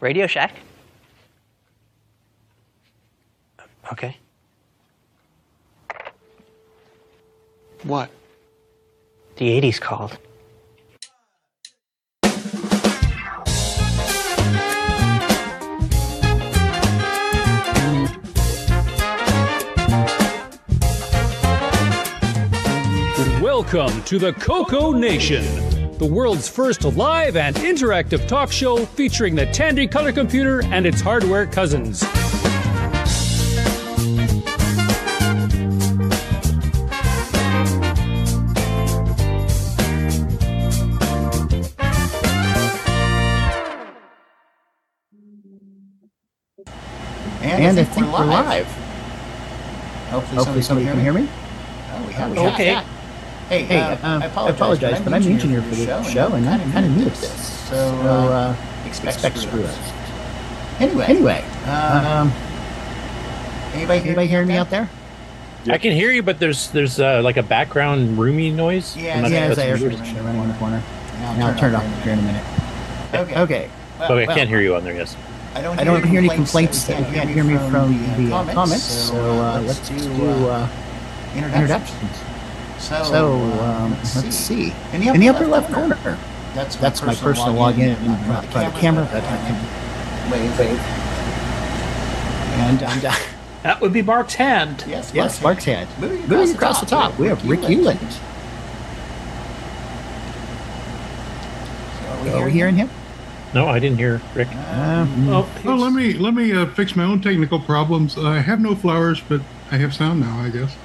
Radio Shack? Okay. What? The 80s called. Welcome to the Coco Nation, the world's first live and interactive talk show featuring the Tandy Color Computer and its hardware cousins. And, I think we're live. Hopefully, Hopefully somebody can hear me. Oh, we have, Okay. have. Hey, Hey, uh, um, I apologize, but I'm the engineer for the show, and I'm kind of new at this. So, So, uh, uh, expect, expect screw screw ups. ups. Anyway, Anyway, um, um, anybody, anybody hearing me out there? I can hear you, but there's there's uh, like a background roomy noise. Yeah, I'm not- Yeah, that's as I air weird. conditioner running in the corner. Now And I'll turn it off off here in a minute. Okay. Okay. Well, But I well. can't hear you on there. Yes. I don't, I don't hear any complaints that you can't hear me from the uh, comments, so uh, let's do uh, introductions. introductions. So, So, uh, um, let's see. In the In the upper left corner, that's my that's my personal login and my private camera that I can Wave, wave. And, and uh, That would be Mark's hand. Yes, yes, Mark's hand. Moving Moving across the top, we have Rick Ulland. Are we hearing him? No, I didn't hear Rick. Um, Oh, Oh, let me let me uh, fix my own technical problems. I have no flowers, but I have sound now. I guess.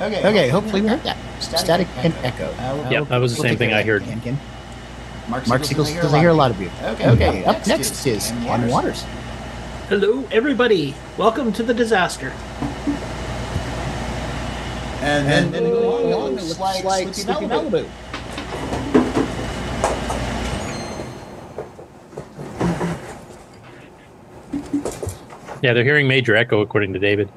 Okay, okay, hopefully we heard that. Static Static and echo. echo. Uh, we'll- Yeah, that was the same thing I heard. that, Ken. Mark Mark Siegel Siegel says I hear a lot of you. Okay, Okay, up up next is Ken Ken Waters. Hello, everybody. Welcome to the disaster. And then, then Moving along, along, it it looks looks like, like Sleepy Sleepy Malibu. Malibu. Yeah, they're hearing major echo according to David.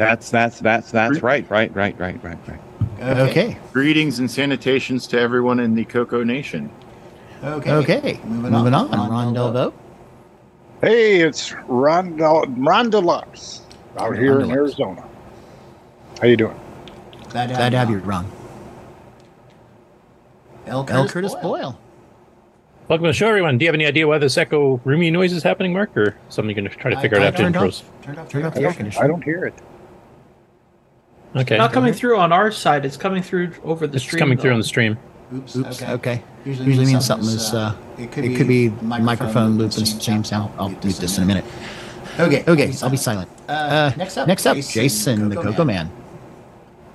That's that's that's that's right, right, right, right, right, right. Okay, Greetings and salutations to everyone in the Coco Nation. Okay. okay. Moving, Moving on. on, Ron Delvo. Hey, it's Ron, Del- Ron Deluxe out here in Deluxe. Arizona. How you doing? Glad to Glad to have you, Ron. L. L. Curtis Boyle. Welcome to the show, everyone. Do you have any idea why this echo roomy noise is happening, Mark, or something you're going to try to I- figure it I out after turned intros? Turned off, Turn off the the air I don't hear it. Okay, Not coming through on our side. It's coming through over the it's stream. It's coming through on the stream. Oops. Oops. Okay. Okay. Usually, Usually means something is. Uh, it it could be microphone loop and same sound. I'll mute this in a minute. Okay. Okay, I'll be silent. Uh, next up, Next up, Jason, the Coco Man.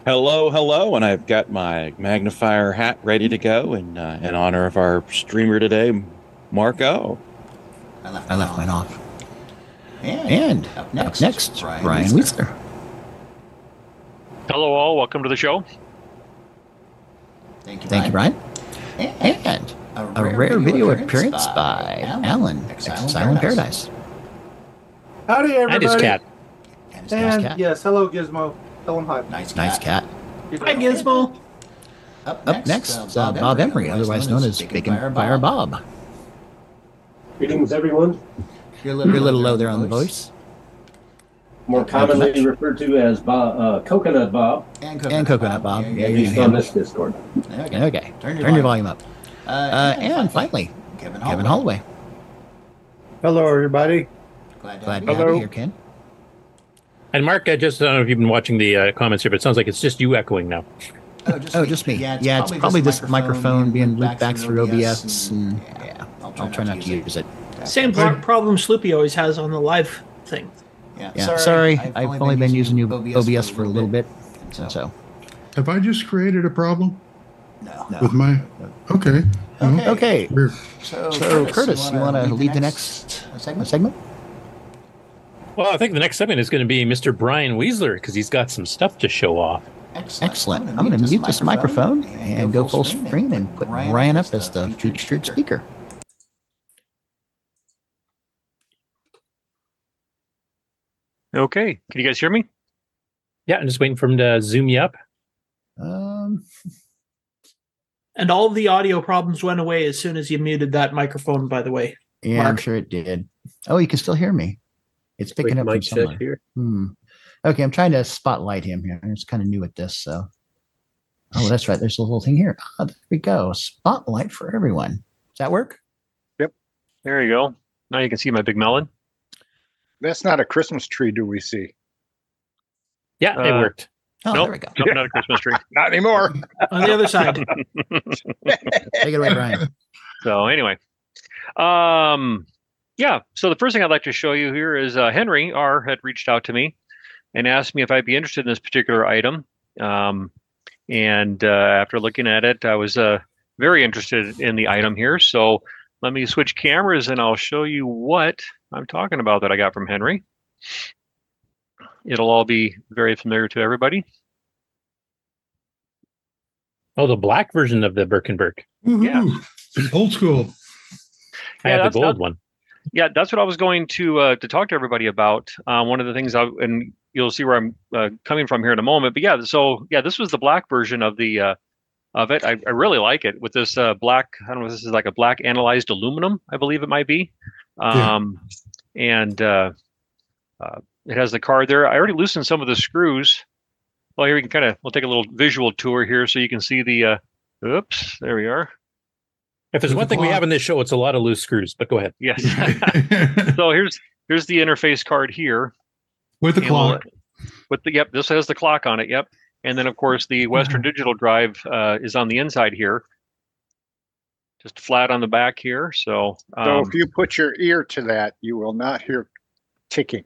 Hello, hello, and I've got my magnifier hat ready to go in uh, in honor of our streamer today, Marco. I left, I left mine off. And, And up up next, next, Brian, Brian Weisler. Weisler. Hello, all. Welcome to the show. Thank you, Thank you, Brian. And And a rare video appearance by Alan, Exile Exile in Paradise. Howdy, everybody. And his cat. And Nice cat. yes, hello, Gizmo. Tell him hi. nice, Nice cat. Hi, Gizmo. Up Up next, uh, Bob Emery, otherwise known as Bacon Fire Bob. Greetings, everyone. You're a You're a little low there on the voice. More Thank you much. commonly referred to as Bob, uh, Coconut Bob. And And Coconut Bob. Yeah, Yeah, yeah, you He's yeah. on this Discord. Okay. Okay, Turn turn your your, volume volume up. Uh, Uh, and finally, Kevin Kevin Holloway. Holloway. Hello, everybody. Glad to Glad have to you. have you Hello. here, Ken. And Mark, I just I don't know if you've been watching the uh, comments here, but it sounds like it's just you echoing now. Oh, just Oh, just me. Yeah, it's, probably this microphone being looped back through OBS, and yeah, I'll try not to use it. Same problem Sloopy always has on the live thing. Yeah, Yeah, sorry, I've, only been using you OBS for a little bit, So, so Have I just created a problem no. with my? Okay. well, Okay. okay. So, So Curtis, you want to lead the next segment? segment? Well, I think the next segment is going to be Mr. Brian Weasler because he's got some stuff to show off. Excellent. Excellent. I'm going to mute this microphone and go full screen and put Ryan up as the featured speaker. Okay. Can you guys hear me? Yeah, I'm just waiting for him to zoom you up. Um, And all the audio problems went away as soon as you muted that microphone, by the way. Yeah, I'm sure it did. Oh, you can still hear me. It's picking up from somewhere. here. Hmm. Okay, I'm trying to spotlight him here. I'm just kind of new at this, so. Oh, that's right. There's a little thing here. Oh, there we go. Spotlight for everyone. Does that work? Yep. There you go. Now you can see my big melon. That's not a Christmas tree, do we see? Yeah, it Uh, worked. Oh, nope, there we go. nope, not a Christmas tree. Not anymore. On the other side. Take it away, Brian. So anyway, um, yeah. So the first thing I'd like to show you here is uh, Henry R had reached out to me and asked me if I'd be interested in this particular item. Um, and uh, after looking at it, I was uh, very interested in the item here. So let me switch cameras and I'll show you what I'm talking about that I got from Henry. It'll all be very familiar to everybody. Oh, the black version of the Burke and Burke. Yeah, Old school. I Yeah, have that's- the gold that's- one. Yeah, that's what I was going to uh, to talk to everybody about. Uh, one of the things, I, and you'll see where I'm uh, coming from here in a moment. But yeah, so yeah, this was the black version of the uh, of it. I, I really like it with this uh, black. I don't know. if This is like a black anodized aluminum, I believe it might be. Yeah. Um, and uh, uh, it has the card there. I already loosened some of the screws. Well, here we can kind of we'll take a little visual tour here, so you can see the. Uh, oops, there we are. If there's one thing we have in this show, it's a lot of loose screws. But go ahead. Yes. so here's here's the interface card here. With the And we'll- clock. With the yep, this has the clock on it. Yep, and then of course the Western Digital drive uh, is on the inside here, just flat on the back here. So, So um, if you put your ear to that, you will not hear ticking.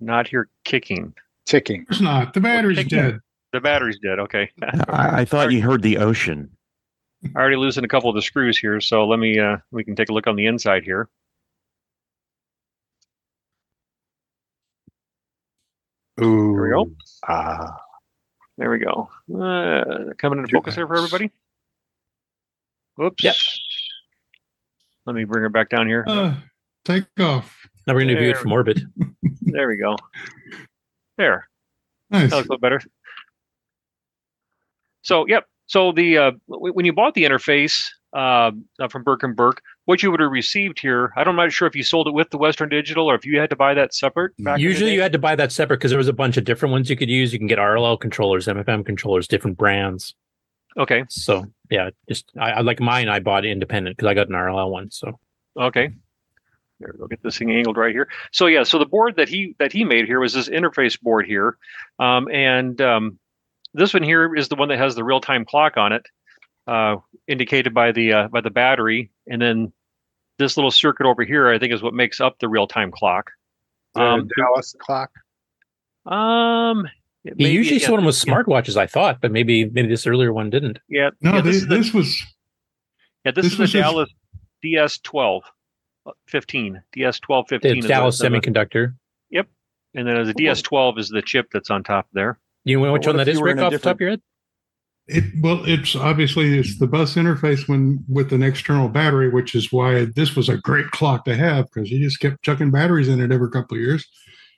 not here kicking. Ticking. It's not. The battery's Take dead. The battery's dead. Okay, I, I thought you heard the ocean. I already loosened a couple of the screws here, so let me uh, we can take a look on the inside here. Ooh. There we go. Ah. There we go. Uh, coming into focus here for everybody. Whoops. Yep. Let me bring her back down here. Uh, take off. Now we're going to view it from orbit. There we go. There. Nice. That looks a little better. So, yep. So the uh, w- when you bought the interface uh, uh, from Burke and Burke, what you would have received here, I don't- I'm not sure if you sold it with the Western Digital or if you had to buy that separate. back Usually you had to buy that separate because there was a bunch of different ones you could use. You can get RLL controllers, MFM controllers, different brands. Okay. So yeah, just I, I like mine. I bought independent because I got an RLL one. So Okay. There we go. Get this thing angled right here. So yeah, so the board that he that he made here was this interface board here, um, and um, this one here is the one that has the real time clock on it, uh, indicated by the uh, by the battery, and then this little circuit over here, I think, is what makes up the real time clock. The Um, Dallas clock. um, it he may be- usually yeah, sold them with yeah, smartwatches. I thought, but maybe maybe this earlier one didn't. Yeah, No, yeah, this, this is the, this was yeah, this, this is the was his- Dallas DS12 uh, 15, DS12 15. The is Dallas the- the- Semiconductor. and then the DS12 is the chip that's on top there. You know which What one if that you is, were in Rick, off the top of your head? It. Well, it's obviously it's the bus interface when with an external battery, which is why this was a great clock to have because you just kept chucking batteries in it every couple of years.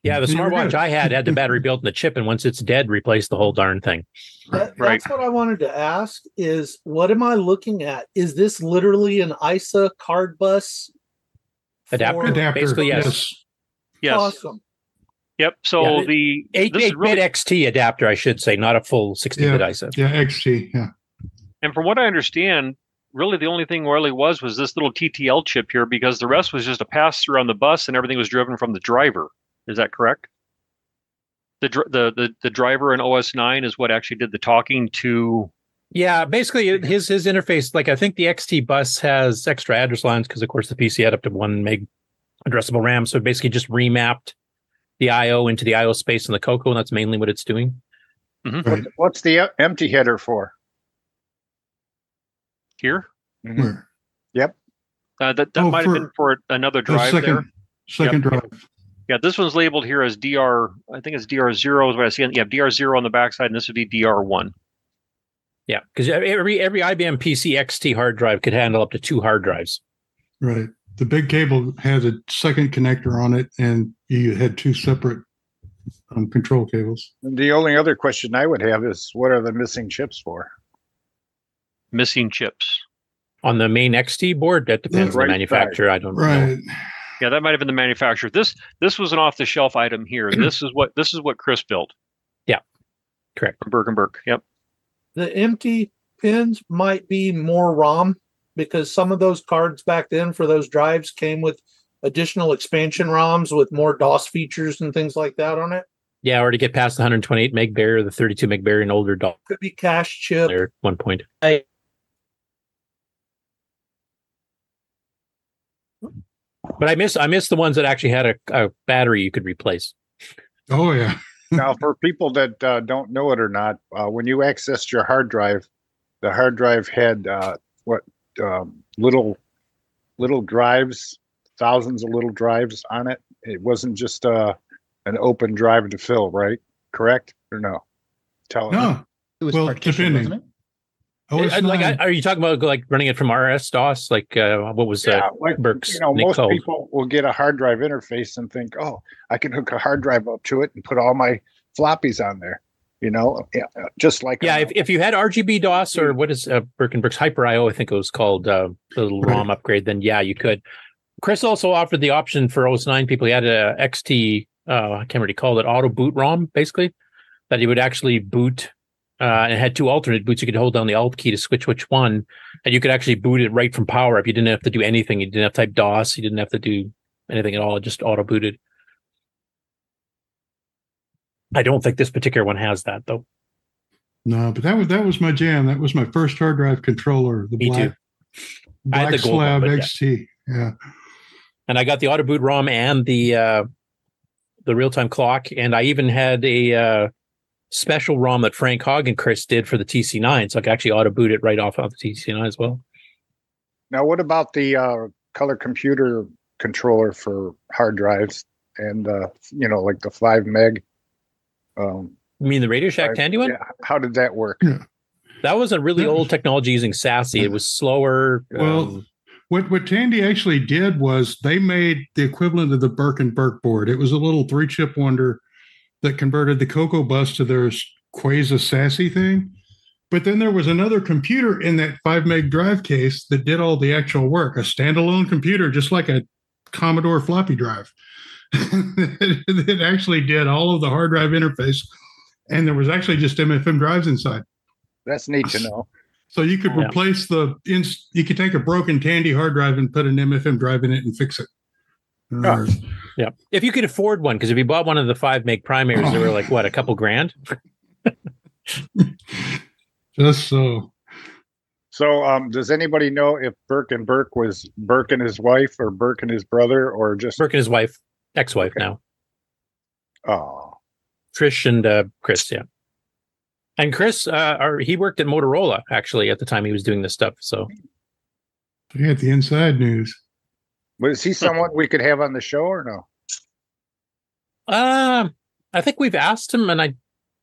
Yeah, the smartwatch. I had had the battery built in the chip, and once it's dead, replace the whole darn thing. That- Right. That's what I wanted to ask is what am I looking at? Is this literally an ISA card bus? Adapter? for- Adapter. Basically, yes. yes. Yes. Awesome. Yep. So Yeah, the Eight this is eight really bit XT adapter, I should say, not a full sixteen bit Yeah. ISA. Yeah, XT. Yeah. and from what I understand, really the only thing really was was this little TTL chip here because the rest was just a pass through on the bus and everything was driven from the driver. Is that correct? The dr- the the, the driver in OS nine is what actually did the talking to. Yeah, basically his his interface, like I think the XT bus has extra address lines because of course the PC had up to one meg addressable RAM. So it basically just remapped the IO into the IO space in the Coco, and that's mainly what it's doing. What, what's the empty header for? Here, Where? uh, that that Oh, might have been for another The drive second there. second Yep. drive. Yeah, this one's labeled here as DR. I think it's DR zero is what I see. Yeah, DR zero on the backside, and this would be DR one. Yeah, because every every IBM PC XT hard drive could handle up to two hard drives. Right. The big cable had a second connector on it, and you had two separate um, control cables. The only other question I would have is what are the missing chips for? missing chips. On the main XT board, that depends on Right the manufacturer. I don't know. Right. Yeah, that might have been the manufacturer. This this was an off the shelf item here. This is what this is what Chris built. Yeah, correct. From Burke and Burke. Yep. The empty pins might be more ROM because some of those cards back then for those drives came with additional expansion ROMs with more DOS features and things like that on it. Yeah, or to get past the 128 meg barrier, the 32 meg barrier, and older doll Could be cache chip. there at one point. But I miss I miss the ones that actually had a, a battery you could replace. Oh yeah. now, for people that uh, don't know it or not, uh, when you accessed your hard drive, the hard drive had uh, what um, little little drives, thousands of little drives on it. It wasn't just uh, an open drive to fill, right? Correct or no? Tell No. It was well, partitioned, depending. wasn't it? Oh, it's like, not- are you talking about like running it from RS DOS? Like uh, what was Yeah, uh, like Burke's you know, Nick most called? people will get a hard drive interface and think, "Oh, I can hook a hard drive up to it and put all my floppies on there." You know, Yeah, uh, just like Yeah, a- if, if you had RGB DOS or what is uh, Burke and Burke's Hyper IO, I think it was called uh, the. ROM upgrade, then yeah, you could. Chris also offered the option for OS 9 people. He had a XT, uh, I can't remember what he called it, auto boot ROM, basically, that he would actually boot. Uh, and it had two alternate boots. You could hold down the Alt key to switch which one, and you could actually boot it right from power up. You didn't have to do anything. You didn't have to type DOS. You didn't have to do anything at all. It just auto booted. I don't think this particular one has that though. No, but that was that was my jam. That was my first hard drive controller. The Me black, too. I had black the gold one, slab but yeah. XT. Yeah. and I got the auto boot ROM and the uh, the real time clock, and I even had a uh, special ROM that Frank Hogg and Chris did for the TC9, so I could actually auto boot it right off of the TC9 as well. now, what about the uh, color computer controller for hard drives and uh, you know, like the five meg? Um, You mean the Radio Shack drive? Tandy one? Yeah. How did that work? That was a really Yeah. old technology using SASI. It was slower. Well, um, What what Tandy actually did was they made the equivalent of the Burke and Burke board. It was a little three chip wonder that converted the Coco bus to their Quasar SASI thing. But then there was another computer in that five meg drive case that did all the actual work, a standalone computer, just like a Commodore floppy drive. it actually did all of the hard drive interface. And there was actually just MFM drives inside. That's neat to know. So you could Yeah. replace the you could take a broken Tandy hard drive and put an MFM drive in it and fix it. Or- yeah, if you could afford one, because if you bought one of the five meg primaries, they were like what a couple grand. just so So, um, does anybody know if Burke and Burke was Burke and his wife, or Burke and his brother, or just Burke and his wife, ex-wife now, Oh, Trish and uh, Chris. Yeah, and Chris, uh, or he worked at Motorola actually at the time he was doing this stuff. So you had the inside news. was he someone we could have on the show or no? Um, I think we've asked him, and I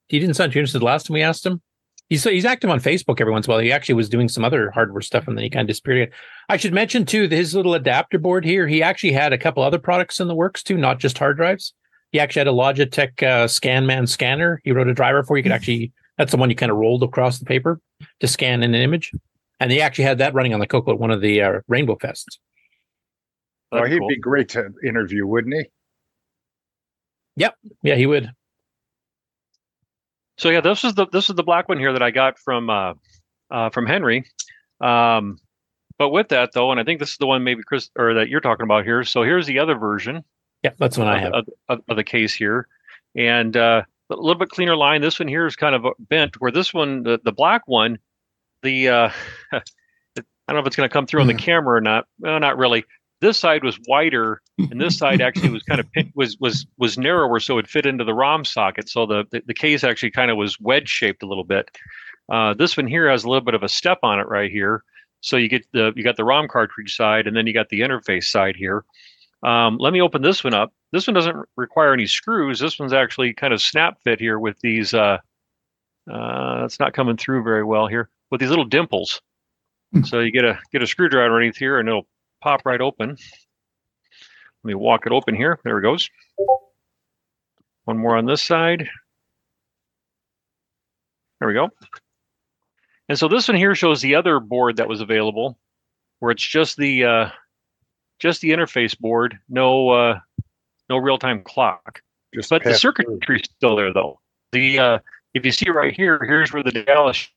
he didn't sound too interested last time we asked him. He's he's active on Facebook every once in a while. He actually was doing some other hardware stuff, and then he kind of disappeared. again. I should mention too that his little adapter board here. He actually had a couple other products in the works too, not just hard drives. He actually had a Logitech uh, ScanMan scanner. He wrote a driver for. You could actually that's the one you kind of rolled across the paper to scan in an image, and he actually had that running on the Coco at one of the uh, Rainbow Fests. Well, That's he'd cool. be great to interview, wouldn't he? Yep, yeah, he would. So yeah, this is the this is the black one here that I got from uh, uh, from Henry. Um, but with that though, and I think this is the one maybe Chris or that you're talking about here. So here's the other version. Yeah, that's what I have. Of, of, of the case here, and uh, a little bit cleaner line. This one here is kind of bent. Where this one, the, the black one, the uh, I don't know if it's going to come through on the camera or not. Well, not really. This side was wider, and this side actually was kind of pin- was was was narrower, so it fit into the ROM socket. So the the, the case actually kind of was wedge shaped a little bit. Uh, this one here has a little bit of a step on it right here. So you get the you got the ROM cartridge side, and then you got the interface side here. Um, let me open this one up. This one doesn't require any screws. This one's actually kind of snap fit here with these. Uh, uh, it's not coming through very well here with these little dimples. So you get a get a screwdriver underneath here, and it'll pop right open. Let me walk it open here. There it goes. One more on this side. There we go. And so this one here shows the other board that was available, where it's just the uh, just the interface board, no uh, no real time clock. Just but the circuitry's still there though. The uh, if you see right here, here's where the Dallas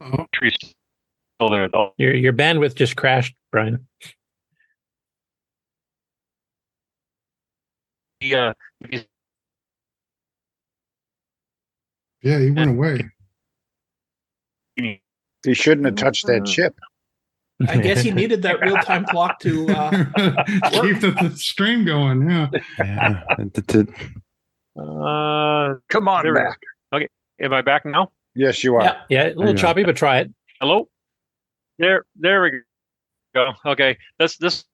Oh. tree's still there though. Your your bandwidth just crashed, Brian. The, uh, Yeah, he went away. He shouldn't have touched that chip. I guess he needed that real time clock to. Uh, Keep the, the stream going. Yeah. Yeah. Uh, Come on back. Okay, am I back now? Yes, you are. yeah. Yeah, a little choppy, but try it. Hello. There, there we go. Okay, that's this.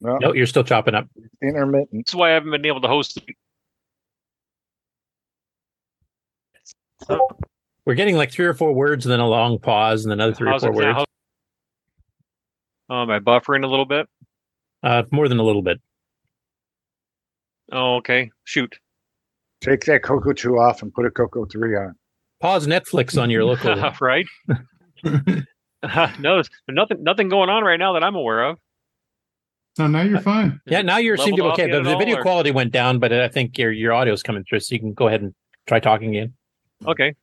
No, No, you're still chopping up. intermittent. That's why I haven't been able to host. We're getting like three or four words, and then a long pause, and then another three or four words. now? Oh, am I buffering a little bit? Uh, more than a little bit. Oh, okay. Shoot. Take that Coco 2 off and put a Coco 3 on. Pause Netflix on your local. right? no, there's nothing, nothing going on right now that I'm aware of. So now you're fine. yeah, now you seem to be okay. yet The, at the all, video or- quality went down, but I think your your audio is coming through, so you can go ahead and try talking again. Okay.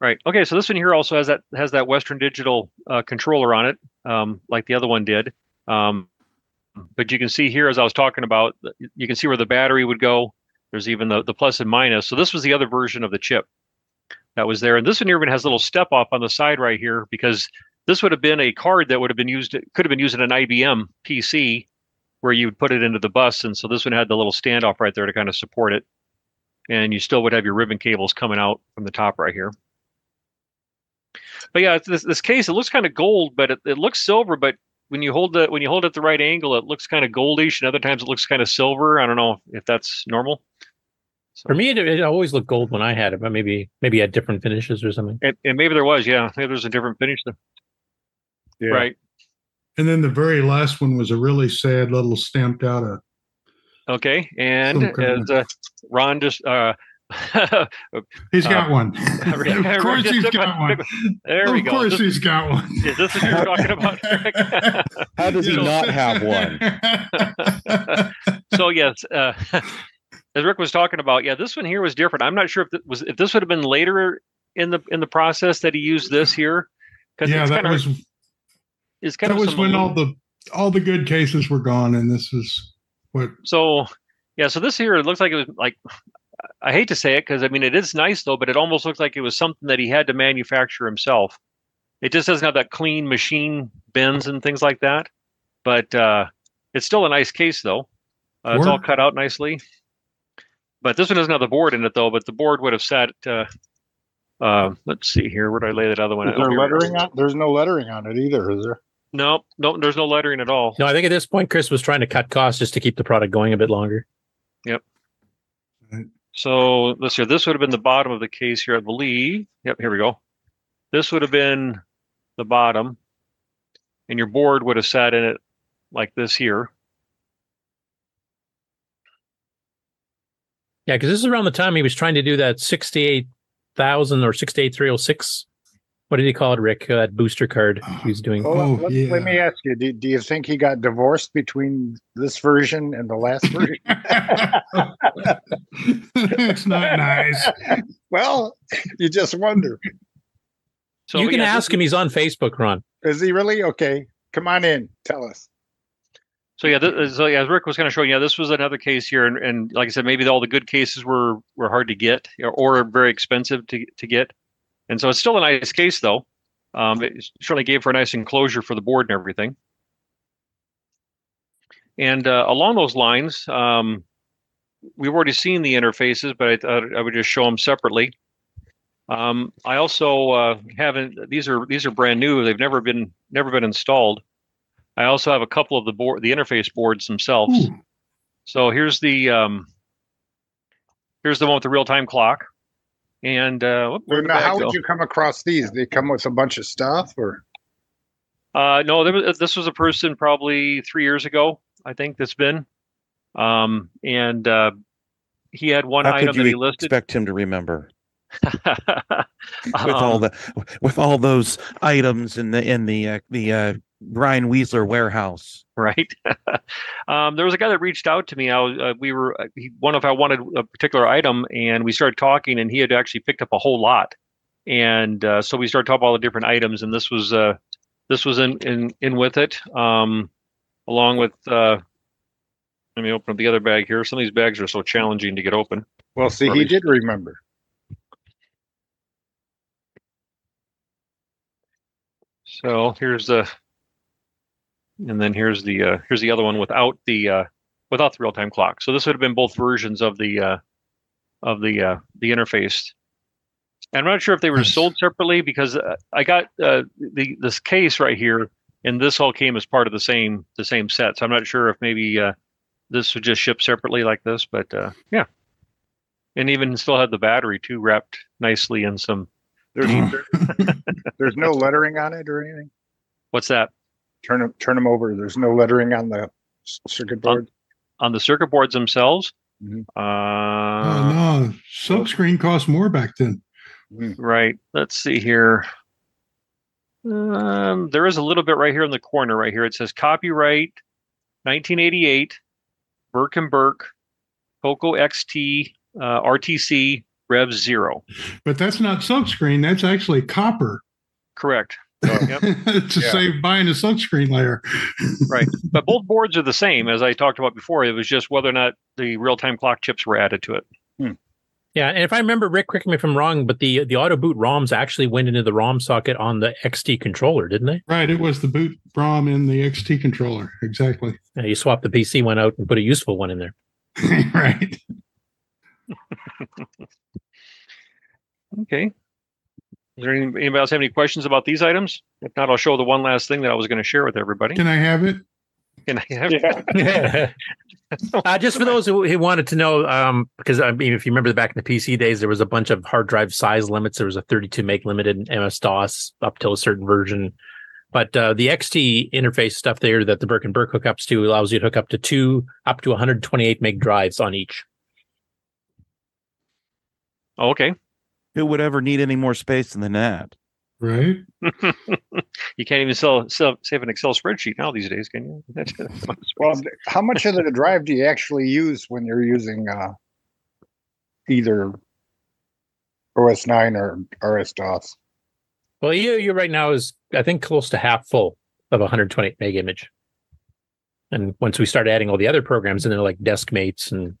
Right. Okay. So this one here also has that has that Western Digital uh, controller on it, um, like the other one did. Um, but you can see here, as I was talking about, you can see where the battery would go. There's even the, the plus and minus. So this was the other version of the chip that was there. And this one here even has a little step off on the side right here because this would have been a card that would have been used, could have been used in an IBM PC where you would put it into the bus. And so this one had the little standoff right there to kind of support it. And you still would have your ribbon cables coming out from the top right here. But yeah, this, this case, it looks kind of gold, but it, it looks silver. But when you hold the when you hold it at the right angle, it looks kind of goldish, and other times it looks kind of silver. I don't know if that's normal. For me, it, it always looked gold when I had it, but maybe maybe it had different finishes or something. And, and maybe there was, yeah, maybe there's a different finish there. Yeah. Right. And then the very last one was a really sad little stamped out of Okay. And as uh, Ron just uh, He's uh, got one. of course just he's took my- got one. There we go. of course This- he's got one. Is this what you're talking about, How does he not have one? so yes, uh, as Rick was talking about, yeah, this one here was different. I'm not sure if was if this would have been later in the in the process that he used this here because yeah, that was it's kind that of was when all the all the good cases were gone, and this is what so yeah. So this here it looks like it was like I hate to say it because I mean it is nice though, but it almost looks like it was something that he had to manufacture himself. It just doesn't have that clean machine bins and things like that, but uh, it's still a nice case though. Uh, it's all cut out nicely. But this one doesn't have the board in it though. But the board would have sat. Uh, uh, let's see here. Where did I lay that other one? Is Oh, there here it is. lettering on? There's no lettering on it either, is there? No, no, there's no lettering at all. No, I think at this point Chris was trying to cut costs just to keep the product going a bit longer. Yep. So let's see. This would have been the bottom of the case here, I believe. Yep, here we go. This would have been the bottom, and your board would have sat in it like this here. Yeah, because this is around the time he was trying to do that sixty-eight thousand or sixty-eight three hundred six. What did he call it, Rick? Uh, that booster card he was doing. Well, Oh, let, yeah. let me ask you: do, do you think he got divorced between this version and the last version? it's not nice. well, you just wonder: So you can ask him. He's on Facebook, Ron. is he really okay? Come on in, tell us. So yeah, this, so yeah, as Rick was kind of showing, yeah, this was another case here, and, and like I said, maybe all the good cases were were hard to get or, or very expensive to to get, and so it's still a nice case though. Um, it certainly gave for a nice enclosure for the board and everything. And uh, along those lines, um, we've already seen the interfaces, but I I would just show them separately. Um, I also uh, haven't; these are these are brand new; they've never been never been installed. I also have a couple of the board, the interface boards themselves. Ooh. So here's the um, here's the one with the real time clock, and uh, whoop, where'd Now, bag how go? would you come across these? They come with a bunch of stuff, or Uh, no, there was, this was a person probably three years ago. I think that's been, um, and uh, he had one How item could that he listed. expect him to remember with Um, all the with all those items in the in the uh, the uh, Brian Weasler warehouse? right? um, there was a guy that reached out to me. I was, uh, we were, uh, he, one if I wanted a particular item, and we started talking, and he had actually picked up a whole lot, and uh, so we started talking about all the different items, and this was, uh, this was in in in with it, um, along with. Uh, let me open up the other bag here. Some of these bags are so challenging to get open. Well, see, he did remember. So here's the, and then here's the uh, here's the other one without the uh, without the real time clock. So this would have been both versions of the uh, of the uh, the interface. And I'm not sure if they were sold separately because uh, I got uh, the this case right here, and this all came as part of the same the same set. So I'm not sure if maybe uh, this would just ship separately like this, but uh, yeah. And even still had the battery too wrapped nicely in some. There's there's no lettering on it or anything. What's that? Turn them turn them over. There's no lettering on the circuit board. on the circuit boards themselves. Mhm. Uh, oh no, silkscreen cost more back then. Right. Let's see here. Um, there is a little bit right here in the corner, right here. It says copyright 1988, Burke and Burke, Coco XT, uh, RTC, Rev Zero. But that's not silkscreen. That's actually copper Correct. Yep. to Yeah. save buying a silkscreen layer. Right. But both boards are the same, as I talked about before. It was just whether or not the real time clock chips were added to it. Hmm. Yeah, and if I remember, Rick, correct me if I'm wrong, but the the auto boot ROMs actually went into the ROM socket on the XT controller, didn't they? Right. It was the boot ROM in the XT controller. Exactly. Yeah, you swapped the PC one out and put a useful one in there. right. Okay. Is there any, anybody else have any questions about these items? If not, I'll show the one last thing that I was going to share with everybody. Can I have it? Can I have? It? Uh, just for those who, who wanted to know, um, because I mean, if you remember back in the PC days, there was a bunch of hard drive size limits. There was a 32 meg limited in MS DOS up till a certain version. But uh, the XT interface stuff there that the Burke and Burke hookups to allows you to hook up to two, up to 128 meg drives on each. Okay. Who would ever need any more space than that? Right. you can't even sell, sell save an Excel spreadsheet now these days, can you? Well, how much of the drive do you actually use when you're using uh, either OS nine or RS DOS? Well, you you right now is I think close to half full of a 128 meg image. And once we start adding all the other programs in there, like Deskmates and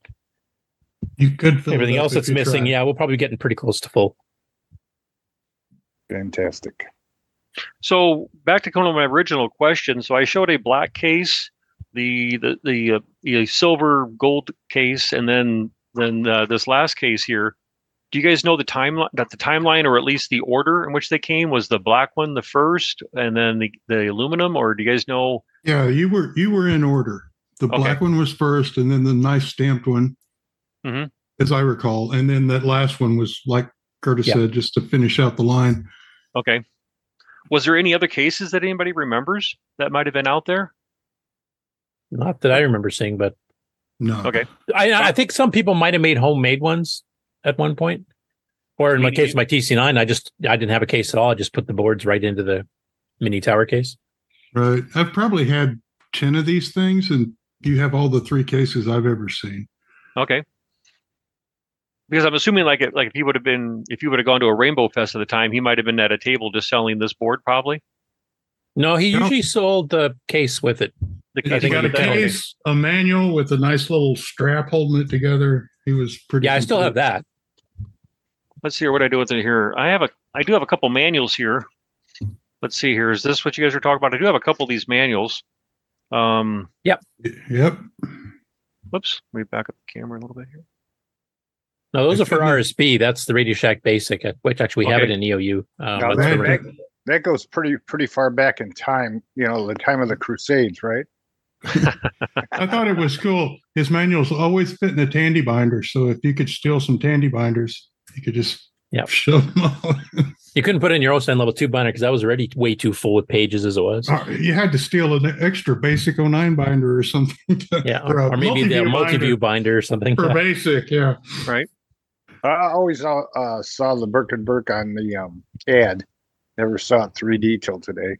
You could fill it everything up else that's missing, tried. yeah, we'll probably be getting pretty close to full. Fantastic. So back to kind of my original question. So I showed a black case, the the the, uh, the silver gold case, and then then uh, this last case here. Do you guys know the timeline? That the timeline, or at least the order in which they came, was the black one the first, and then the the aluminum, or do you guys know? Yeah, you were you were in order. The Okay. black one was first, and then the nice stamped one, Mhm. as I recall, and then that last one was like Curtis Yeah. said, just to finish out the line. Okay. Was there any other cases that anybody remembers that might have been out there? Not that I remember seeing, but No. Okay. I I think some people might have made homemade ones at one point. Or in my case, my TC9, I just I didn't have a case at all. I just put the boards right into the mini tower case. Right. I've probably had ten of these things, and you have all the three cases I've ever seen. Okay. Because I'm assuming like it, like if he would have been if you would have gone to a Rainbow Fest at the time, he might have been at a table just selling this board probably. No, he No. usually sold the case with it. The I He's think got a case, a manual with a nice little strap holding it together. He was pretty. Yeah, I still have that. Let's see here what I do with it here. I have a I do have a couple manuals here. Let's see here. Is this what you guys are talking about? I do have a couple of these manuals. Um Yep. Yep. whoops, let me back up the camera a little bit here. No, those I are for couldn't- RSB. That's the Radio Shack Basic, uh, which actually we have it in EOU. Um, Now that, the- right. that, that goes pretty pretty far back in time. You know, the time of the Crusades, right? I thought it was cool. His manuals always fit in a tandy binder, so if you could steal some tandy binders, you could just Yep. shove them all. You couldn't put in your OS 9 level two binder because that was already way too full with pages as it was. Uh, you had to steal an extra basic 09 binder or something. to- Yeah, or or, a maybe the multi-view multi-view binder binder or something. for Yeah. basic. Yeah. Right. I always saw, uh, saw the Burke and Burke on the um, ad. Never saw it 3D till today.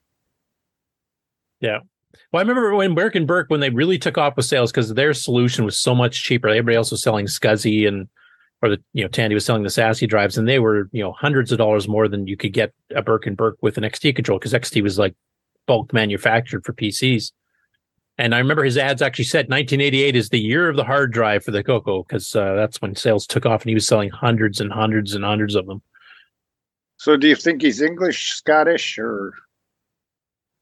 Yeah. Well, I remember when Burke and Burke when they really took off with sales because their solution was so much cheaper. Everybody else was selling SCSI and or the you know Tandy was selling the SASI drives, and they were you know hundreds of dollars more than you could get a Burke and Burke with an XT control because XT was like bulk manufactured for PCs. And I remember his ads actually said 1988 is the year of the hard drive for the Coco because uh, that's when sales took off, and he was selling hundreds and hundreds and hundreds of them. So, do you think he's English, Scottish, or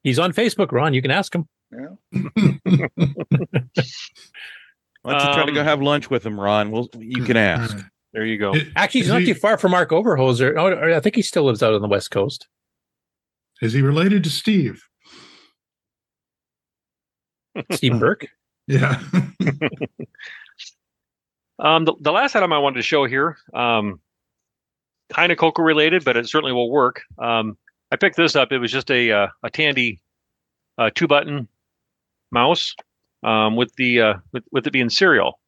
He's on Facebook, Ron. You can ask him. yeah? Why don't you try to go Um, have lunch with him, Ron? Well, you can ask. There you go. Actually, he's Is not he- too far from Mark Overhoser. Oh, I think he still lives out on the West Coast. Is he related to Steve? Steve Burke. Yeah. Um, the, the last item I wanted to show here, um, kind of Coco related, but it certainly will work. Um, I picked this up. It was just a uh, a Tandy uh, two button mouse um, with the uh, with, with it being serial.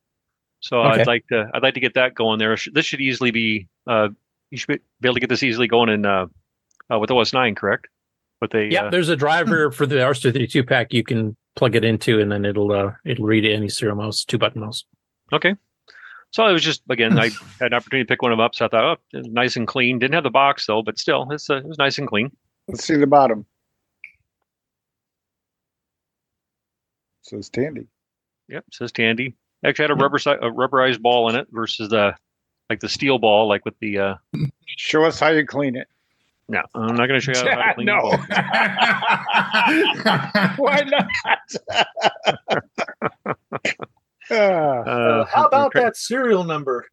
So Okay. I'd like to I'd like to get that going there. This should easily be uh, you should be able to get this easily going in uh, uh, with OS nine, correct? With a Yeah, uh, there's a driver for the RS232 pack you can plug it into, and then it'll uh, it'll read any serial mouse, two button mouse. Okay. So it was just again, I had an opportunity to pick one of them up, so I thought, oh, nice and clean. Didn't have the box though, but still, it's uh, it was nice and clean. Let's see the bottom. Says Tandy. Yep, says Tandy. Actually, had a rubber si- a rubberized ball in it versus the like the steel ball, like with the. uh Show us how you clean it. No, I'm not going to show you how to clean. no. Why not? Ah, Uh, how about okay, that serial number?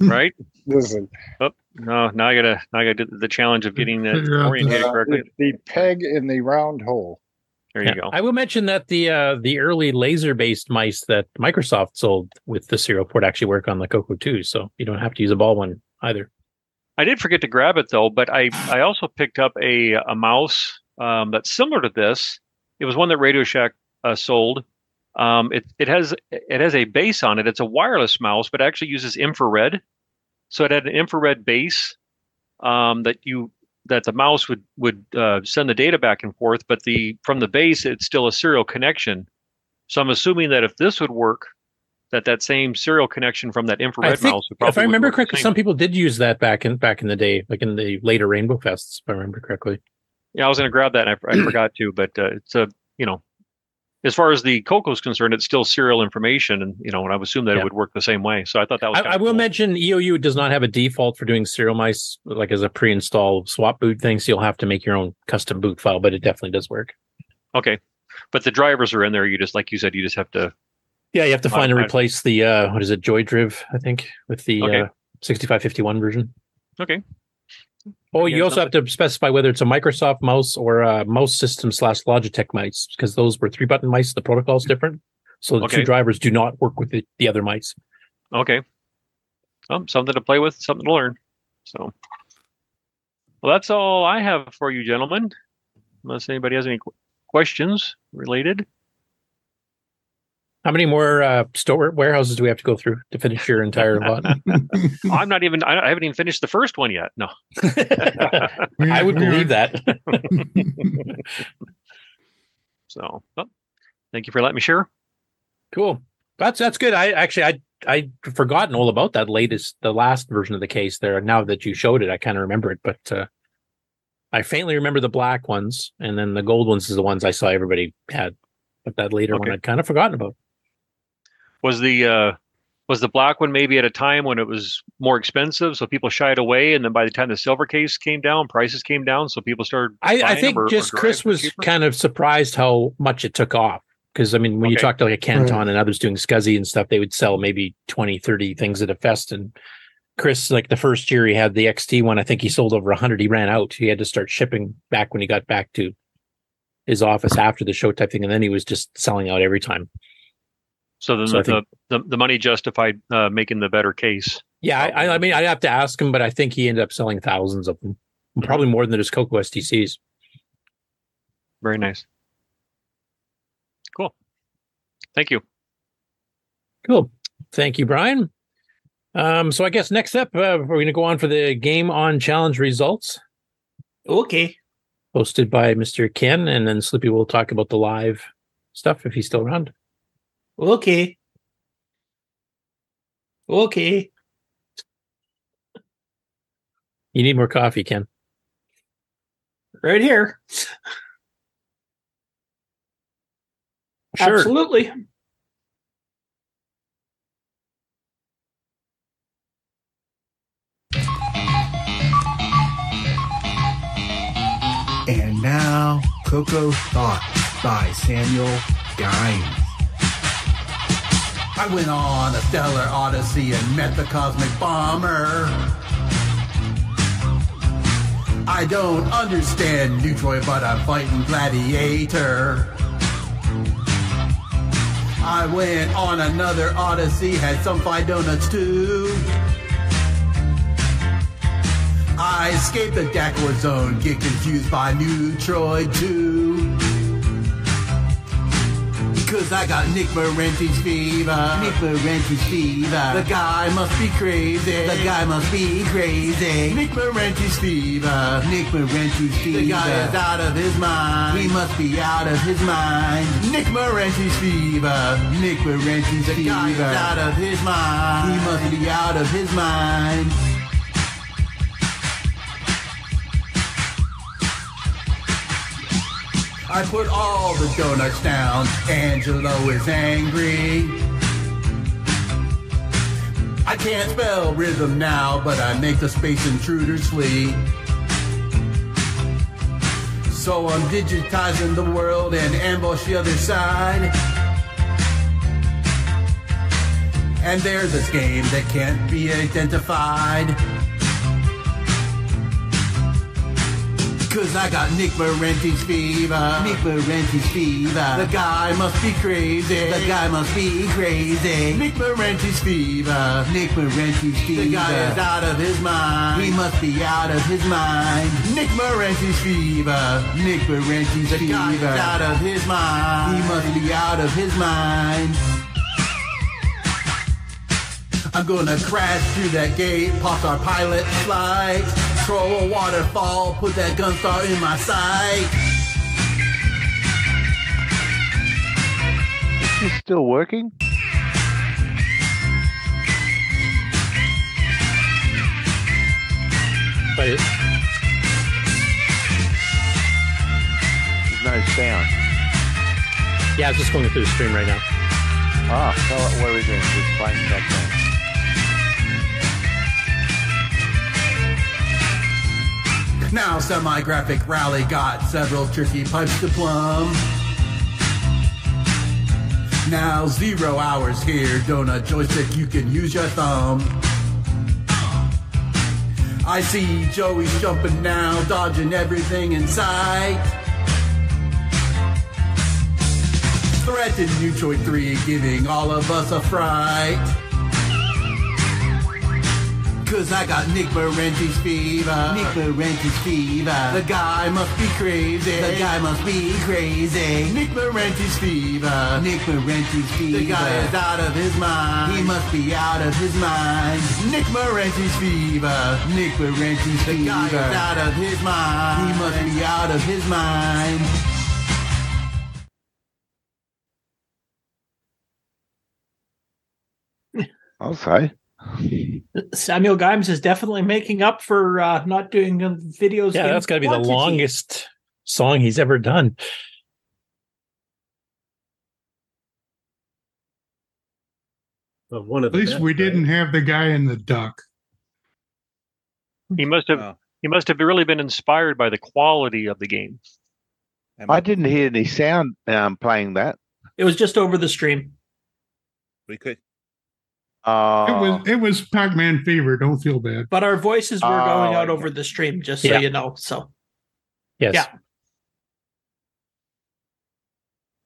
Right? listen, Oh no! Now I gotta now I gotta do the challenge of getting that Figure out orientated uh, correctly. the, the peg in the round hole. There you Yeah. go. I will mention that the uh, the early laser based mice that Microsoft sold with the serial port actually work on the Coco 2, so you don't have to use a ball one either. I did forget to grab it though, but I I also picked up a a mouse um, that's similar to this. It was one that Radio Shack uh, sold. Um, it it has it has a base on it. It's a wireless mouse, but actually uses infrared. So it had an infrared base um, that you that the mouse would would uh, send the data back and forth. But the from the base, it's still a serial connection. So I'm assuming that if this would work, that that same serial connection from that infrared think, mouse probably if I remember correctly, some people did use that back in back in the day, like in the later Rainbow Fests, if I remember correctly. Yeah, I was going to grab that and I, I forgot to, but uh, it's a, you know, as far as the Coco is concerned, it's still serial information. And, you know, and I would assume that Yeah. it would work the same way. So I thought that was I, I will cool. mention EOU does not have a default for doing serial mice like as a pre-install swap boot thing, so you'll have to make your own custom boot file, but it definitely does work. Okay. But the drivers are in there. You just, like you said, you just have to, Yeah, you have to find and replace the uh what is it, Joy JoyDriv, I think, with the Okay. uh 6551 version. okay. Oh, you also have to specify whether it's a Microsoft mouse or a mouse system slash Logitech mice, because those were three button mice. The protocol is different. So the Okay. two drivers do not work with the, the other mice. Okay. Um, something to play with, something to learn. So, well, that's all I have for you, gentlemen. Unless anybody has any qu- questions related. How many more uh, store warehouses do we have to go through to finish your entire lot? I'm not even, I I haven't even finished the first one yet. No. I would believe that. so, well, thank you for letting me share. Cool. That's that's good. I actually I I forgotten all about that latest the last version of the case there. Now that you showed it, I kind of remember it, but uh I faintly remember the black ones, and then the gold ones is the ones I saw everybody had. But that later one I'd kind of forgotten about. Was the uh was the black one maybe at a time when it was more expensive so people shied away and then by the time the silver case came down prices came down so people started I, I think or- or just driving Chris was cheaper? kind of surprised how much it took off. Because I mean, when you talk to like a Ken-Ton Right. and others doing SCSI and stuff, they would sell maybe 20, 30 things at a fest. And Chris, like the first year he had the XT one, I think he sold over 100. He ran out. He had to start shipping back when he got back to his office after the show type thing. And then he was just selling out every time. So then so the, think- the the money justified uh making the better case Yeah, I, I- I mean, I'd have to ask him, but I think he ended up selling thousands of them, probably more than his Coco STCs. Very nice. Cool. Thank you. Cool. Thank you, Brian. Um, so I guess next up, uh, we're going to go on for the game on challenge results. Okay. Hosted by Mr. Ken, and then Slippy will talk about the live stuff if he's still around. Okay. Okay. You need more coffee, Ken. Right here. Sure. Absolutely. And now, Coco Thoughts by Samuel Gines. I went on a stellar odyssey and met the cosmic bomber. I don't understand Neutroid, but I'm fighting Gladiator. I went on another odyssey, had some fried donuts too. I escaped the Dakor zone, get confused by Neutroid 2. Cause I got Nick Marentes' fever. Nick Marentes' fever. The guy must be crazy. The guy must be crazy. Nick Marentes' fever. Nick Marentes' fever. The guy is out of his mind. He must be out of his mind. Nick Marentes' fever. Nick Marentes' fever. The guy is out of his mind. He must be out of his mind. I put all the donuts down. Angelo is angry. I can't spell rhythm now, but I make the space intruders flee. So I'm digitizing the world and ambush the other side. And there's this game that can't be identified. Cause I got Nick Marentes' fever. Nick Marentes' fever. The guy must be crazy. The guy must be crazy. Nick Marentes' fever. Nick Marentes' fever. The guy is out of his mind. He must be out of his mind. Nick Marentes' fever. Nick Marentes' the fever. Guy is out of his mind. He must be out of his mind. I'm gonna crash through that gate, pop our pilot flight, throw a waterfall, put that gunstar in my sight. Is this still working? But it, There's no sound. yeah, it's just going through the stream right now. Ah, so what are we doing? Just playing back Now semi-graphic rally got several tricky pipes to plumb. Now zero hours here, donut joystick, you can use your thumb. I see Joey's jumping now, dodging everything in sight. Threatened Neutroid 3, giving all of us a fright. Cause I got Nick Marentes' fever. Nick Marentes' fever. The guy must be crazy. The guy must be crazy. Nick Marentes' fever. Nick Marentes' fever. The guy is out of his mind. He must be out of his mind. Nick Marentes' fever. Nick Marentes' fever. The guy is out of his mind. He must be out of his mind. I'll say. Samuel Gimes is definitely making up for uh, not doing uh, videos. Yeah, in that's got to be the longest song he's ever done. one of At least we didn't have the guy in the duck. He must have he must have really been inspired by the quality of the game. I didn't hear any sound um, playing that. It was just over the stream. We could. Uh, It was it was Pac-Man fever. Don't feel bad. But our voices were going Oh, out over the stream, just so Yeah. you know. So Yes. Yeah.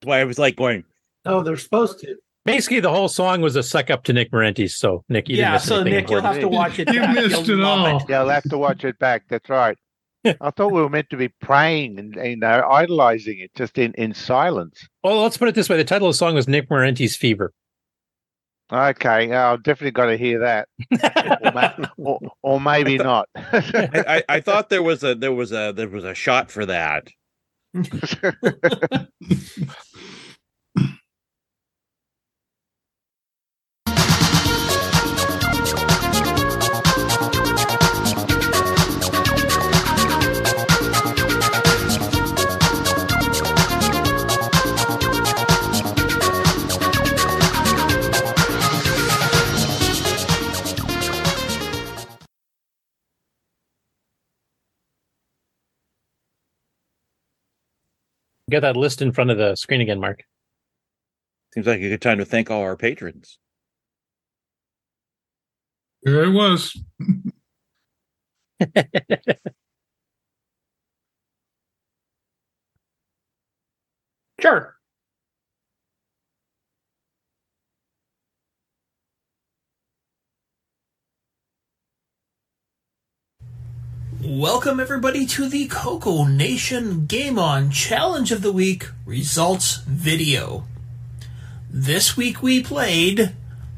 That's why I was like going. Oh, they're supposed to. Basically, the whole song was a suck up to Nick Marentes. So, Nick, you didn't Yeah, miss so anything Nick, you'll have to watch it. You back. missed You'll it love all. Yeah, I'll have to watch it back. That's right. I thought we were meant to be praying and you know idolizing it just in in silence. Well, let's put it this way: the title of the song was Nick Marentes' "Fever." Okay, yeah, I've definitely got to hear that, or, ma- or, or maybe not. I, I, I thought there was a there was a there was a shot for that. Get that list in front of the screen again, Mark. Seems like a good time to thank all our patrons. There it was. Sure. Welcome everybody to the Coco Nation Game On Challenge of the Week results video. This week we played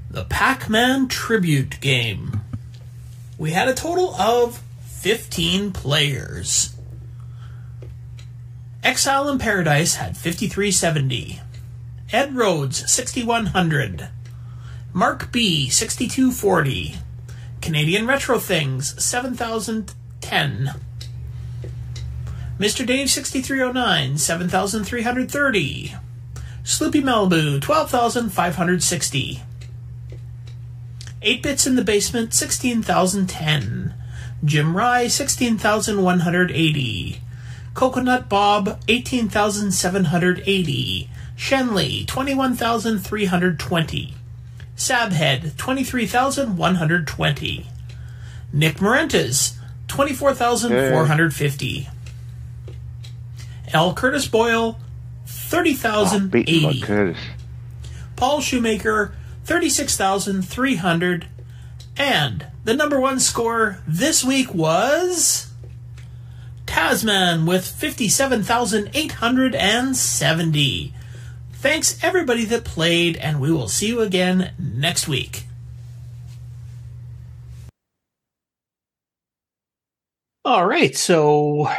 the Pac-Man Tribute game. We had a total of 15 players. Exile in Paradise had 5370. Ed Rhodes 6100. Mark B 6240. Canadian Retro Things 7010. Mr. Dave 6309 7330. Sloopy Malibu 12560. 8 Bits in the Basement 16010. Jim Rye 16180. Coconut Bob 18780. Shenley 21320. Sabhead 23,120. Nick Marentes 24,450. L. Curtis Boyle Beating 30,080. Curtis. Paul Shoemaker 36,300. And the number one score this week was Tasman with 57,870. Thanks everybody that played, and we will see you again next week. All right, so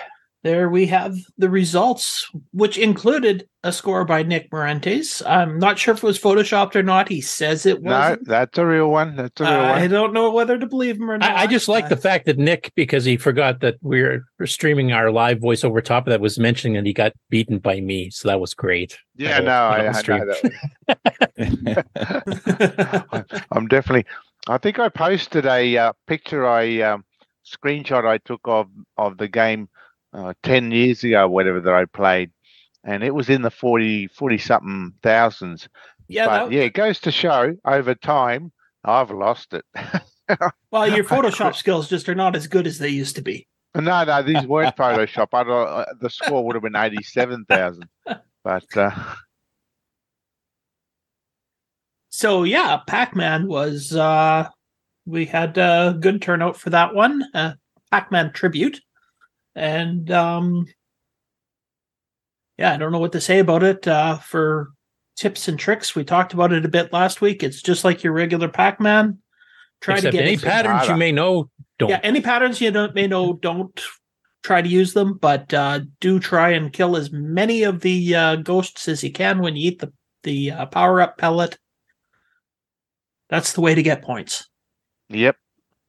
there we have the results, which included a score by Nick Marentes. I'm not sure if it was photoshopped or not. He says it wasn't. that's a real one. That's a real I one. I don't know whether to believe him or not. I, I just like the fact that Nick, because he forgot that we are streaming our live voice over top of that, was mentioning that he got beaten by me. So that was great. Yeah, no, I, I, I that. I'm definitely. I think I posted a uh, picture, I um, screenshot I took of of the game uh, ten years ago, whatever that I played, and it was in the 40, 40 something thousands. Yeah, but that- yeah, it goes to show over time I've lost it. Well, your Photoshop skills just are not as good as they used to be. No, no, these weren't Photoshop. I don't, uh, the score would have been eighty-seven thousand, but uh, So yeah, Pac-Man was uh we had a good turnout for that one. a Pac-Man tribute. And um yeah, I don't know what to say about it. Uh for tips and tricks, we talked about it a bit last week. It's just like your regular Pac-Man. Try Except to get any patterns you may know, don't. Yeah, any patterns you don't may know, don't try to use them, but uh do try and kill as many of the uh ghosts as you can when you eat the the uh, power-up pellet. That's the way to get points. Yep.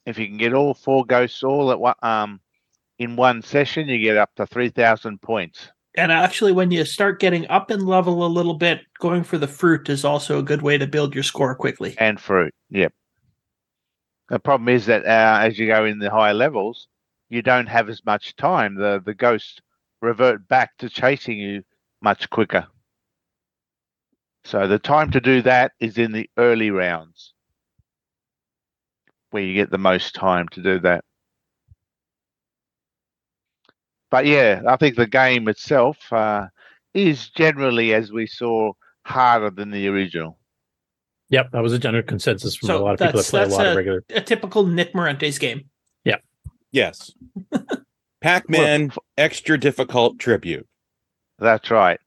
If you can get all four ghosts all at one, um, in one session, you get up to three thousand points. And actually, when you start getting up in level a little bit, going for the fruit is also a good way to build your score quickly. And fruit. Yep. The problem is that uh, as you go in the higher levels, you don't have as much time. The the ghosts revert back to chasing you much quicker. So the time to do that is in the early rounds, where you get the most time to do that. But yeah, I think the game itself uh, is generally, as we saw, harder than the original. Yep, that was a general consensus from So a lot of people that that's- play a that's lot of regular. A typical Nick Marentes' game. Yeah. Yes. Pac-Man extra difficult tribute. That's right.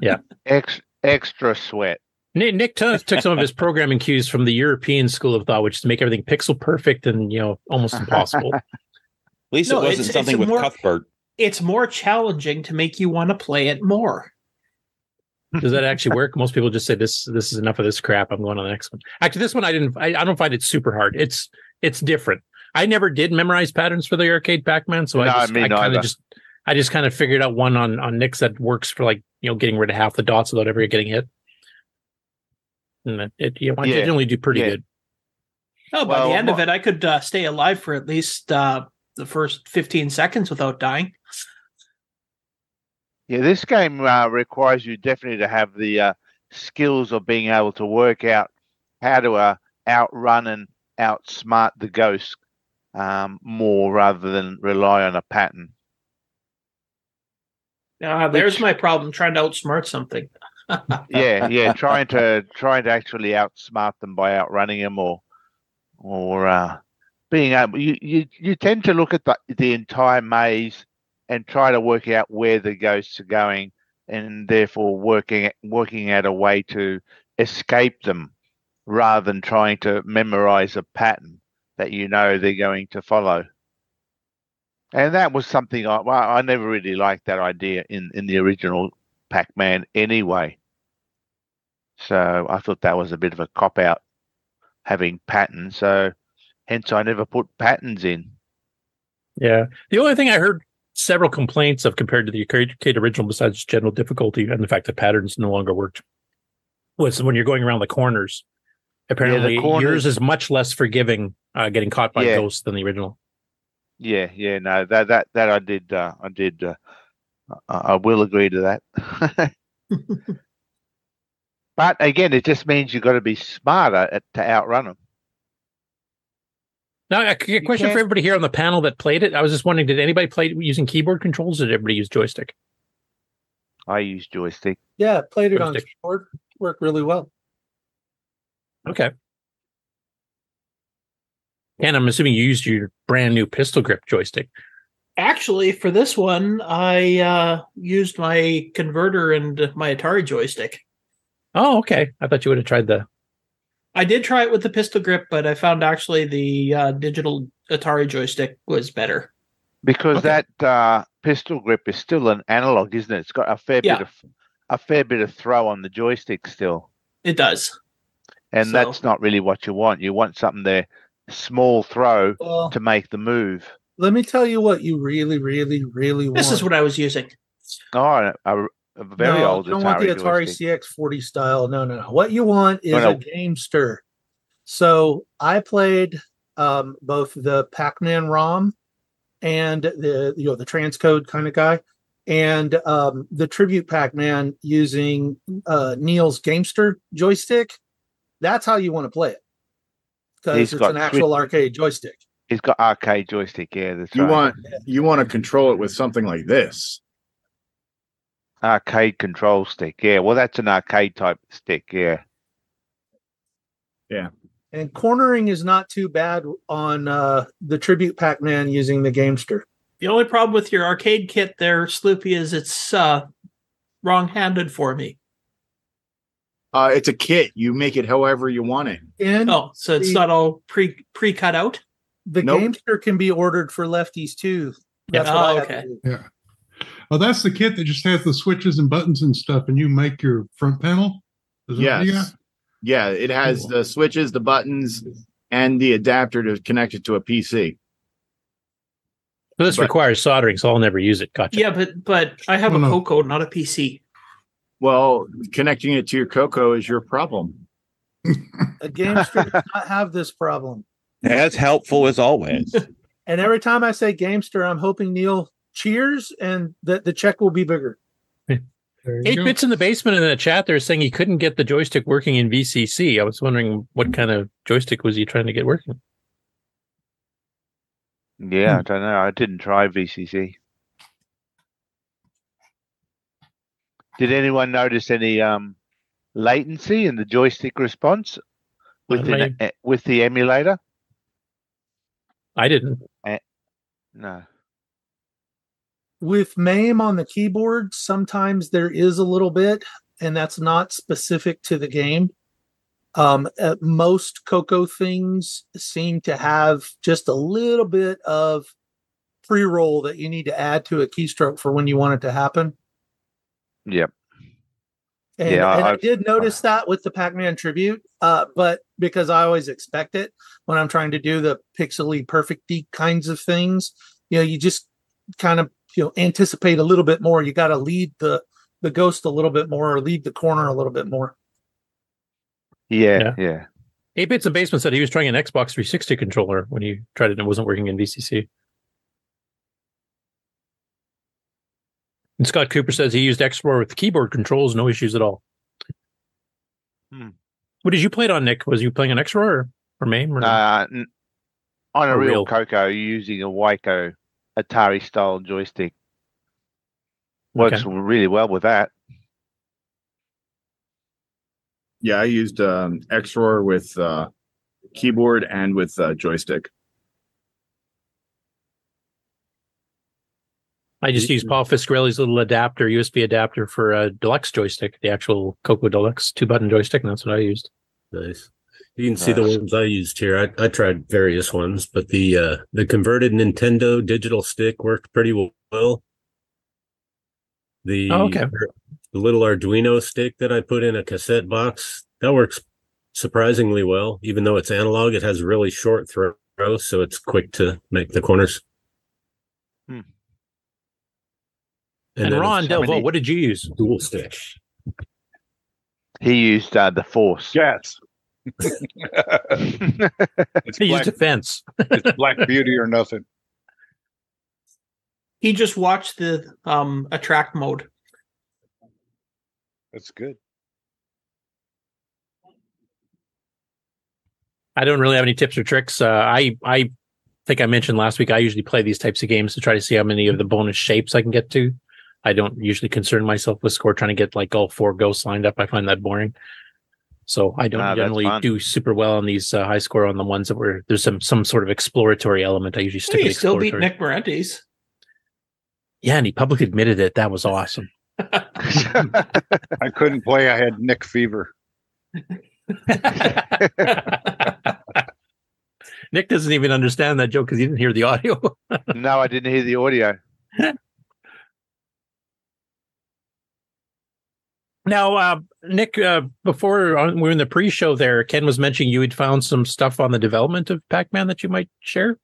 Yeah. Ex- extra sweat. Nick, Nick took, took some of his programming cues from the European school of thought, which is to make everything pixel perfect and you know almost impossible. At least No, it wasn't it's- something it's with more- Cuthbert. It's more challenging to make you want to play it more. Does that actually work? Most people just say this this is enough of this crap. I'm going on the next one. Actually, this one I didn't. I, I don't find it super hard. It's it's different. I never did memorize patterns for the arcade Pac-Man, so No, I just me I kind of just I just kind of figured out one on on Nick's that works for like you know getting rid of half the dots without ever getting hit. And it, it you I Yeah. generally do pretty Yeah. good. Oh, by Well, the end of it, I could uh, stay alive for at least uh, the first 15 seconds without dying. Yeah, this game uh, requires you definitely to have the uh, skills of being able to work out how to uh, outrun and outsmart the ghost um, more rather than rely on a pattern. Uh, there's my problem trying to outsmart something. Yeah, yeah, trying to trying to actually outsmart them by outrunning them or or uh, being able you, you you tend to look at the the entire maze and try to work out where the ghosts are going and therefore working working out a way to escape them rather than trying to memorize a pattern that you know they're going to follow. And that was something I well, I never really liked that idea in in the original Pac-Man anyway. So I thought that was a bit of a cop out having patterns. So hence I never put patterns in. Yeah. The only thing I heard several complaints of compared to the arcade original, besides general difficulty and the fact that patterns no longer worked, was when you're going around the corners. Apparently, the corners- yours is much less forgiving uh, getting caught by Yeah. ghosts than the original. Yeah, yeah, no, that that that I did, uh, I did, uh, I, I will agree to that. but again, it just means you've got to be smarter at, to outrun them. Now, a a question for everybody here on the panel that played it. I was just wondering, did anybody play it using keyboard controls or did everybody use joystick? I use joystick. Yeah, played it on Joystick. keyboard. Worked really well. Okay. And I'm assuming you used your brand new pistol grip joystick. Actually, for this one, I uh, used my converter and my Atari joystick. Oh, okay. I thought you would have tried the. I did try it with the pistol grip, but I found actually the uh, digital Atari joystick was better. because that uh, pistol grip is still an analog, isn't it? It's got a fair Yeah. bit of a fair bit of throw on the joystick still, It does. and So- that's not really what you want. You want something there, small throw Well, to make the move. let me tell you what you really, really, really want. This is what I was using. Oh, a, a, a very no, old You don't want the Atari Atari joystick. CX40 style. No, no, no. What you want is Oh, no. a Gamester. So I played um, both the Pac-Man ROM and the you know the transcode kind of guy, and um, the Tribute Pac-Man using uh, Neil's Gamester joystick. That's how you want to play it because He's it's got an actual switch- arcade joystick. He's got arcade joystick. Yeah, that's You right. want you want to control it with something like this. Arcade control stick. Yeah, well, that's an arcade type stick. Yeah. Yeah. And cornering is not too bad on uh, the Tribute Pac-Man using the Gamester. The only problem with your arcade kit there, Sloopy, is it's uh, wrong-handed for me. Uh, it's a kit. You make it however you want it. And Oh, so it's the- not all pre pre cut out. The Nope. Gamester can be ordered for lefties too. That's Yeah. what I Oh, had to okay. do. Yeah. Oh, that's the kit that just has the switches and buttons and stuff, and you make your front panel. Is that what you Yes. Yeah, it has Cool. the switches, the buttons, and the adapter to connect it to a PC. So this But- requires soldering, so I'll never use it. Gotcha. Yeah, but but I have Oh, a no. Coco, not a PC. Well, connecting it to your Coco is your problem. A Gamester does not have this problem. As helpful as always. And every time I say Gamester, I'm hoping Neil cheers and that the check will be bigger. Eight go. bits in the basement in the chat. They're saying he couldn't get the joystick working in VCC. I was wondering what kind of joystick was he trying to get working. Yeah, Hmm. I don't know. I didn't try VCC. Did anyone notice any um, latency in the joystick response with Uh, an, eh, with the emulator. I didn't. No. With MAME on the keyboard, sometimes there is a little bit, and that's not specific to the game. Um, most Coco things seem to have just a little bit of pre roll that you need to add to a keystroke for when you want it to happen. Yep. And, Yeah, and I did notice that with the Pac Man tribute, uh, but because I always expect it when I'm trying to do the pixely perfecty kinds of things, you know, you just kind of you know anticipate a little bit more. You got to lead the the ghost a little bit more, or lead the corner a little bit more. Yeah, yeah. Eight Bits in Basement said he was trying an Xbox 360 controller when he tried it and it wasn't working in VCC. And Scott Cooper says he used Explorer with keyboard controls, no issues at all. Hmm. What did you play it on, Nick? Was you playing an Explorer or, or MAME? Or Uh, n- on a Or real, real. Coco, using a Waco Atari style joystick works Okay. really well with that. Yeah, I used um, XROAR with uh, keyboard and with uh, joystick. I just used Paul Fiscarelli's little adapter, USB adapter for a deluxe joystick, the actual Coco Deluxe two button joystick, and that's what I used. Nice. You can see the ones I used here. I, I tried various ones, but the uh, the converted Nintendo digital stick worked pretty well. The Oh, okay. the little Arduino stick that I put in a cassette box that works surprisingly well. Even though it's analog, it has really short throw, so it's quick to make the corners. Hmm. And, then Ron it's- Delvaux, what did you use? Dual stick. He used uh, the Force. Yes. It's He used black, defense. it's Black Beauty or nothing. He just watched the um attract mode. That's good. I don't really have any tips or tricks. Uh, I I think I mentioned last week I usually play these types of games to try to see how many of the bonus shapes I can get to. I don't usually concern myself with score trying to get like all four ghosts lined up. I find that boring. So I don't Ah, generally do super well on these uh, high score on the ones that were there's some some sort of exploratory element. I usually stick Hey, you still beat. Nick Marentes. Yeah, and he publicly admitted it. That was awesome. I couldn't play. I had Nick fever. Nick doesn't even understand that joke because he didn't hear the audio. no, I didn't hear the audio. Now, uh, Nick, uh, before on, we were in the pre-show there, Ken was mentioning you had found some stuff on the development of Pac-Man that you might share.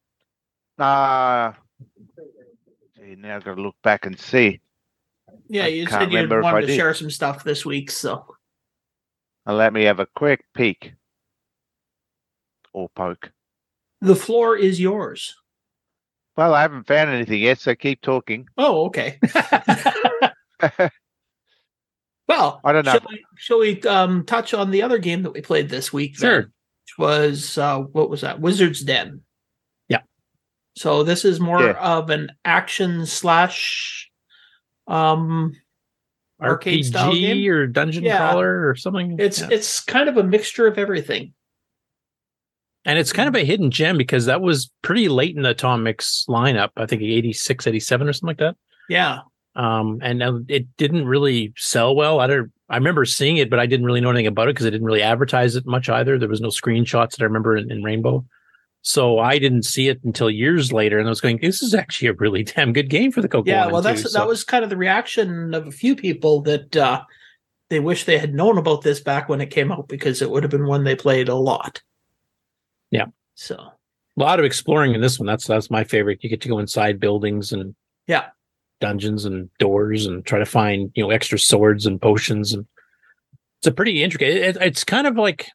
Uh, gee, now I've got to look back and see. Yeah, you can't said you remember if I wanted to share some stuff this week, so Uh, let me have a quick peek. Or poke. the floor is yours. Well, I haven't found anything yet, so keep talking. Oh, okay. well, I don't know. Shall we, shall we um, touch on the other game that we played this week? then? Sure. Which was uh, what was that? Wizard's Den. Yeah. So this is more Yeah. of an action slash um arcade style game. or dungeon Yeah. crawler or something. It's Yeah. it's kind of a mixture of everything. and it's kind of a hidden gem because that was pretty late in the Atomics lineup. I think 86, 87 or something like that. Yeah. Um, and uh, it didn't really sell well. I don't. I remember seeing it, but I didn't really know anything about it because I didn't really advertise it much either. There was no screenshots that I remember in, in Rainbow, so I didn't see it until years later. And I was going, "This is actually a really damn good game for the Coco." yeah, well, that's two." that was kind of the reaction of a few people that uh, they wish they had known about this back when it came out because it would have been one they played a lot. Yeah. So a lot of exploring in this one. That's that's my favorite. You get to go inside buildings and yeah, dungeons and doors and try to find you know extra swords and potions and it's a pretty intricate. It, it's kind of like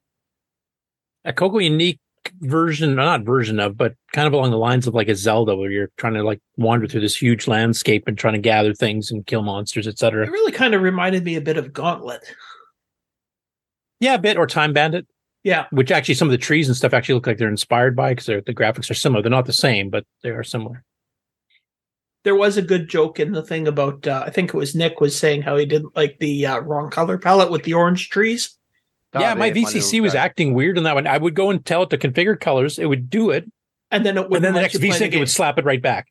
a Coco unique version, not version of, but kind of along the lines of like a Zelda, where you're trying to like wander through this huge landscape and trying to gather things and kill monsters, etc. it really kind of reminded me a bit of Gauntlet. Yeah, a bit or Time Bandit. Yeah. Which actually some of the trees and stuff actually look like they're inspired by because the graphics are similar. They're not the same, but they are similar. There was a good joke in the thing about uh, I think it was Nick was saying how he didn't like the uh, wrong color palette with the orange trees. yeah, my VCC was guy. acting weird on that one. I would go and tell it to configure colors. It would do it. And then it And wouldn't then the let next you play the VSync, it would slap it right back.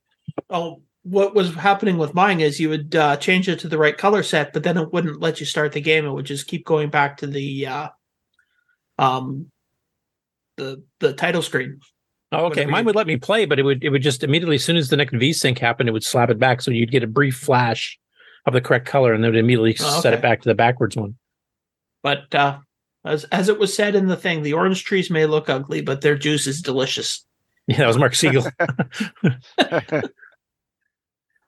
Oh, what was happening with mine is you would uh, change it to the right color set, but then it wouldn't let you start the game. It would just keep going back to the uh, um the the title screen. Oh, okay. Mine you- would let me play, but it would it would just immediately as soon as the next VSync happened, it would slap it back. So you'd get a brief flash of the correct color and then it would immediately Oh, set it back to the backwards one. But uh, as as it was said in the thing, the orange trees may look ugly, but their juice is delicious. Yeah, that was Mark Siegel.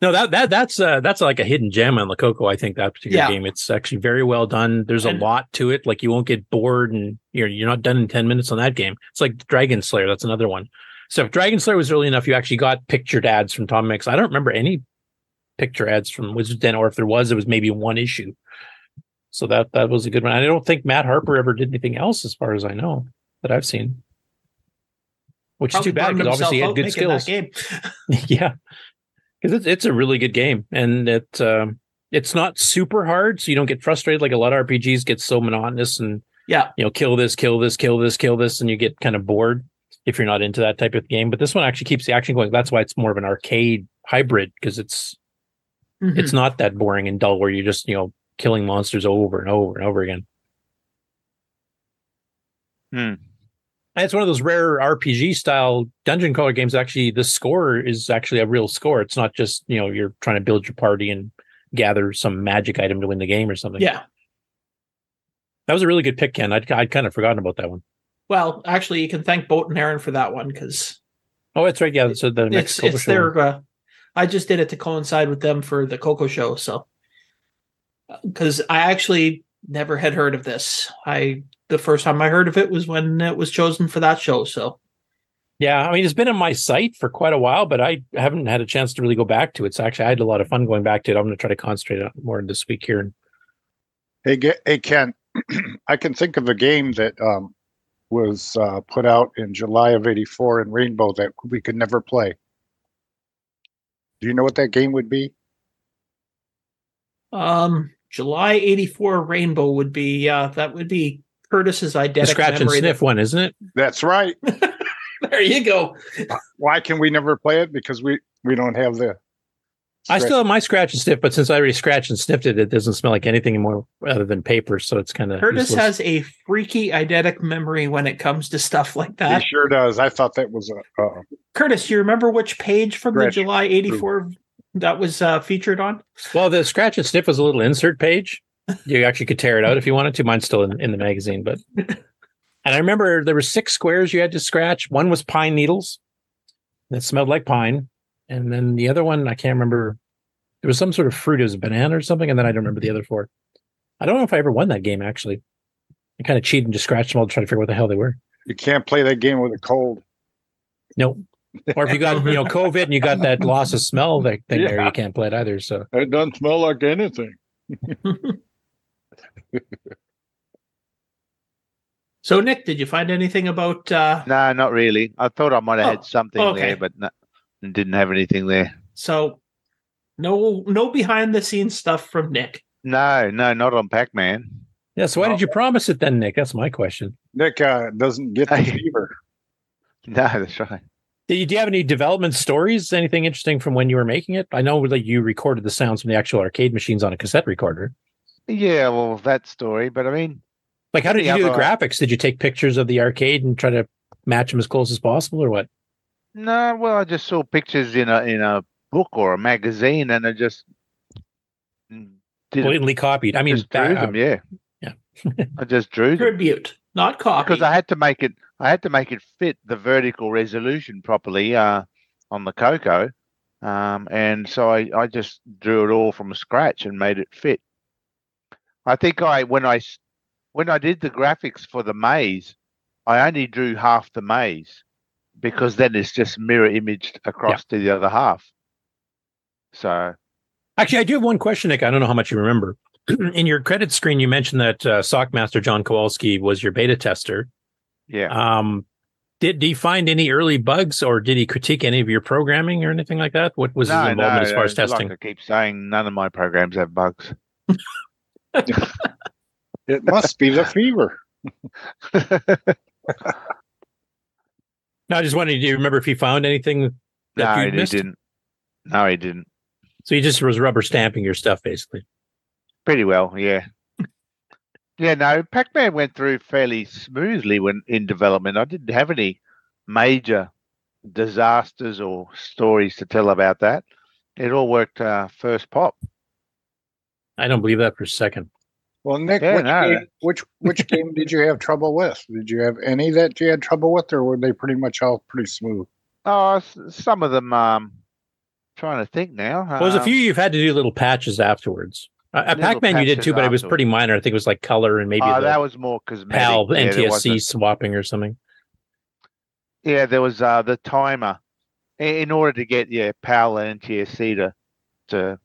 no, that that that's uh that's like a hidden gem on the Coco. I think that particular Yeah. game. It's actually very well done. There's And- a lot to it. Like you won't get bored, and you're you're not done in ten minutes on that game. It's like Dragon Slayer. That's another one. So if Dragon Slayer was early enough, you actually got pictured ads from Tom Mix. I don't remember any picture ads from Wizards Den, or if there was, it was maybe one issue. So that that was a good one. I don't think Matt Harper ever did anything else, as far as I know, that I've seen. Which Probably is too bad because obviously he had good skills. game. yeah, because it's it's a really good game, and it um, it's not super hard, so you don't get frustrated like a lot of RPGs get so monotonous and Yeah. you know kill this, kill this, kill this, kill this, and you get kind of bored if you're not into that type of game. But this one actually keeps the action going. That's why it's more of an arcade hybrid because it's Mhm. it's not that boring and dull where you're just you know killing monsters over and over and over again. Hmm. And it's one of those rare RPG style dungeon crawler games. Actually, the score is actually a real score. It's not just you know you're trying to build your party and gather some magic item to win the game or something. yeah. that was a really good pick, Ken. I'd I'd kind of forgotten about that one. Well, actually, you can thank Boat and Aaron for that one because Oh, that's right. Yeah, so the next it's it's show. their. Uh, I just did it to coincide with them for the Coco show, so because I actually never had heard of this. I the first time I heard of it was when it was chosen for that show. So Yeah, I mean it's been on my site for quite a while, but I haven't had a chance to really go back to it. So actually, I had a lot of fun going back to it. I'm going to try to concentrate on more this week here. And Hey, Ge- hey Ken, I can think of a game that um, was uh, put out in July of '84 in Rainbow that we could never play. Do you know what that game would be? um, July '84 Rainbow would be uh, that would be Curtis's the identical scratch and memory. sniff one, isn't it? That's right. there you go. Why can we never play it? Because we we don't have the. I still have my scratch and sniff, but since I already scratched and sniffed it, it doesn't smell like anything more other than paper. So it's kind of Curtis has a freaky eidetic memory when it comes to stuff like that. He sure does. I thought that was a. Uh, Curtis, you remember which page from the July '84 that was uh, featured on? Well, the scratch and sniff was a little insert page. You actually could tear it out if you wanted to. Mine's still in, in the magazine, but and I remember there were six squares you had to scratch. One was pine needles that smelled like pine, and then the other one I can't remember. There was some sort of fruit, it was a banana or something, and then I don't remember the other four. I don't know if I ever won that game actually. I kind of cheated and just scratched them all to try to figure out what the hell they were. you can't play that game with a cold. Nope. Or if you got you know COVID and you got that loss of smell that thing there, you can't play it either. So It doesn't smell like anything. So, Nick, did you find anything about? Uh, No, not really. I thought I might have Oh, had something okay. there, but no, didn't have anything there. so, no, no behind the scenes stuff from Nick. No, no, not on Pac Man. yeah. So why did you promise it then, Nick? That's my question. Nick uh, doesn't get the fever. No, that's right. Do you, do you have any development stories? Anything interesting from when you were making it? I know that you recorded the sounds from the actual arcade machines on a cassette recorder. Yeah, well, that story, but I mean, Like, how did you do the graphics? Did you take pictures of the arcade and try to match them as close as possible, or what? no, well, I just saw pictures in a in a book or a magazine, and I just Blatantly copied. I mean, just drew ba- them. Yeah, yeah. I just drew them Tribute, not copy. because I had to make it. I had to make it fit the vertical resolution properly uh, on the Coco, um, and so I, I just drew it all from scratch and made it fit. I think I when I when I did the graphics for the maze, I only drew half the maze because then it's just mirror imaged across to the other half. So Actually, I do have one question, Nick. I don't know how much you remember. In your credit screen, you mentioned that uh, Sockmaster John Kowalski was your beta tester. yeah, Um, did, did he find any early bugs, or did he critique any of your programming or anything like that? What was his involvement no, as far as testing? Like I keep saying, none of my programs have bugs. It must be the fever. No, I just wanted. Do you remember if he found anything that no, you he missed? didn't. No, he didn't. So he just was rubber stamping your stuff, basically. Pretty well, yeah. yeah, no, Pac-Man went through fairly smoothly when in development. I didn't have any major disasters or stories to tell about that. It all worked uh, first pop. I don't believe that for a second. Well, Nick, Yeah, which, no. game, which which game did you have trouble with? Did you have any that you had trouble with, or were they pretty much all pretty smooth? Oh, s- some of them. Um, trying to think now. Well, there's a Um, few you've had to do little patches afterwards. Uh, uh, Pac-Man you did too, but it was pretty minor. I think it was like color and maybe oh, the that was more because PAL Yeah, NTSC swapping or something. Yeah, there was uh, the timer. In order to get yeah PAL and NTSC to to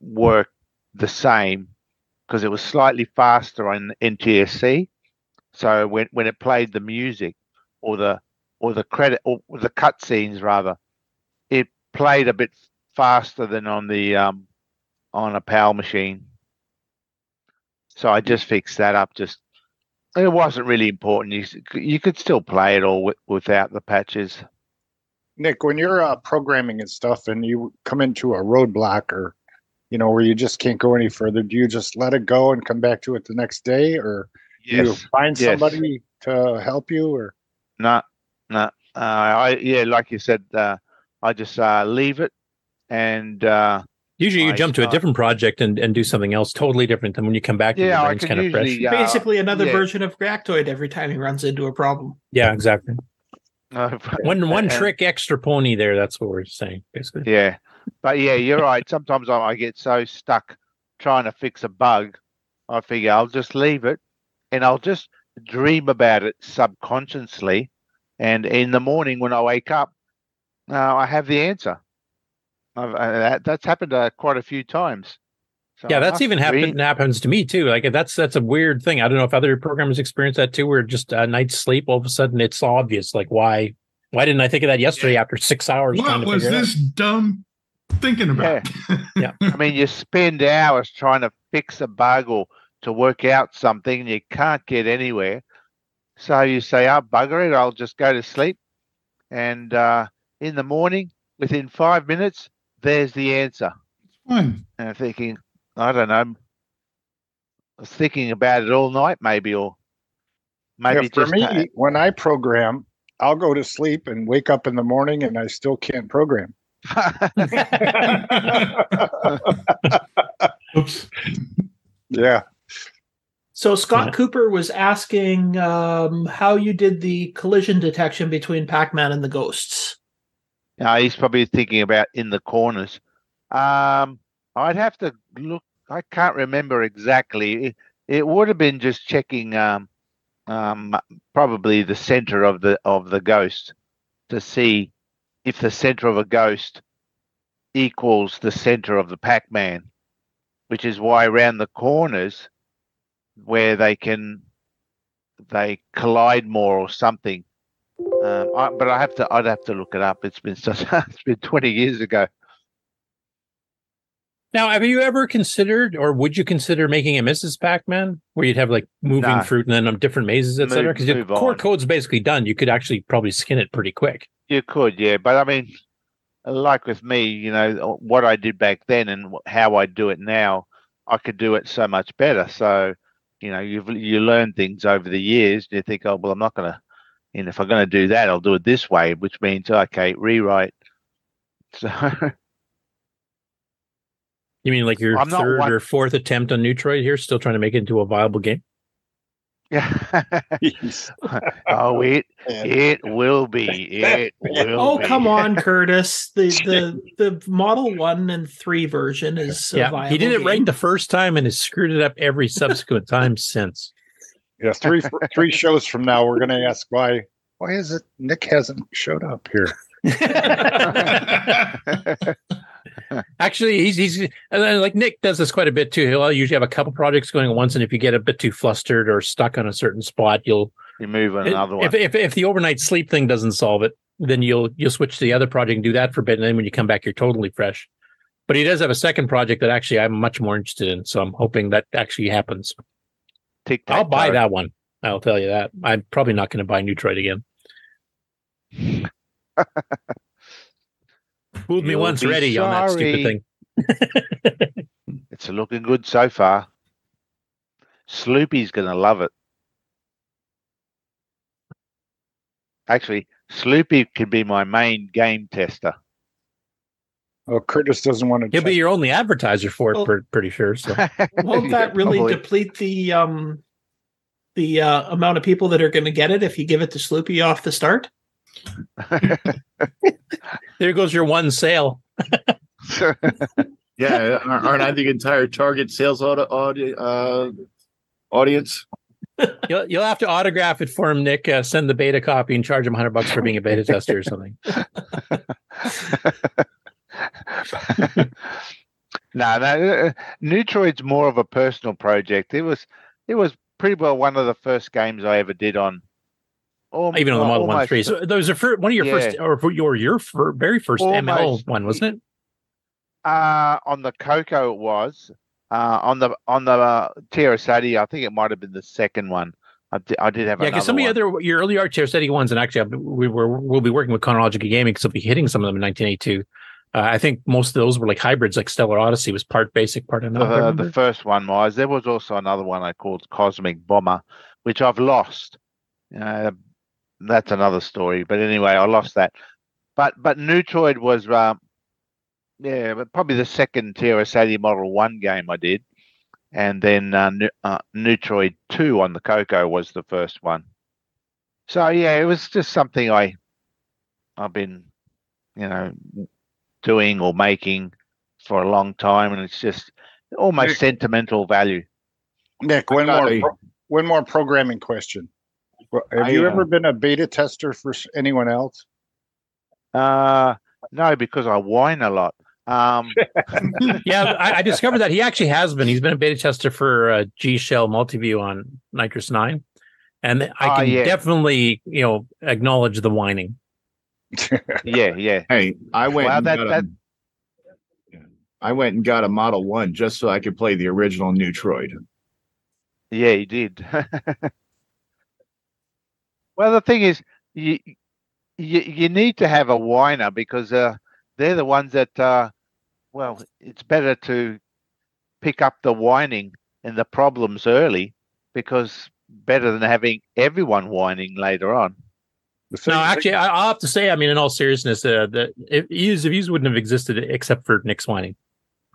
work the same, because it was slightly faster on NTSC. So when when it played the music or the or the credit or the cutscenes rather, it played a bit faster than on the um on a PAL machine. So I just fixed that up. Just it wasn't really important. You you could still play it all wi- without the patches. Nick, when you're uh, programming and stuff, and you come into a roadblock, or you know where you just can't go any further, do you just let it go and come back to it the next day, or do you Yes, find yes. somebody to help you, or No, no. Uh, I yeah, like you said, uh, I just uh, leave it, and uh, Usually you I jump to a different project and, and do something else totally different than when you come back to Yeah, your I brain's can kind of fresh. usually, uh, Basically, another yeah. version of Gractoid every time he runs into a problem. Yeah, exactly. uh, One one and- trick extra pony there. That's what we're saying, basically. Yeah, but yeah, you're right. Sometimes I, I get so stuck trying to fix a bug, I figure I'll just leave it, and I'll just dream about it subconsciously, and in the morning when I wake up, uh, I have the answer. I've, uh, that, that's happened uh, quite a few times. So yeah, that's even dream- happened happens to me too. Like that's that's a weird thing. I don't know if other programmers experience that too, where just a night's sleep, all of a sudden it's obvious. Like why why didn't I think of that yesterday after six hours? trying What to was figure out? this dumb thinking about? Yeah. I mean, you spend hours trying to fix a bug or to work out something, and you can't get anywhere. So you say, "Oh, bugger it! I'll just go to sleep." And uh, in the morning, within five minutes, there's the answer. Fine. And I'm thinking, I don't know. I was thinking about it all night, maybe, or maybe Yeah, for just me, ha- when I program, I'll go to sleep and wake up in the morning, and I still can't program. Oops. Yeah. So Scott Cooper was asking um, how you did the collision detection between Pac-Man and the ghosts. Uh, he's probably thinking about in the corners. Um, I'd have to look. I can't remember exactly. It, it would have been just checking, um, um, probably the center of the of the ghost to see if the center of a ghost equals the center of the Pac-Man, which is why around the corners where they can they collide more or something. Um, I, but I have to. I'd have to look it up. It's been such. it's been twenty years ago. Now, have you ever considered, or would you consider making a Mrs. Pac-Man, where you'd have like moving fruit and then different mazes, etc.? Because the move core on. code's basically done. You could actually probably skin it pretty quick. You could, yeah. But I mean, like with me, you know, what I did back then and how I do it now, I could do it so much better. So, you know, you've you learn things over the years. You think, oh, well, I'm not gonna. And if I'm going to do that, I'll do it this way, which means okay, rewrite. So You mean like your I'm third one- or fourth attempt on Neutroid here, still trying to make it into a viable game? Yeah. oh, it it will be. It will. Oh, be. come on, Curtis. The the the Model One and Three version is yeah, he did viable it right the first time and has screwed it up every subsequent time since. Yeah. Three three shows from now, we're going to ask why. Why is it Nick hasn't showed up here? Actually, he's he's and then, like Nick does this quite a bit too. He'll usually have a couple projects going at once, and if you get a bit too flustered or stuck on a certain spot, you'll You move on another one. If, if if the overnight sleep thing doesn't solve it, then you'll you'll switch to the other project and do that for a bit, and then when you come back, you're totally fresh. But he does have a second project that actually I'm much more interested in, so I'm hoping that actually happens. Take I'll buy Tic-tac-toe. that one. I'll tell you that. I'm probably not going to buy Neutroid again. Fooled me once be ready on that stupid thing. It's looking good so far. Sloopy's gonna love it. Actually, Sloopy could be my main game tester. Oh, Curtis doesn't want to. He'll be your only advertiser for it, Well- per- pretty sure. So Won't that really probably. deplete the um the uh, amount of people that are going to get it if you give it to Sloopy off the start? there goes your one sale. Yeah, aren't I the entire target sales audi- audi- uh, audience? You'll you'll have to autograph it for him, Nick. Uh, send the beta copy and charge him hundred bucks for being a beta tester or something. no, no, uh, Neutroid's more of a personal project. It was, it was pretty well one of the first games I ever did on. Al- Even on the uh, Model One Three. So those are fir- one of your first, or for your your very first ML Almost. one, wasn't it? Uh, on the Coco it was. Uh, on the on the uh, TRS-80, I think it might have been the second one. I did, have Yeah, because some of the other your early Steady ones, and actually we were we'll be working with Chronological Gaming because we'll be hitting some of them in 1982. Uh, I think most of those were like hybrids, like Stellar Odyssey was part basic, part ML. if the, the first one was. There was also another one I called Cosmic Bomber, which I've lost. Uh, that's another story. But anyway, I lost that. But but Neutroid was um, yeah, but probably the second TRS-80 Model One game I did, and then uh, Nu- uh, Neutroid Two on the Coco was the first one. So yeah, it was just something I I've been you know doing or making for a long time, and it's just almost Nick- sentimental value. Nick, one more pro- one more programming question. Well, Have I, you uh, ever been a beta tester for anyone else? Uh no, because I whine a lot. Um, yeah, I, I discovered that he actually has been. He's been a beta tester for uh, G Shell MultiVue on NitrOS-9, and I Ah, can yeah. definitely you know acknowledge the whining. yeah, yeah. Hey, I went. Well, that- a- that- I went and got a Model One just so I could play the original Neutroid. Yeah, he did. well, the thing is, you you you need to have a whiner because uh, they're the ones that uh, well, it's better to pick up the whining and the problems early because better than having everyone whining later on. No, actually, I, I'll have to say, I mean, in all seriousness, uh, that if views views wouldn't have existed except for Nick's whining,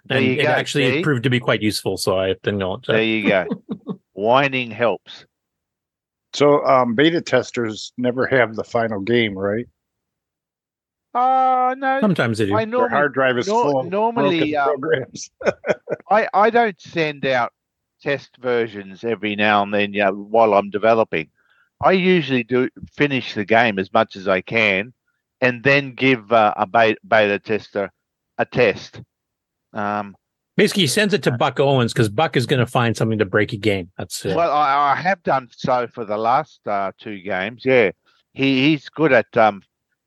and it go, actually see? proved to be quite useful. So I have to acknowledge that. There you go. whining helps. So um, beta testers never have the final game, right? Uh no. Sometimes they do. I Their normally, hard drive is nor- full of normally broken uh, programs. I, I don't send out test versions every now and then yeah, while I'm developing. I usually do finish the game as much as I can and then give uh, a beta, beta tester a test. Um, Basically, he sends it to Buck Owens because Buck is going to find something to break a game. That's it. Well, I, I have done so for the last uh, two games. Yeah, he, he's good at um,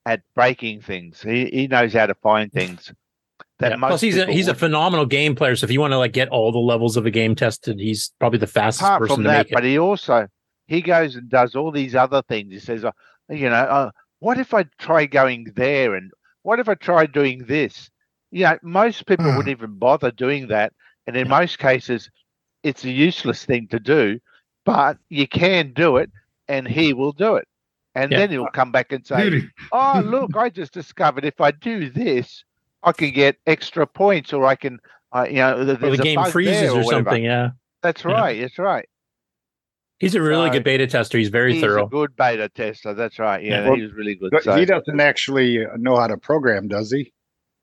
at breaking things. He, he knows how to find things. That Yeah, most Plus, he's a he's a wouldn't. phenomenal game player. So if you want to like get all the levels of a game tested, he's probably the fastest apart person from to that, make it. but he also he goes and does all these other things. He says, uh, you know, uh, what if I try going there, and what if I try doing this? You know, most people wouldn't even bother doing that, and in most cases, it's a useless thing to do. But you can do it, and he will do it, and Yeah. then he'll come back and say, "Oh, look, I just discovered if I do this, I can get extra points, or I can, uh, you know, th- or the game bug freezes there or something. Yeah, That's Yeah. right. That's right. he's a really So- good beta tester. He's very He's thorough. a good beta tester. That's right. Yeah, Well, he was really good. But So, he doesn't actually know how to program, does he?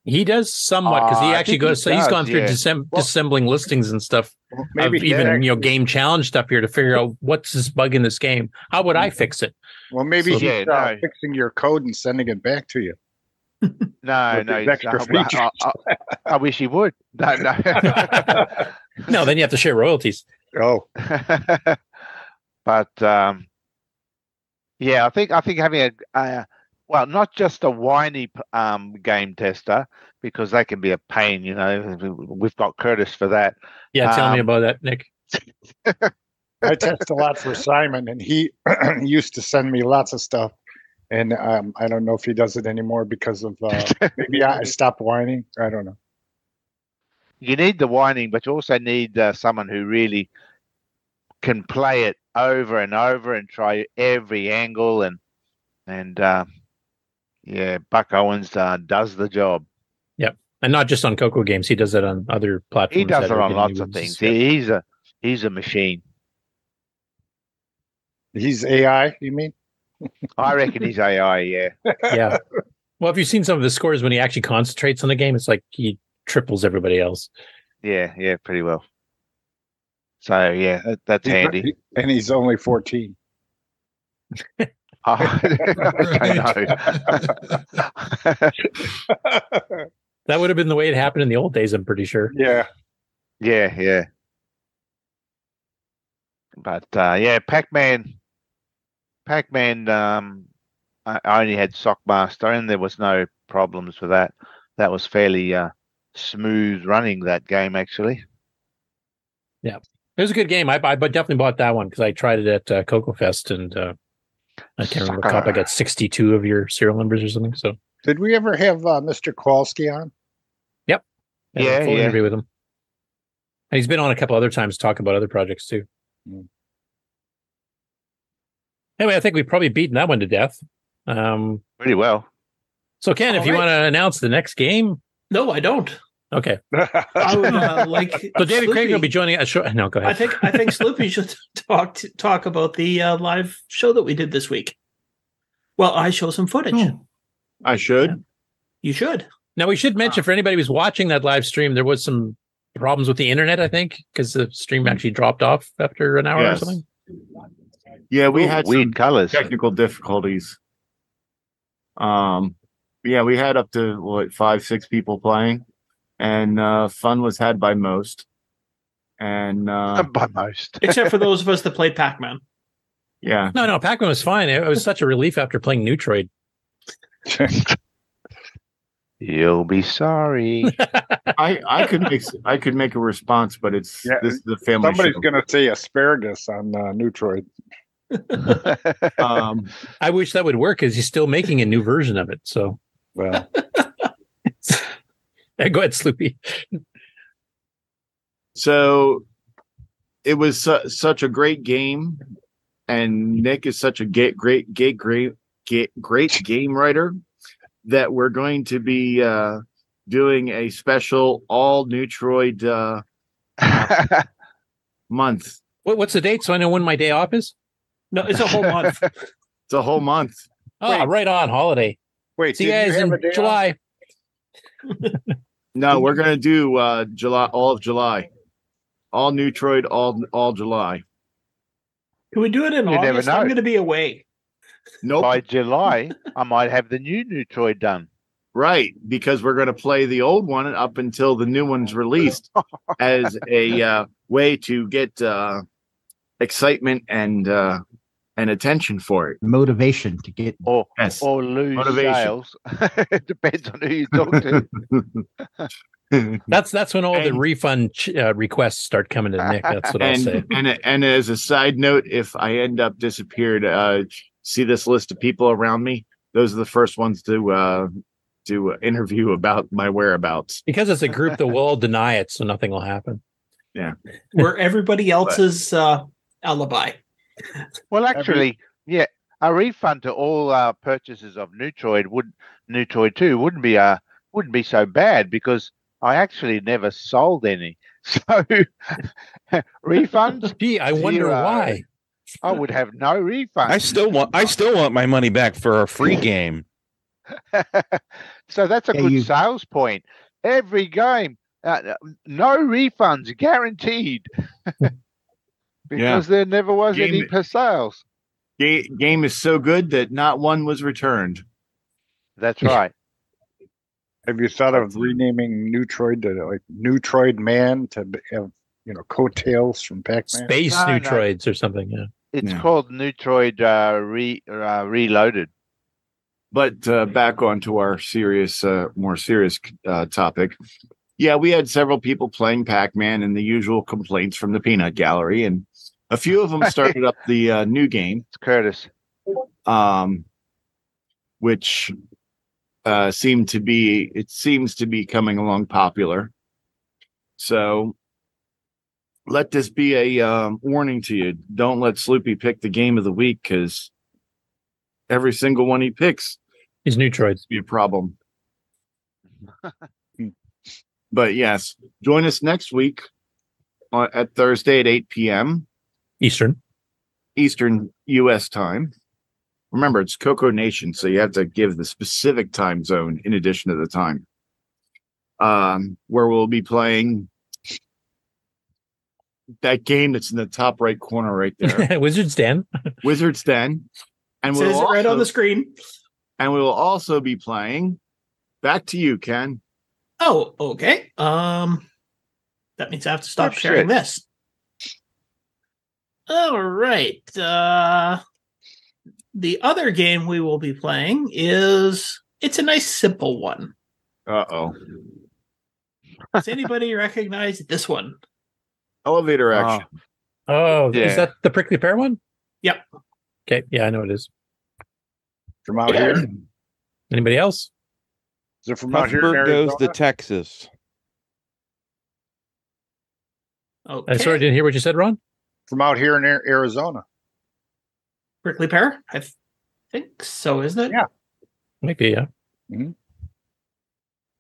He does somewhat because Uh, he I actually think he goes. so he's gone through yeah. disem- Well- disassembling listings and stuff Maybe of even had you know game challenge stuff here to figure out what's this bug in this game. How would I fix it? Well, maybe So- he's Yeah, uh, no. fixing your code and sending it back to you. no, no. his he's- extra uh, well, features. I, I- I wish he would. No, no. No, then you have to share royalties. Oh, but um, yeah, I think I think having a uh, well, not just a whiny um, game tester because they can be a pain. You know, we've got Curtis for that. Yeah, tell me Um, about that, Nick. I test a lot for Simon, and he used to send me lots of stuff. And um, I don't know if he does it anymore because of uh, maybe I stopped whining. I don't know. You need the whining, but you also need uh, someone who really can play it over and over and try every angle and and uh, yeah, Buck Owens uh, does the job. Yep, and not just on Coco games. He does it on other platforms. He does it on lots of things. He, he's a he's a machine. He's AI, you mean? I reckon he's AI. Yeah. yeah. Well, if you've seen some of his scores when he actually concentrates on the game, it's like he triples everybody else. Yeah, yeah, pretty well. So yeah, that, that's He's- handy. And he's only 14. That would have been the way it happened in the old days. I'm pretty sure. Yeah. Yeah, yeah. But uh, yeah, Pac-Man, Pac-Man. Um, I, I only had Sockmaster, and there was no problems with that. That was fairly uh, smooth running that game actually. Yeah, it was a good game. I, I but definitely bought that one because I tried it at uh, Coco Fest, and uh, I can't remember. Sucker. Cop, I got 62 of your serial numbers or something. So Did we ever have uh, Mr. Kowalski on? Yep. I Yeah, full yeah. interview with him. And he's been on a couple other times talking about other projects too. Anyway, I think we've probably beaten that one to death. Um, Pretty well. So, Ken, if All you want to announce the next game, No, I don't. Okay. I would uh, like. So, David Craig will be joining us. Sure, no, go ahead. I think I think Sloopy should talk talk about the uh, live show that we did this week. Well, I show some footage. Oh. I should. You should. Now we should mention for anybody who's watching that live stream, there was some problems with the internet, I think, because the stream actually dropped off after an hour Yes. or something. Yeah, we Ooh, had weird some colors. technical difficulties. Um, yeah, we had up to what five, six people playing, and uh, fun was had by most. And uh, by most, Except for those of us that played Pac Man. yeah, No, no, Pac-Man was fine. It was such a relief after playing Neutroid. You'll be sorry. I I could make I could make a response, but it's Yeah, this is the family Somebody's show. going to say asparagus on uh, Neutroid. Um, I wish that would work because he's still making a new version of it. So, well, Yeah, go ahead, Sloopy. so it was su- such a great game, and Nick is such a great, great, great, great, great, great game writer that we're going to be uh, doing a special all Neutroid uh, month. What, what's the date so I know when my day off is? No, it's a whole month. It's a whole month. Oh, right on holiday. Wait, See you did you guys in a day off? July. No, we're gonna do uh July all of July. All Neutroid, all all July. Can we do it in You never August? I'm know. going to be away. Nope. By July, I might have the new Neutroid done. Right, because we're going to play the old one up until the new one's released as a uh, way to get uh, excitement and uh, and attention for it. Motivation to get or Yes. or lose Motivation. sales. it depends on who you talk to. That's that's when all the refund ch- uh, requests start coming to Nick. That's what I'll say. and and and as a side note, if I end up disappeared, uh, see this list of people around me. Those are the first ones to uh, to interview about my whereabouts. Because it's a group that will all deny it, so nothing will happen. Yeah. We're everybody else's uh, alibi. Well, actually, yeah, a refund to all uh, purchases of Neutroid would Neutroid two wouldn't be uh wouldn't be so bad because I actually never sold any. So refunds. Gee, I wonder Zero. why. I would have no refund. I still want I still want my money back for a free game. so that's a Yeah, good you- sales point. Every game, uh, no refunds guaranteed, because there never was Game- any per sales. Ga- game is so good that not one was returned. That's right. Have you thought of renaming Neutroid to like Neutroid Man to have you know coattails from Pac-Man? Space No, no. Neutroids or something. Yeah. It's Yeah. called Neutroid uh, re, uh, Reloaded. But uh, back onto our serious, uh, more serious uh, topic. Yeah, we had several people playing Pac-Man and the usual complaints from the peanut gallery, and A few of them started up the uh, new game. It's Curtis. Um, which uh, seemed to be it seems to be coming along popular. So let this be a um, warning to you. Don't let Sloopy pick the game of the week because every single one he picks is Neutroids. Be a problem. but yes, join us next week at Thursday at 8 p.m. Eastern. Eastern U.S. time. Remember, it's Coco Nation, so you have to give the specific time zone in addition to the time. Um, where we'll be playing that game that's in the top right corner right there. Wizard's Den. Wizard's Den. And Says we'll it right on the screen. And we will also be playing back to you, Ken. Oh, okay. Um, that means I have to stop Oh, sharing shit. this. All right. Uh, the other game we will be playing is it's a nice simple one. Uh oh. Does anybody recognize this one? Elevator action. Oh, Yeah. is that the prickly pear one? Yep. Okay. Yeah, I know it is. From out here. Anybody else? Is it from out here? goes to Texas. Okay. I sorry, I didn't hear what you said, Ron. From out here in Arizona. Prickly pear? I think so, isn't it? Yeah. Maybe, yeah. Mm-hmm.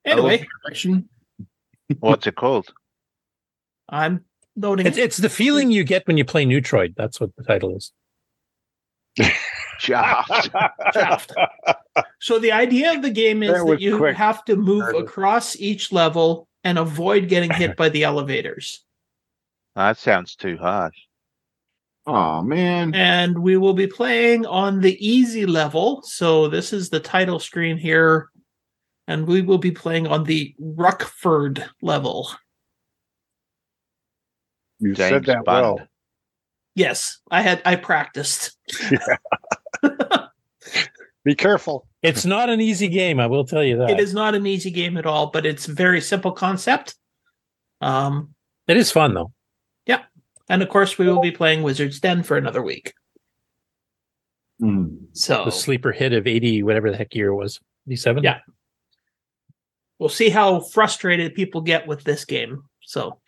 Anyway, What's it called? I'm noting It's, it's the feeling you get when you play Neutroid. That's what the title is. Shaft. Shaft. So the idea of the game is That that, you quick. have to move across each level and avoid getting hit by the elevators. That sounds too harsh. Oh man. And we will be playing on the easy level. So this is the title screen here. And we will be playing on the Ruckford level. You said that Bond. well. Yes, I had I practiced. Be careful. It's not an easy game, I will tell you that. It is not an easy game at all, but it's a very simple concept. Um, It is fun though. Yeah. And of course, we will be playing Wizard's Den for another week. So The sleeper hit of 80, whatever the heck year it was. 87? Yeah. we'll see how frustrated people get with this game. So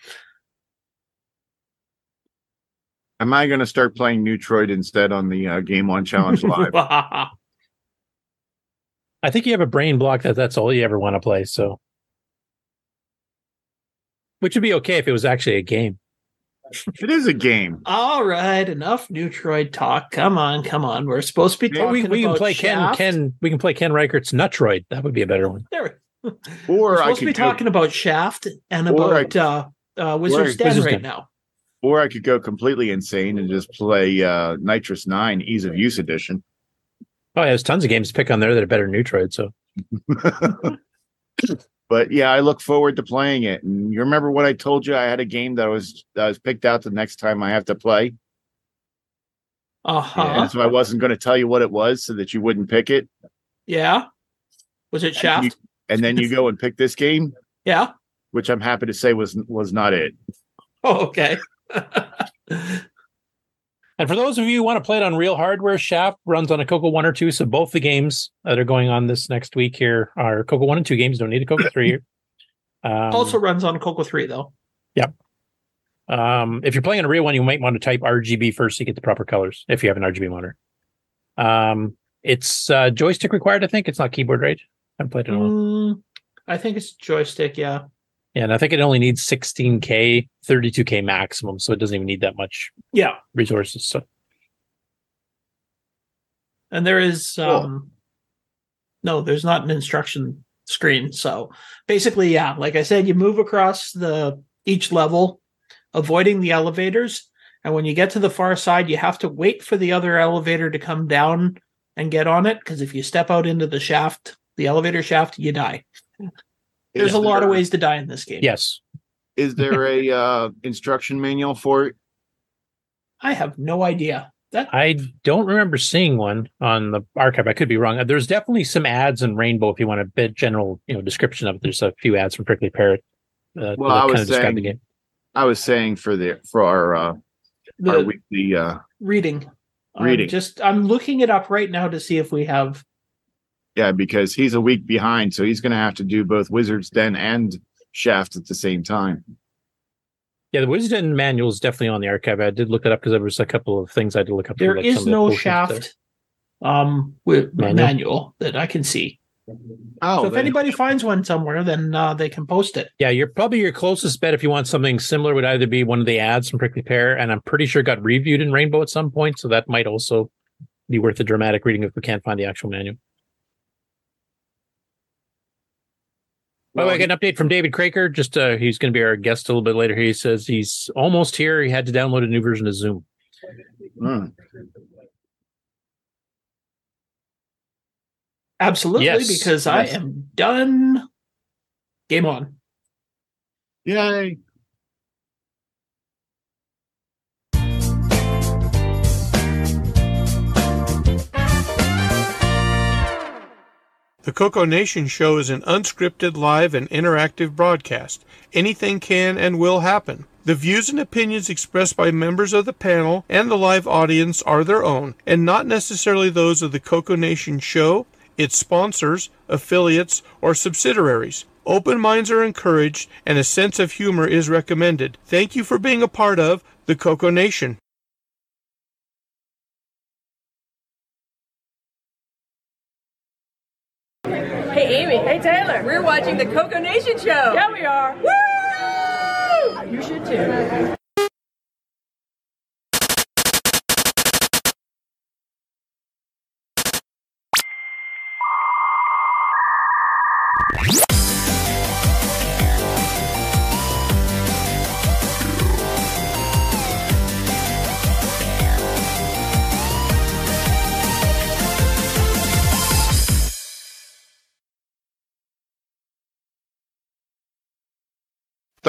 Am I going to start playing Neutroid instead on the uh, Game On Challenge Live? I think you have a brain block that that's all you ever want to play. So, which would be okay if it was actually a game. It is a game. all right, enough Neutroid talk. Come on, come on. We're supposed to be Well, talking we, we can play Ken. Shaft. Ken. We can play Ken Reichert's Nutroid. That would be a better one. There we Or We're I supposed to be could go, talking about Shaft and Or I- about uh, uh, Wizard's or- Den Wizard's right Den. now. or I could go completely insane and just play uh, NitrOS-9 Ease of Use Edition. Oh, yeah, there's tons of games to pick on there that are better than Neutroid. So, But yeah, I look forward to playing it. And you remember what I told you? I had a game that was that was picked out the next time I have to play. Uh huh. And so I wasn't going to tell you what it was so that you wouldn't pick it. Yeah. Was it Shaft? You- and then you go and pick this game, yeah. which I'm happy to say was was not it. Oh, okay. and for those of you who want to play it on real hardware, Shaft runs on a Coco One or Two. So both the games that are going on this next week here are Coco One and Two games. Don't need a Coco Three. Um, also runs on Coco 3, though. Yep. Um, if you're playing on a real one, you might want to type RGB first to get the proper colors if you have an RGB monitor. Um, it's uh, joystick required, I think. It's not keyboard, right? I haven't played it in a while. Mm, I think it's joystick, yeah. Yeah, and I think it only needs 16K, 32K maximum, so it doesn't even need that much Yeah. resources. So And there is um no, there's not an instruction screen. So basically, yeah, like I said, you move across the each level, avoiding the elevators. And when you get to the far side, you have to wait for the other elevator to come down and get on it. Because if you step out into the shaft, the elevator shaft, you die. There's Is a lot of ways to die in this game. yes, Is there a uh, instruction manual for it? I have no idea. That I don't remember seeing one on the archive. I could be wrong. There's definitely some ads in Rainbow if you want a bit general, you know, description of it. There's a few ads from Prickly Pear. Uh, Well, I was saying, the game. I was saying for the for our uh, The our weekly uh reading. I'm Reading. just I'm looking it up right now to see if we have. Yeah, because he's a week behind, so he's gonna have to do both Wizard's Den and Shaft at the same time. Yeah, the Wizard's Den manual is definitely on the archive. I did look it up because there was a couple of things I had to look up. There like is some of the no shaft there. um with Manual? manual? that I can see. Oh, so if anybody finds one somewhere, then uh, they can post it. Yeah, you're probably your closest bet if you want something similar would either be one of the ads from Prickly Pear, and I'm pretty sure it got reviewed in Rainbow at some point, so that might also be worth a dramatic reading if we can't find the actual manual. By the way, I get an update from David Kroeker. Just uh, he's going to be our guest a little bit later. He says he's almost here. He had to download a new version of Zoom. Hmm. Absolutely, Yes, because I am done. Game on. Yay. The Coco Nation show is an unscripted, live, and interactive broadcast. Anything can and will happen. The views and opinions expressed by members of the panel and the live audience are their own, and not necessarily those of the Coco Nation show, its sponsors, affiliates, or subsidiaries. Open minds are encouraged, and a sense of humor is recommended. Thank you for being a part of the Coco Nation. Taylor. We're watching the Coco Nation show. Yeah, we are. Woo! You should too.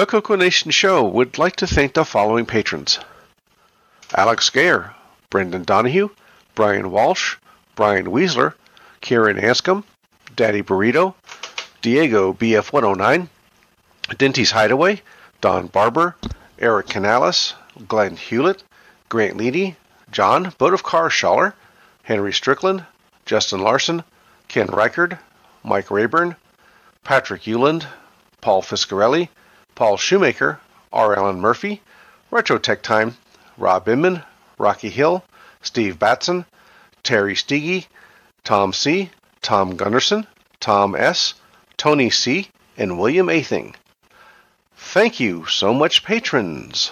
The Coco Nation Show would like to thank the following patrons. Alex Gayer, Brendan Donahue, Brian Walsh, Brian Weasler, Karen Anscombe, Daddy Burrito, Diego BF109, Dinty's Hideaway, Don Barber, Eric Canales, Glenn Hewlett, Grant Leedy, John Boat of Car Schaller, Henry Strickland, Justin Larson, Ken Reichard, Mike Rayburn, Patrick Ulland, Paul Fiscarelli, Paul Shoemaker, R. Allen Murphy, Retro Tech Time, Rob Inman, Rocky Hill, Steve Batson, Terry Steege, Tom C., Tom Gunderson, Tom S., Tony C., and William Athing. Thank you so much, patrons.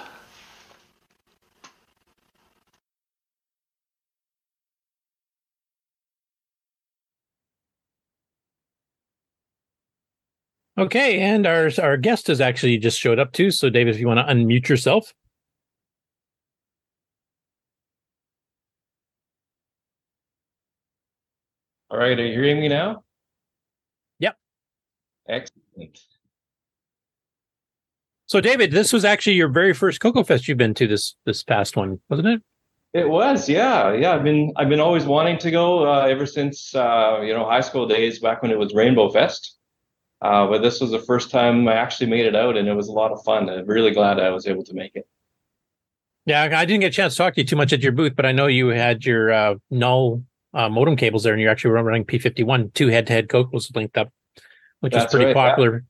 Okay, and our our guest has actually just showed up too. So, David, if you want to unmute yourself. All right, are you hearing me now? Yep. Excellent. So, David, this was actually your very first Coco Fest you've been to this this past one, wasn't it? It was, yeah, yeah. I've been I've been always wanting to go uh, ever since uh, you know high school days, back when it was Rainbow Fest. Uh, but this was the first time I actually made it out, and it was a lot of fun. I'm really glad I was able to make it. Yeah, I didn't get a chance to talk to you too much at your booth, but I know you had your uh, null uh, modem cables there, and you're actually running P51, two head-to-head Cocos linked up, which is pretty right, yeah. popular.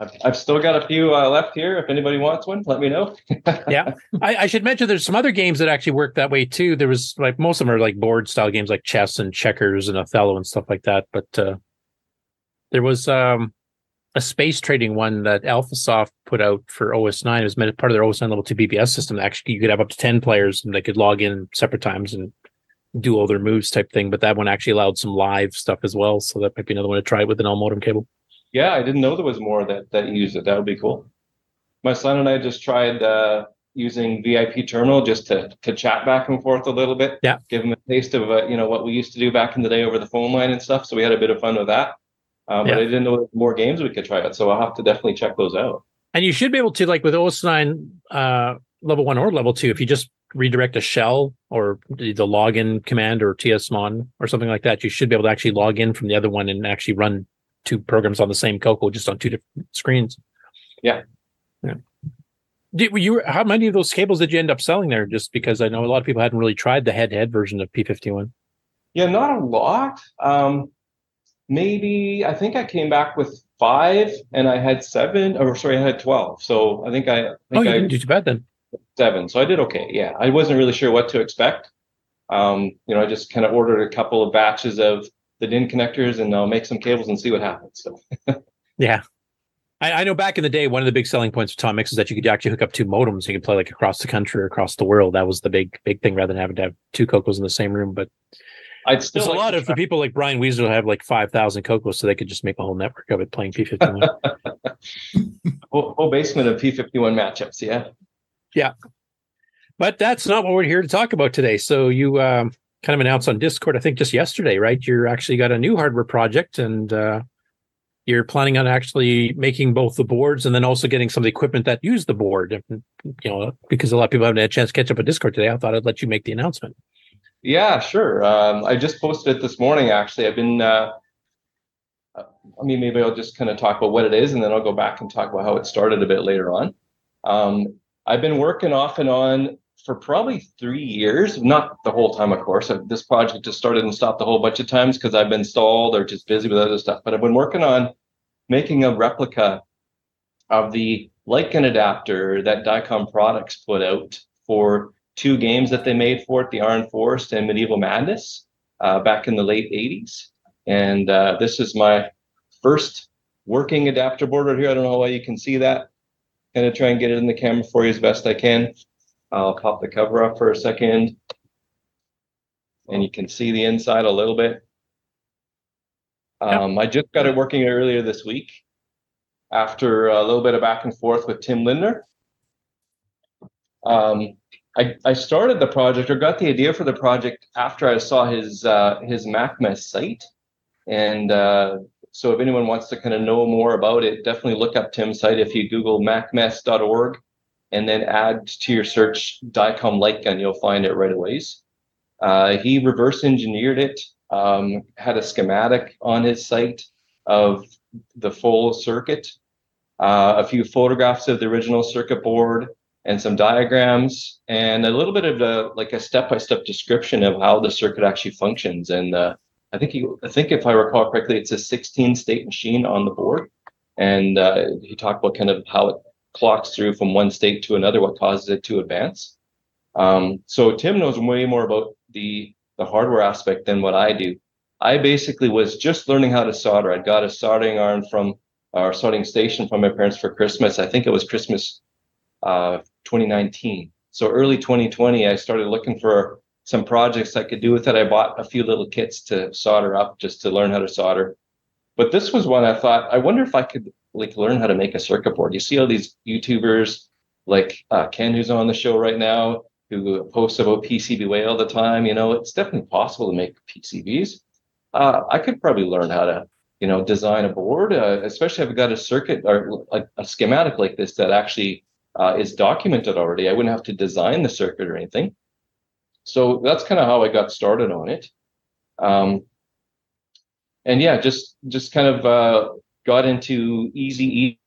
I've, I've still got a few uh, left here. If anybody wants one, let me know. yeah, I, I should mention there's some other games that actually work that way too. There was like most of them are like board style games like chess and checkers and Othello and stuff like that. But uh, there was um, a space trading one that AlphaSoft put out for OS9. It was part of their OS9 level two BBS system. Actually, you could have up to ten players and they could log in separate times and do all their moves type thing. But that one actually allowed some live stuff as well. So that might be another one to try with an all modem cable. Yeah, I didn't know there was more that that used it. That would be cool. My son and I just tried uh, using VIP Terminal just to to chat back and forth a little bit. Yeah, give him a taste of uh, you know what we used to do back in the day over the phone line and stuff. So we had a bit of fun with that. Yeah. But I didn't know there were more games we could try out. So I'll have to definitely check those out. And you should be able to, like with OS9 uh, level one or level two, if you just redirect a shell or the login command or tsmon or something like that, you should be able to actually log in from the other one and actually run two programs on the same Coco just on two different screens. Yeah. Yeah. Did you? How many of those cables did you end up selling there? Just because I know a lot of people hadn't really tried the head-to-head version of P51. Yeah, not a lot. Um, maybe I think I came back with five, and I had seven, or sorry, I had twelve. So I think I, I Oh, you I didn't do too bad then. seven. So I did okay. Yeah, I wasn't really sure what to expect. Um, you know, I just kind of ordered a couple of batches of the DIN connectors, and I'll make some cables and see what happens. So Yeah. I, I know back in the day, one of the big selling points of Tom Mix is that you could actually hook up two modems. You could play like across the country or across the world. That was the big, big thing rather than having to have two Cocos in the same room. But I'd still there's a lot of the people like Brian Weasel have like 5,000 Cocos, so they could just make a whole network of it playing P51. whole, whole basement of P51 matchups. Yeah. Yeah. But that's not what we're here to talk about today. So you um, kind of announced on Discord, I think just yesterday, right? You're actually got a new hardware project and uh, you're planning on actually making both the boards and then also getting some of the equipment that use the board. You know, because a lot of people haven't had a chance to catch up on Discord today. I thought I'd let you make the announcement. Yeah, sure. Um, I just posted it this morning. Actually, I've been. Uh, I mean, maybe I'll just kind of talk about what it is, and then I'll go back and talk about how it started a bit later on. Um, I've been working off and on for probably three years, not the whole time, of course. Uh, This project just started and stopped a whole bunch of times because I've been stalled or just busy with other stuff. But I've been working on making a replica of the light gun adapter that Diecom Products put out for two games that they made for it, the Iron Forest and Medieval Madness, uh, back in the late 80s. And uh, this is my first working adapter board right here. I don't know how well you can see that. Gonna try and get it in the camera for you as best I can. I'll pop the cover off for a second. And you can see the inside a little bit. Um, I just got it working earlier this week after a little bit of back and forth with Tim Lindner. Um, I, I started the project or got the idea for the project after I saw his uh, his MacMess site, and uh, so if anyone wants to kind of know more about it, definitely look up Tim's site. If you Google macmess.org and then add to your search Diecom light gun, you'll find it right away. Uh, he reverse engineered it, um, had a schematic on his site of the full circuit, uh, a few photographs of the original circuit board, and some diagrams, and a little bit of a like a step-by-step description of how the circuit actually functions. And uh, I think he, I think if I recall correctly, it's a 16-state machine on the board, and uh, he talked about kind of how it clocks through from one state to another, what causes it to advance. Um, so Tim knows way more about the the hardware aspect than what I do. I basically was just learning how to solder. I'd got a soldering iron from our soldering station from my parents for Christmas. I think it was Christmas uh, 2019. So early 2020, I started looking for some projects I could do with it. I bought a few little kits to solder up just to learn how to solder. But this was one I thought, I wonder if I could like learn how to make a circuit board. You see all these YouTubers like uh, Ken, who's on the show right now, who posts about PCBWay all the time. You know, it's definitely possible to make PCBs. Uh, I could probably learn how to, you know, design a board, uh, especially if I've got a circuit or like a schematic like this that actually uh, is documented already. I wouldn't have to design the circuit or anything. So that's kind of how I got started on it. Um, and yeah, just just kind of uh, got into Easy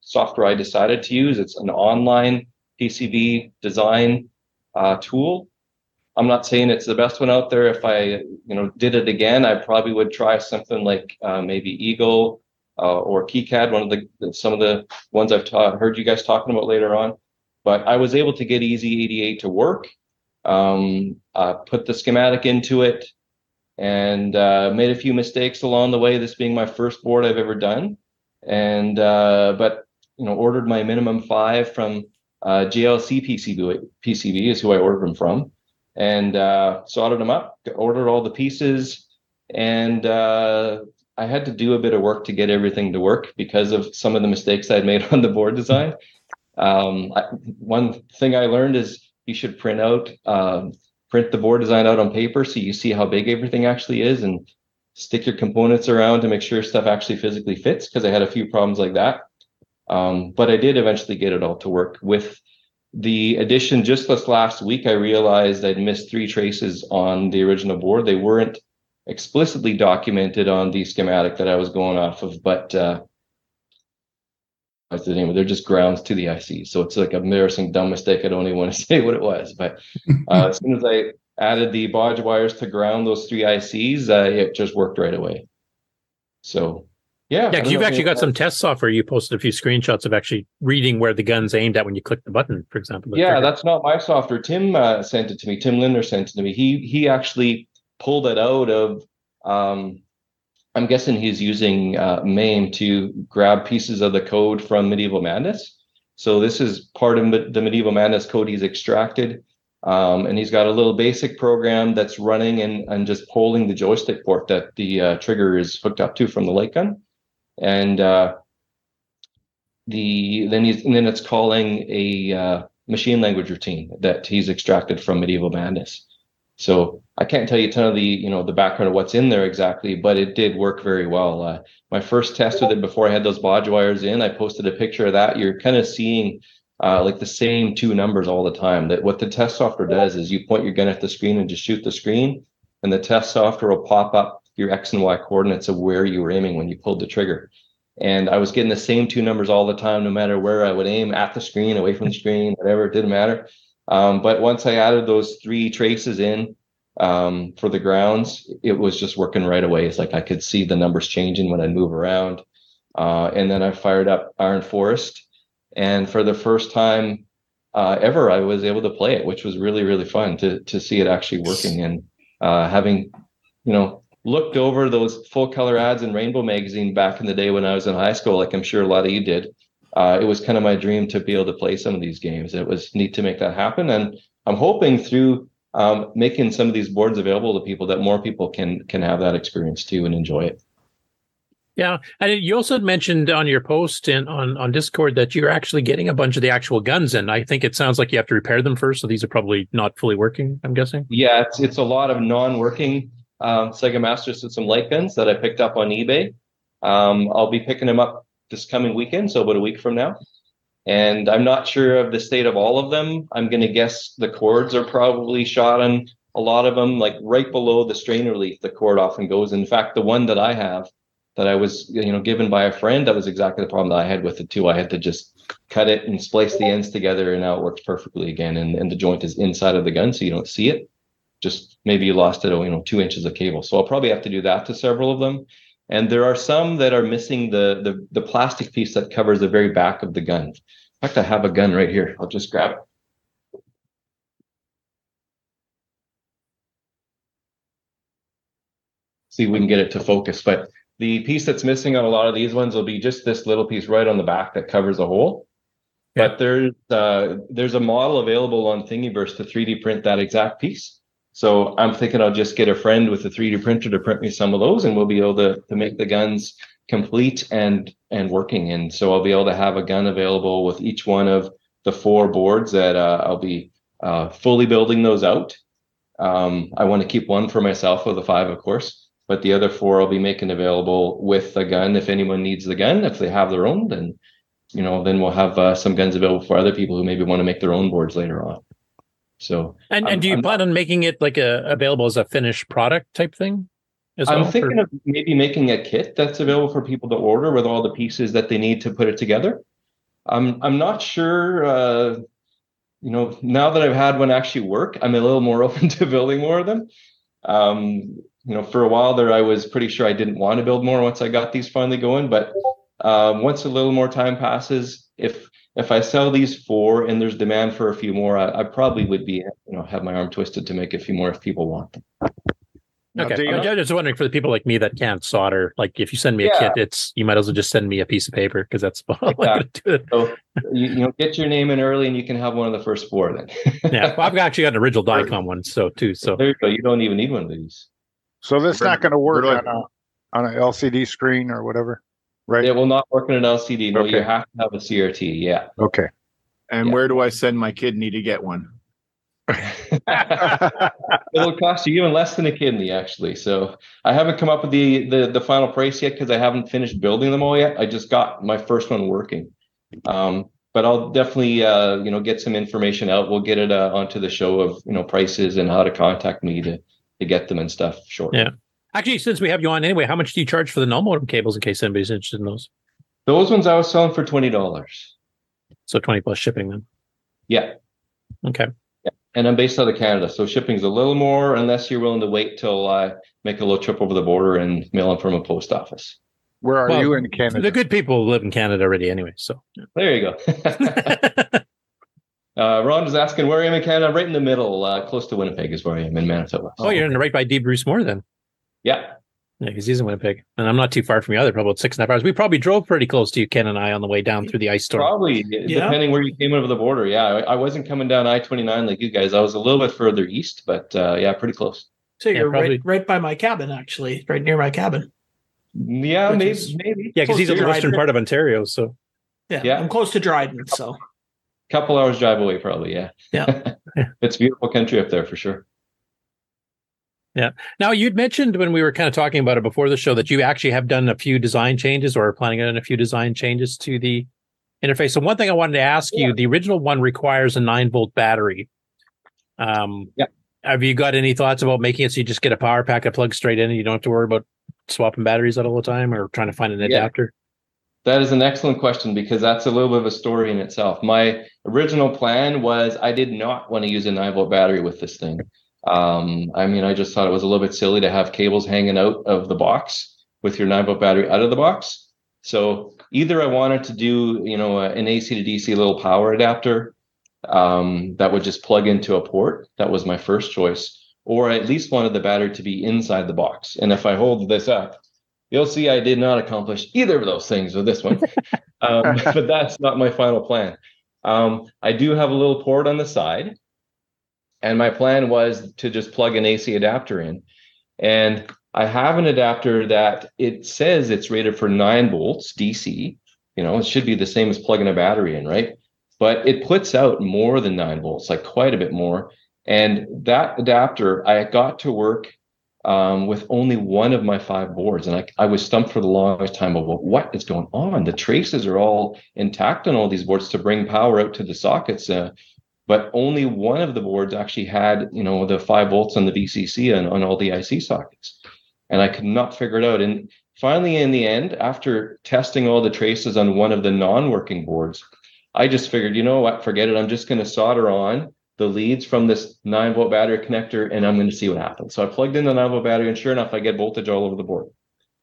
software I decided to use. It's an online PCB design uh, tool. I'm not saying it's the best one out there. If I, you know, did it again, I probably would try something like uh, maybe Eagle uh, or KiCad, one of the some of the ones I've ta- heard you guys talking about later on. But I was able to get EasyEDA to work. Um, put the schematic into it, and uh, made a few mistakes along the way. This being my first board I've ever done, and uh, but you know, ordered my minimum five from uh, JLC PCB. PCB is who I ordered them from, and uh, soldered them up. Ordered all the pieces, and uh, I had to do a bit of work to get everything to work because of some of the mistakes I'd made on the board design. Um, I, one thing I learned is you should print out, um, print the board design out on paper so you see how big everything actually is, and stick your components around to make sure stuff actually physically fits. Because I had a few problems like that. Um, but I did eventually get it all to work. With the addition just this last week, I realized I'd missed three traces on the original board. They weren't explicitly documented on the schematic that I was going off of, but uh, the name. They're just grounds to the IC. So it's like a embarrassing, dumb mistake. I don't even want to say what it was. But uh, as soon as I added the bodge wires to ground those three ICs, uh, it just worked right away. So yeah, Yeah, you've actually got anyone some test software. You posted a few screenshots of actually reading where the gun's aimed at when you click the button, for example. yeah, trigger. that's not my software. Tim uh, sent it to me. Tim Lindner sent it to me. He he actually pulled it out of. Um, I'm guessing he's using uh, MAME to grab pieces of the code from Medieval Madness. So this is part of the Medieval Madness code he's extracted, um, and he's got a little basic program that's running and and just polling the joystick port that the uh, trigger is hooked up to from the light gun, and. Uh, the then he's and then it's calling a uh, machine language routine that he's extracted from medieval madness so i can't tell you a ton of the you know the background of what's in there exactly but it did work very well. Uh, my first test with it before i had those bodge wires in i posted a picture of that. You're kind of seeing uh, like the same two numbers all the time. That what the test software does is you point your gun at the screen and just shoot the screen and the test software will pop up your x and y coordinates of where you were aiming when you pulled the trigger. And I was getting the same two numbers all the time, no matter where I would aim at the screen, away from the screen, whatever, it didn't matter. Um, but once I added those three traces in um, for the grounds, it was just working right away. It's like I could see the numbers changing when I move around. Uh, and then I fired up Iron Forest, and for the first time uh, ever, I was able to play it, which was really really fun to to see it actually working and uh, having, you know, looked over those full color ads in Rainbow Magazine back in the day when I was in high school, like I'm sure a lot of you did. Uh, it was kind of my dream to be able to play some of these games. It was neat to make that happen, and I'm hoping through um, making some of these boards available to people that more people can can have that experience too and enjoy it. Yeah, and you also mentioned on your post in on on Discord that you're actually getting a bunch of the actual guns in. I think it sounds like you have to repair them first, so these are probably not fully working. I'm guessing. Yeah, it's it's a lot of non-working um, Sega Master System light guns that I picked up on eBay. Um, I'll be picking them up this coming weekend, so about a week from now. And I'm not sure of the state of all of them. I'm going to guess the cords are probably shot on a lot of them, like right below the strain relief, The cord often goes. In fact, the one that I have that I was, you know, given by a friend, that was exactly the problem that I had with it too. I had to just cut it and splice the ends together, and now it works perfectly again. And, and the joint is inside of the gun, so you don't see it just maybe you lost it, oh, you know, two inches of cable. So I'll probably have to do that to several of them. And there are some that are missing the the, the plastic piece that covers the very back of the gun. In fact, I have a gun right here. I'll just grab it. See if we can get it to focus. But the piece that's missing on a lot of these ones will be just this little piece right on the back that covers the hole. But there's uh, there's a model available on Thingiverse to 3D print that exact piece. So I'm thinking I'll just get a friend with a 3D printer to print me some of those, and we'll be able to to make the guns complete and and working. And so I'll be able to have a gun available with each one of the four boards that uh, I'll be uh, fully building those out. Um, I want to keep one for myself of the five, of course, but the other four I'll be making available with the gun. If anyone needs the gun, if they have their own, then you know, then we'll have uh, some guns available for other people who maybe want to make their own boards later on. So, And I'm- and do you I'm plan on making it like a available as a finished product type thing? As I'm well, thinking or- of maybe making a kit that's available for people to order with all the pieces that they need to put it together. I'm I'm not sure. Uh, you know, now that I've had one actually work, I'm a little more open to building more of them. Um, you know, for a while there, I was pretty sure I didn't want to build more once I got these finally going. But um, once a little more time passes, if if I sell these four and there's demand for a few more, I, I probably would be you know have my arm twisted to make a few more if people want them. Okay, I'm just wondering for the people like me that can't solder. Like, if you send me a kit, it's you might as well just send me a piece of paper because that's all I'm gonna do. So you, you know, get your name in early, and you can have one of the first four. Then Yeah, well, I've actually got an original Diecom one, so too. So there you go. You don't even need one of these. So that's not going to work on a on an LCD screen or whatever, right? It will not work in an LCD. No, you have to have a CRT. Yeah. Okay. And where do I send my kidney to get one? It'll cost you even less than a kidney, actually. So I haven't come up with the the, the final price yet because I haven't finished building them all yet. I just got my first one working. Um, but I'll definitely uh, you know get some information out. We'll get it uh, onto the show of you know prices and how to contact me to to get them and stuff shortly. yeah. Actually, since we have you on anyway, how much do you charge for the null modem cables in case anybody's interested in those? Those ones I was selling for twenty dollars. So twenty plus shipping then. Yeah. Okay. Yeah. And I'm based out of Canada, so shipping's a little more unless you're willing to wait till I make a little trip over the border and mail them from a post office. Where are Well, you in Canada? The good people live in Canada already anyway. So There you go. uh, Ron is asking where I am in Canada. Right in the middle, uh, close to Winnipeg is where I am in Manitoba. Oh, you're in the right by D. Bruce Moore then. Yeah. Yeah, because he's in Winnipeg, and I'm not too far from you either. Probably about six and a half hours. We probably drove pretty close to you, Ken and I, on the way down through the ice storm. Probably Yeah. depending where you came over the border. Yeah, I, I wasn't coming down I twenty nine like you guys. I was a little bit further east, but uh, yeah, pretty close. So you're probably. right, right by my cabin, actually, right near my cabin. Yeah, maybe, is maybe. Yeah, because he's in the western part of Ontario. So Yeah, Yeah. I'm close to Dryden, so Couple hours drive away, probably. Yeah. Yeah. it's beautiful country up there for sure. Yeah. Now you'd mentioned when we were kind of talking about it before the show that you actually have done a few design changes or are planning on a few design changes to the interface. So one thing I wanted to ask you: the original one requires a nine volt battery. Um, yeah. Have you got any thoughts about making it so you just get a power pack that plugs straight in and you don't have to worry about swapping batteries out all the time or trying to find an Yeah. adapter? That is an excellent question because that's a little bit of a story in itself. My original plan was I did not want to use a nine volt battery with this thing. Um, I mean, I just thought it was a little bit silly to have cables hanging out of the box with your nine volt battery out of the box. So either I wanted to do, you know, an AC to DC little power adapter um, that would just plug into a port. That was my first choice. Or I at least wanted the battery to be inside the box. And if I hold this up, you'll see I did not accomplish either of those things with this one. um, but that's not my final plan. Um, I do have a little port on the side, and my plan was to just plug an AC adapter in. And I have an adapter that it says it's rated for nine volts DC. You know, it should be the same as plugging a battery in, right? But it puts out more than nine volts, like quite a bit more. And that adapter, I got to work um, with only one of my five boards. And I, I was stumped for the longest time of well, what is going on? The traces are all intact on all these boards to bring power out to the sockets. Uh, but only one of the boards actually had, you know, the five volts on the VCC and on all the IC sockets. And I could not figure it out. And finally, in the end, after testing all the traces on one of the non-working boards, I just figured, you know what, forget it. I'm just going to solder on the leads from this nine volt battery connector and I'm going to see what happens. So I plugged in the nine volt battery and sure enough, I get voltage all over the board.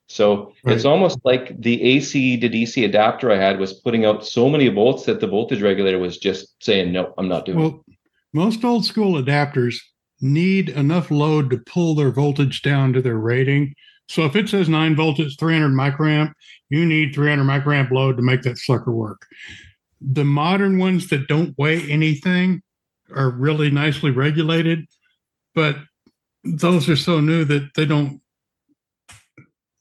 So it's almost like the AC to DC adapter I had was putting out so many volts that the voltage regulator was just saying, no, I'm not doing it. Most old school adapters need enough load to pull their voltage down to their rating. So if it says nine volts, it's 300 microamp, you need 300 microamp load to make that sucker work. The modern ones that don't weigh anything are really nicely regulated, but those are so new that they don't,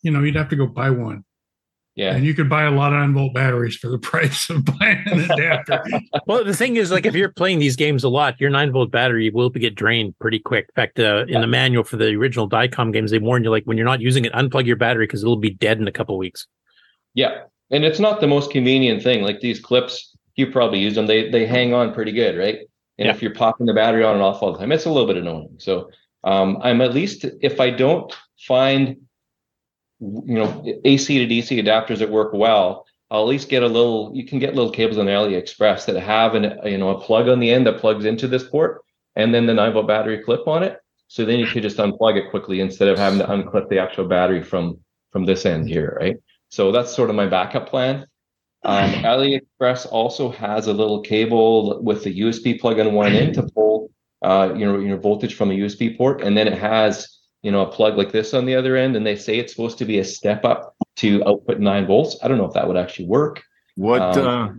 you know, you'd have to go buy one. Yeah. And you could buy a lot of nine volt batteries for the price of buying an adapter. well, the thing is, like, if you're playing these games a lot, your nine volt battery will get drained pretty quick. In fact, uh, in the manual for the original Diecom games, they warn you, like, when you're not using it, unplug your battery because it'll be dead in a couple of weeks. Yeah. And it's not the most convenient thing. Like these clips, you probably use them. They they hang on pretty good, right? And if you're popping the battery on and off all the time, it's a little bit annoying. So um, I'm at least if I don't find you know AC to DC adapters that work well, I'll at least get a little. You can get little cables on AliExpress that have an you know a plug on the end that plugs into this port, and then the nine volt battery clip on it. So then you could just unplug it quickly instead of having to unclip the actual battery from from this end here, right? So that's sort of my backup plan. Um, AliExpress also has a little cable with the USB plug in one end to pull, uh, you know, your voltage from a USB port, and then it has, you know, a plug like this on the other end, and they say it's supposed to be a step up to output nine volts. I don't know if that would actually work. What Um, uh,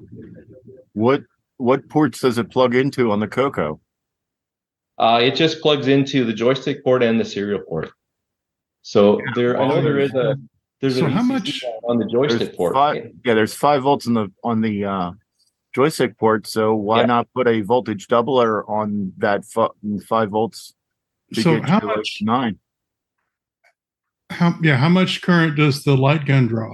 what what ports does it plug into on the Coco? Uh, it just plugs into the joystick port and the serial port. So there, I know there is a there's So a how much- on the joystick port. five, yeah, there's five volts in the on the uh, joystick port. So why not put a voltage doubler on that fi- five volts? To So get how you, like, much- nine? How yeah, how much current does the light gun draw?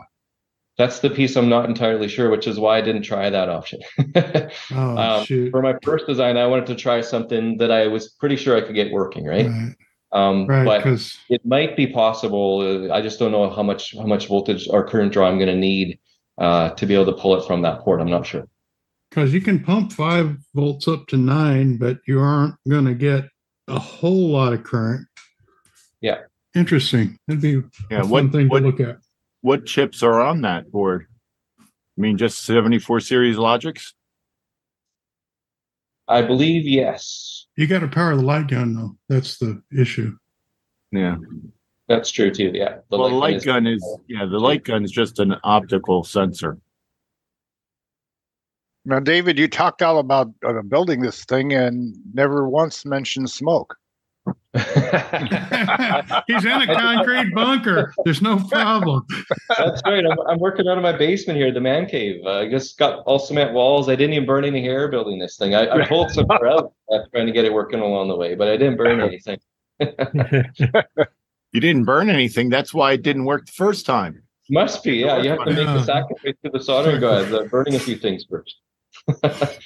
That's the piece I'm not entirely sure, which is why I didn't try that option. Oh Um, shoot. for my first design, I wanted to try something that I was pretty sure I could get working, right? Right. Um, Right, but 'cause- it might be possible. uh, I just don't know how much how much voltage or current draw I'm going to need uh, to be able to pull it from that port. I'm not sure. Because you can pump five volts up to nine, but you aren't going to get a whole lot of current. Yeah. Interesting. That'd be Yeah, a fun what- thing what- to look at. What chips are on that board? I mean, just 74 series logics? I believe yes. You got to power the light gun, though. That's the issue. Yeah. That's true too. Yeah. well, the light light gun is, yeah, the light gun is just an optical sensor. Now, David, you talked all about uh, building this thing and never once mentioned smoke. He's in a concrete bunker. There's no problem. That's right. I'm, I'm working out of my basement here, the man cave. Uh, I just got all cement walls. I didn't even burn any hair building this thing. I, I pulled some hair out uh, trying to get it working along the way, but I didn't burn anything. You didn't burn anything. That's why it didn't work the first time. Must be, yeah. You have to make the sacrifice to the soldering guys, uh, burning a few things first.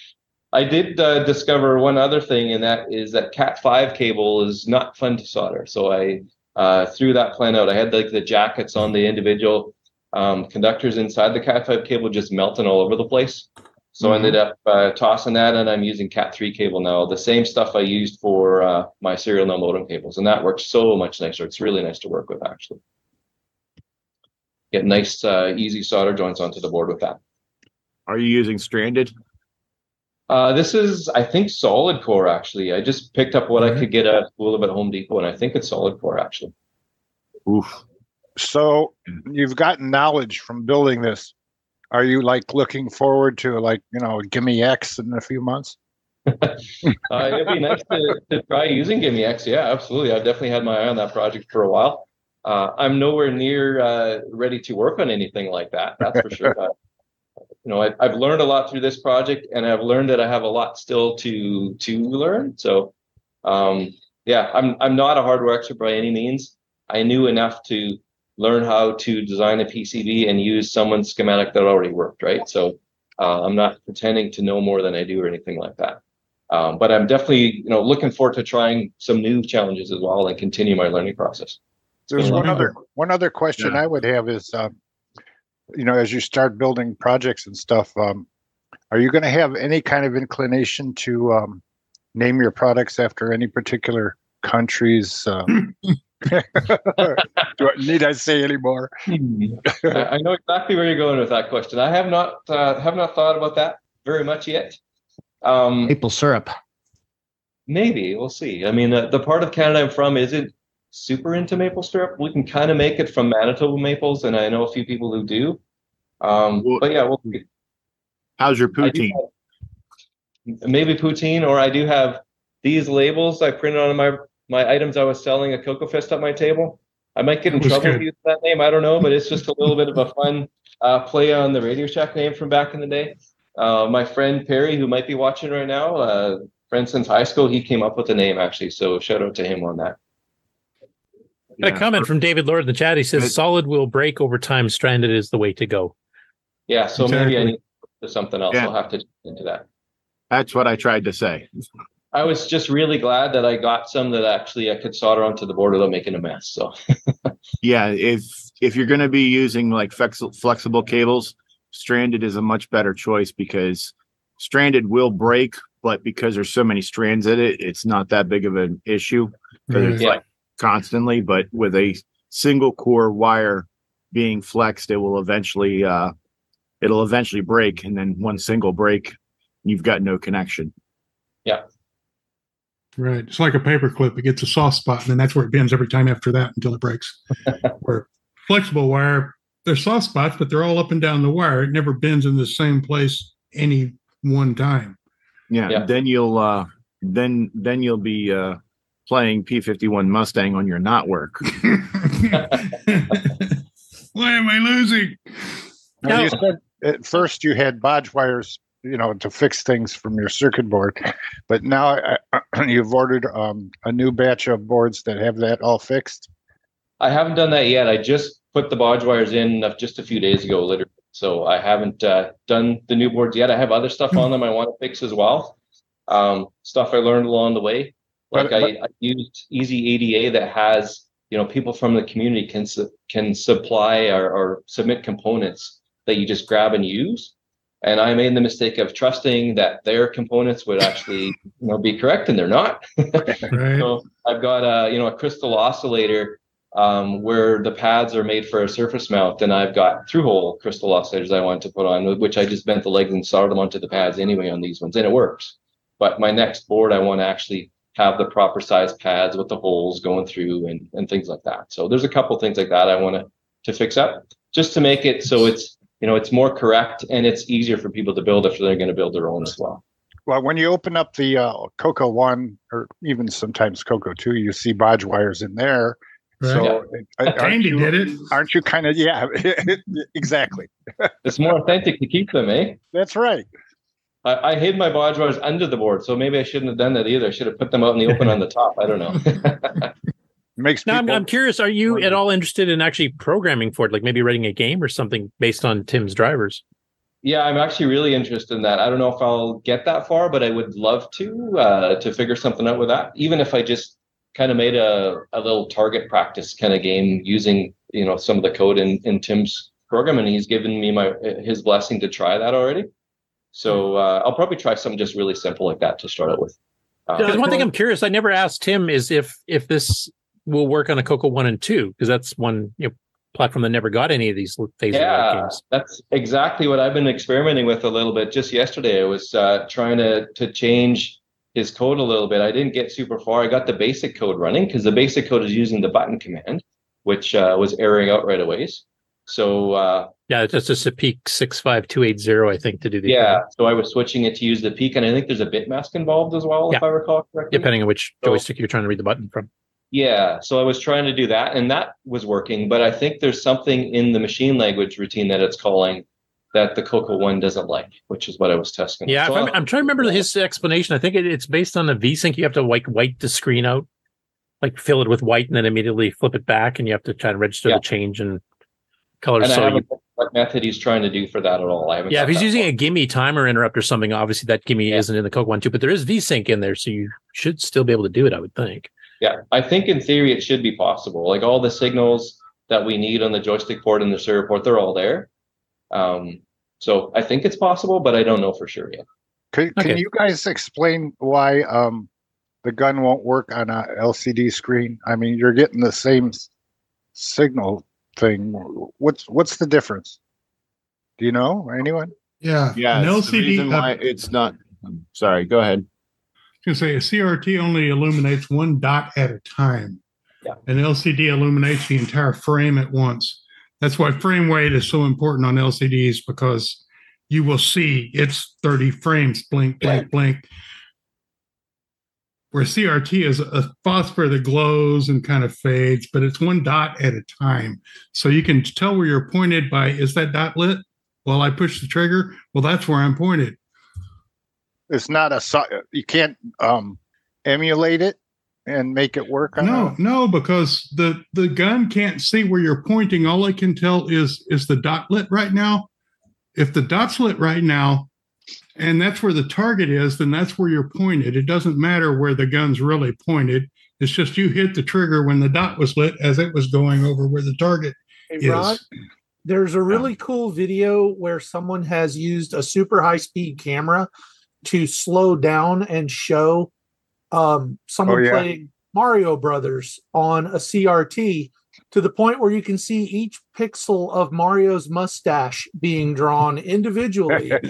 I did uh, discover one other thing, and that is that Cat five cable is not fun to solder. So I uh, threw that plan out. I had like the jackets on the individual um, conductors inside the Cat five cable just melting all over the place. So I ended up uh, tossing that, and I'm using Cat three cable now. The same stuff I used for uh, my serial no modem cables, and that works so much nicer. It's really nice to work with, actually. Get nice, uh, easy solder joints onto the board with that. Are you using stranded? Uh, this is, I think, solid core. Actually, I just picked up what I could get at School of at Home Depot, and I think it's solid core. Actually, Oof. So you've gotten knowledge from building this. Are you like looking forward to like you know GIME-X in a few months? uh, it'd be nice to, to try using GIME-X. Yeah, absolutely. I've definitely had my eye on that project for a while. Uh, I'm nowhere near uh, ready to work on anything like that. That's for sure. But, you know, I, I've learned a lot through this project, and I've learned that I have a lot still to to learn. So, um, yeah, I'm I'm not a hardware expert by any means. I knew enough to learn how to design a PCB and use someone's schematic that already worked. Right. So, uh, I'm not pretending to know more than I do or anything like that. Um, but I'm definitely, you know, looking forward to trying some new challenges as well and continue my learning process. There's been a one other one other question I would have is, um, you know, as you start building projects and stuff, um, are you going to have any kind of inclination to um, name your products after any particular countries? Um, do I, need I say any more? I I know exactly where you're going with that question. I have not uh, have not thought about that very much yet. Um, Maple syrup. maybe we'll see. I mean, uh, the part of Canada I'm from isn't super into maple syrup. We can kind of make it from Manitoba maples, and I know a few people who do. Um, but yeah, we'll. How's your poutine? have- maybe poutine, or I do have these labels I printed on my my items I was selling at CoCoFEST at my table. I might get in trouble good. using that name. I don't know, but it's just a little bit of a fun uh, play on the Radio Shack name from back in the day. Uh, my friend Perry, who might be watching right now, uh, friend since high school, he came up with the name actually. So shout out to him on that. Got a comment from David Lord in the chat. He says, "Solid will break over time. Stranded is the way to go." Yeah, so maybe I need to something else. Yeah. I'll have to get into that. That's what I tried to say. I was just really glad that I got some that actually I could solder onto the board without making a mess. So Yeah, if if you're going to be using like flexi- flexible cables, stranded is a much better choice because stranded will break, but because there's so many strands in it, it's not that big of an issue because it's Yeah. like constantly. But with a single core wire being flexed, it will eventually uh, it'll eventually break, and then one single break, you've got no connection. Yeah. Right. It's like a paper clip. It gets a soft spot, and then that's where it bends every time after that until it breaks. where flexible wire, there's soft spots, but they're all up and down the wire. It never bends in the same place any one time. Yeah, Yeah. then you'll uh then then you'll be uh playing P51 Mustang on your not work. Why am I losing? Now, you said at first you had bodge wires, you know, to fix things from your circuit board, but now uh, you've ordered um, a new batch of boards that have that all fixed. I haven't done that yet. I just put the bodge wires in just a few days ago, literally. So I haven't uh, done the new boards yet. I have other stuff on them I want to fix as well. Um, stuff I learned along the way. Like But- I, I used EasyEDA that has, you know, people from the community can su- can supply or, or submit components that you just grab and use. And I made the mistake of trusting that their components would actually you know be correct, and they're not. so I've got a you know a crystal oscillator um, where the pads are made for a surface mount, and I've got through hole crystal oscillators I want to put on, which I just bent the legs and soldered them onto the pads anyway on these ones, and it works. But my next board, I want to actually have the proper size pads with the holes going through and, and things like that. So there's a couple things like that I want to to fix up just to make it so it's you know it's more correct and it's easier for people to build if they're going to build their own as well. Well, when you open up the uh, Coco One or even sometimes Coco Two, you see bodge wires in there. So, uh, aren't Tandy you- did it. Aren't you kind of yeah? exactly. It's more authentic to keep them, eh? That's right. I, I hid my bodge wires under the board, so maybe I shouldn't have done that either. I should have put them out in the open on the top. I don't know. Makes now, I'm, I'm curious. Are you at all interested in actually programming for it, like maybe writing a game or something based on Tim's drivers? Yeah, I'm actually really interested in that. I don't know if I'll get that far, but I would love to uh, to figure something out with that. Even if I just kind of made a, a little target practice kind of game using you know some of the code in, in Tim's program, and he's given me my his blessing to try that already. So uh, I'll probably try something just really simple like that to start out with. Uh, one thing I'm curious, I never asked Tim is if if this will work on a Coco one and two because that's one you know, platform that never got any of these phase yeah, games. that's exactly what I've been experimenting with a little bit. Just yesterday, I was uh, trying to to change his code a little bit. I didn't get super far. I got the basic code running because the basic code is using the button command, which uh, was erroring out right away. So uh, Yeah, it's just a PEEK six five two eight zero, I think, to do the yeah, so I was switching it to use the PEEK, and I think there's a bit mask involved as well, if I recall correctly. depending on which joystick you're trying to read the button from. Yeah, so I was trying to do that, and that was working. But I think there's something in the machine language routine that it's calling that the Coco one doesn't like, which is what I was testing. Yeah, So I'm, I'm trying to remember his explanation. I think it, it's based on the VSync. You have to like white the screen out, like fill it with white, and then immediately flip it back, and you have to try to register Yeah. the change in colors. and I So haven't you, what method he's trying to do for that at all. I haven't. yeah, if he's using far. a GIME timer interrupt or something, obviously that GIME isn't in the Coke one too, but there is VSync in there, so you should still be able to do it. I would think. Yeah, I think in theory it should be possible. Like all the signals that we need on the joystick port and the serial port, they're all there. Um, so I think it's possible, but I don't know for sure yet. Can, can Okay. you guys explain why um, the gun won't work on a LCD screen? I mean, you're getting the same signal thing. What's what's the difference? Do you know? Anyone? Yeah. Yeah, An it's the reason why it's not. Sorry, go ahead. I was gonna say a CRT only illuminates one dot at a time. Yeah. An LCD illuminates the entire frame at once. That's why frame rate is so important on LCDs because you will see it's 30 frames, blink, blink, blink. Where CRT is a phosphor that glows and kind of fades, but it's one dot at a time. So you can tell where you're pointed by is that dot lit? Well, I push the trigger. Well, that's where I'm pointed. It's not a. You can't um, emulate it and make it work. No, no, because the the gun can't see where you're pointing. All it can tell is is the dot lit right now. If the dot's lit right now, and that's where the target is, then that's where you're pointed. It doesn't matter where the gun's really pointed. It's just you hit the trigger when the dot was lit as it was going over where the target Hey, is. Rod, there's a really cool video where someone has used a super high speed camera to slow down and show um, someone Oh, yeah. playing Mario Brothers on a CRT to the point where you can see each pixel of Mario's mustache being drawn individually.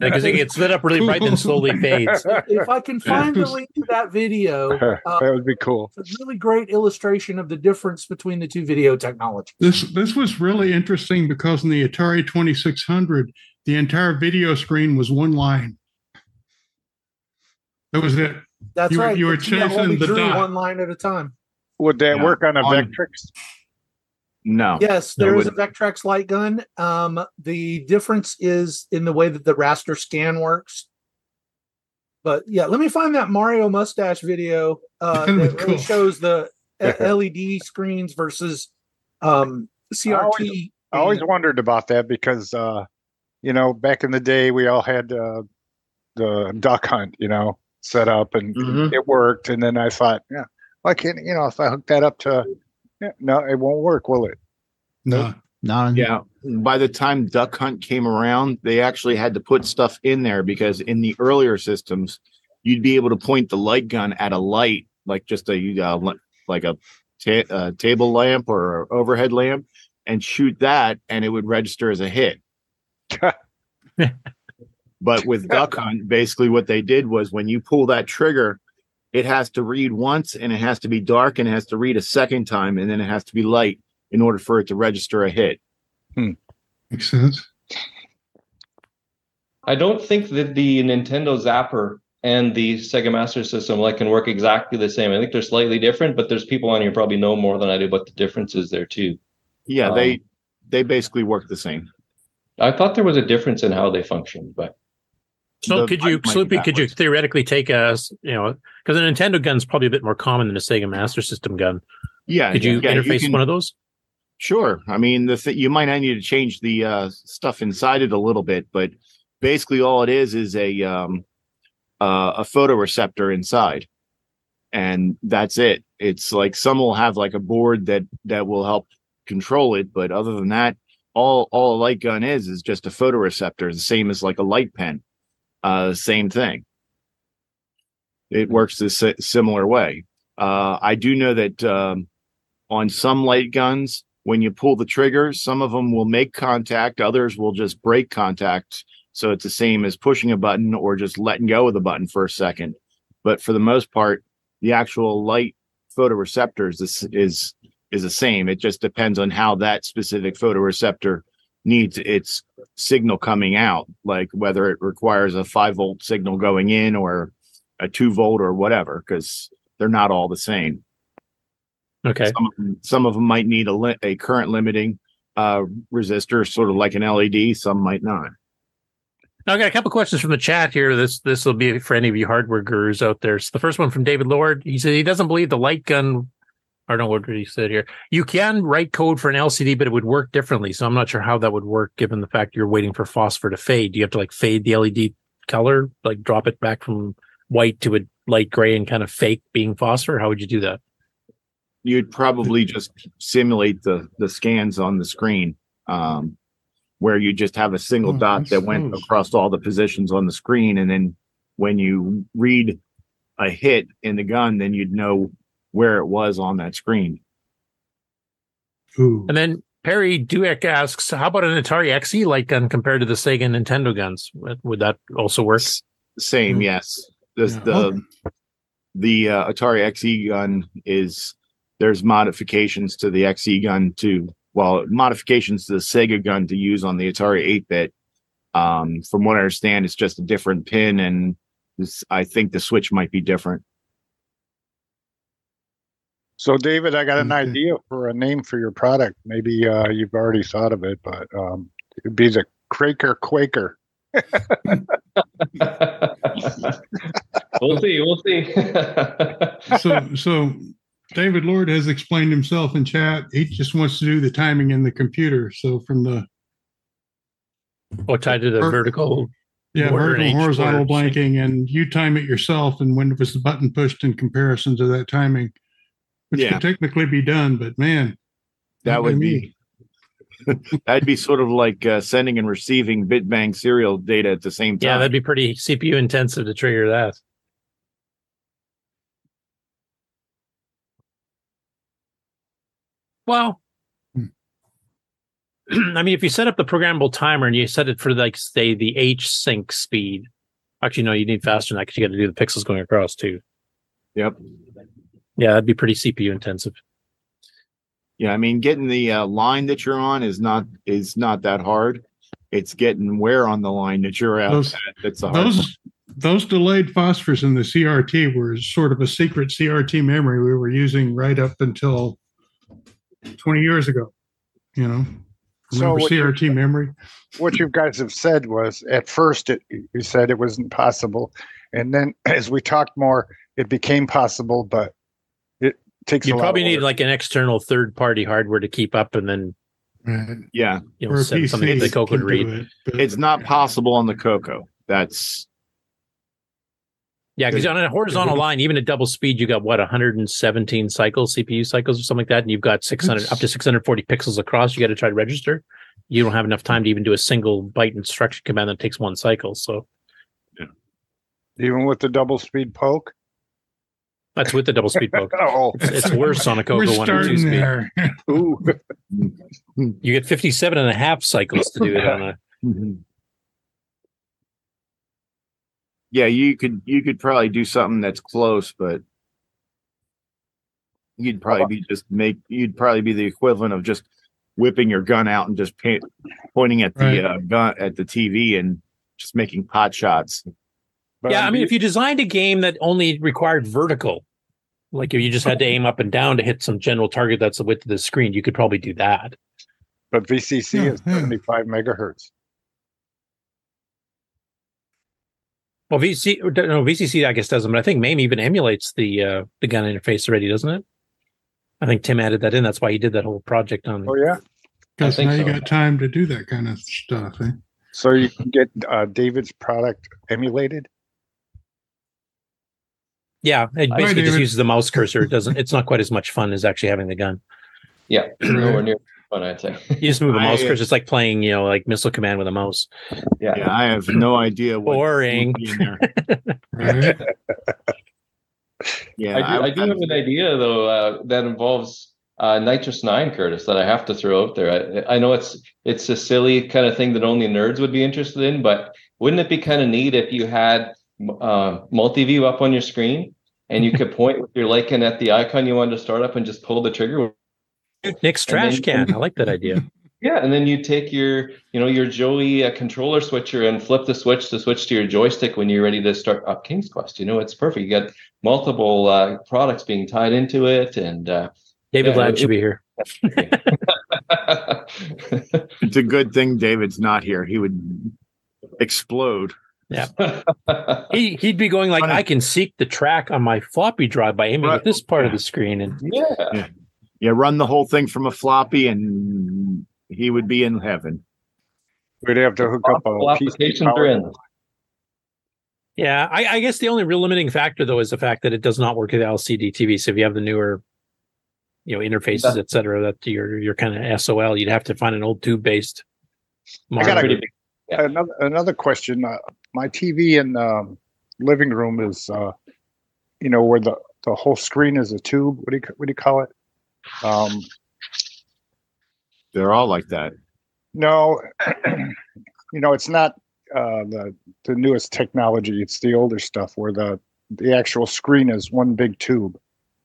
Because it gets lit up really bright, and slowly fades. if I can find the link to that video, uh, that would be cool. it's a really great illustration of the difference between the two video technologies. This this was really interesting because in the Atari 2600, the entire video screen was one line. That was it. That's you right. You were but only chasing the drew dot. one line at a time. Would that Yeah. work on a On- Vectrex? No. Yes, No, there is a Vectrex light gun. Um, the difference is in the way that the raster scan works. But yeah, let me find that Mario mustache video uh, That'd be that really shows the LED screens versus um, I always- CRT. I always wondered about that because, uh, you know, back in the day, we all had uh, the duck hunt, you know, set up and Mhm. it worked. And then I thought, yeah, why can't, you know, if I hook that up to, yeah, no, it won't work, will it? No. non. Yeah. By the time Duck Hunt came around, they actually had to put stuff in there because in the earlier systems, you'd be able to point the light gun at a light, like just a uh, li- like a ta- uh, table lamp or a overhead lamp, and shoot that, and it would register as a hit. but with Duck Hunt, basically what they did was when you pull that trigger, it has to read once, and it has to be dark, and it has to read a second time, and then it has to be light in order for it to register a hit. Makes sense. I don't think that the Nintendo Zapper and the Sega Master System like can work exactly the same. I think they're slightly different, but there's people on here probably know more than I do what the difference is there too. Yeah, they Um, they basically work the same. I thought there was a difference in how they functioned, but So The could you, mic Sloopy, could you theoretically take a, s- you know, because a Nintendo gun's probably a bit more common than a Sega Master System gun. Yeah, Could yeah, you yeah, you interface can- one of those? Sure. I mean, the th- you might not need to change the uh, stuff inside it a little bit, but basically all it is is a um, uh, a photoreceptor inside, and that's it. It's like some will have like a board that that will help control it, but other than that, all all a light gun is is just a photoreceptor, the same as like a light pen. Uh, same thing. It works the similar way. Uh, I do know that um, on some light guns, when you pull the trigger, some of them will make contact, others will just break contact. So it's the same as pushing a button or just letting go of the button for a second. But for the most part, the actual light photoreceptors is is is the same. It just depends on how that specific photoreceptor needs its signal coming out, like whether it requires a five volt signal going in or a two volt or whatever, because they're not all the same. Okay. Some of them, some of them might need a, li- a current limiting uh, resistor, sort of like an LED. Some might not. Now, I got a couple questions from the chat here. This this will be for any of you hardware gurus out there. So the first one from David Lord. He said he doesn't believe the light gun. I don't know what he said here? You can write code for an LCD, but it would work differently. So I'm not sure how that would work, given the fact you're waiting for phosphor to fade. Do you have to like fade the LED color, like drop it back from white to a light gray, and kind of fake being phosphor? How would you do that? You'd probably just simulate the the scans on the screen, um, where you just have a single Oh, dot that went suppose. across all the positions on the screen, and then when you read a hit in the gun, then you'd know where it was on that screen. And then Perry Dueck asks, "How about an Atari XE light gun compared to the Sega Nintendo guns? Would- Would that also work?" Same, yes. The the the uh, Atari XE gun is there's modifications to the XE gun to Well, modifications to the Sega gun to use on the Atari 8-bit. Um, from what I understand, it's just a different pin, and this, I think the switch might be different. So, David, I got an idea for a name for your product. Maybe uh, you've already thought of it, but um, it'd be the Craker Quaker. we'll see. We'll see. so so David Lord has explained himself in chat. He just wants to do the timing in the computer. So from the Or tied to the Ver- vertical. yeah vertical and horizontal border. blanking, and you time it yourself, and when was the button pushed in comparison to that timing, which Yeah. could technically be done, but man, That not by would me. be that'd be sort of like uh, sending and receiving bitbang serial data at the same time. Yeah, that'd be pretty CPU intensive to trigger that. Well, I mean, if you set up the programmable timer and you set it for like say the H sync speed, actually no, you need faster than that because you got to do the pixels going across too. Yep. Yeah, that'd be pretty CPU intensive. Yeah, I mean, getting the uh, line that you're on is not is not that hard. It's getting where on the line that you're out Those- at that's the hard part. those those delayed phosphors in the CRT were sort of a secret CRT memory we were using right up until 20 years ago. You know, So remember what you- CRT memory? What you guys have said was at first it, you said it wasn't possible, and then as we talked more, it became possible, but it takes. You a lot probably of need work. like an external third party hardware to keep up and then Yeah, you know send something that Coke would read. It's not possible on the Coco. That's Yeah, because on a horizontal line, even at double speed, you got what 117 cycles, CPU cycles, or something like that, and you've got 600 up to 640 pixels across. You got to try to register. You don't have enough time to even do a single byte instruction command that takes one cycle. So Even with the double speed poke. That's with the double speed poke. Oh. it's, it's worse on a Coco one or two starting speed. there. Ooh. You get 57 and a half cycles to do it on a. Yeah, you could you could probably do something that's close, but you'd probably be just make you'd probably be the equivalent of just whipping your gun out and just pa- pointing at the Right. uh, gun at the TV and just making pot shots. Yeah, I mean, if you designed a game that only required vertical, like if you just had to aim up and down to hit some general target that's the width of the screen, you could probably do that. But VCC is 75 megahertz. Well, VC no VCC I guess doesn't, but I think MAME even emulates the uh, the gun interface already, doesn't it? I think Tim added that in. That's why he did that whole project on. Oh yeah, Because think now you got time to do that kind of stuff. Eh? So you can get uh, David's product emulated. Yeah, it basically just uses the mouse cursor. It doesn't. It's not quite as much fun as actually having the gun. Yeah, nowhere near fun, I'd say. You just move a mouse I- cursor. It's like playing, you know, like missile command with a mouse. Yeah, Yeah, I have no idea what Boring. would be in there. Yeah, I do, I, do have an idea though uh, that involves uh, NitrOS-9, Curtis, that I have to throw out there. I, I know it's it's a silly kind of thing that only nerds would be interested in, but wouldn't it be kind of neat if you had uh, MultiVue up on your screen and you could point with your light gun at the icon you wanted to start up and just pull the trigger? Nick's trash can. I like that idea. Yeah, and then you take your, you know, your Joey uh, controller switcher and flip the switch to switch to your joystick when you're ready to start up King's Quest. You know, it's perfect. You got multiple uh, products being tied into it, and uh, David yeah, Ladd should be here. It's a good thing David's not here. He would explode. Yeah. he he'd be going like, I can seek the track on my floppy drive by aiming at this part of the screen, and yeah, yeah, run the whole thing from a floppy, and he would be in heaven. We'd have to hook up a All PC applications power. are in. Yeah, I, I guess the only real limiting factor though is the fact that it does not work with LCD TV. So if you have the newer, you know, interfaces, That- et cetera, that you're you're kind of SOL, you'd have to find an old tube based. I got a, another another question. Uh, my TV in the living room is, uh, you know, where the the whole screen is a tube. What do you what do you call it? Um, They're all like that. no, you know, it's not uh, the the newest technology. It's the older stuff where the the actual screen is one big tube.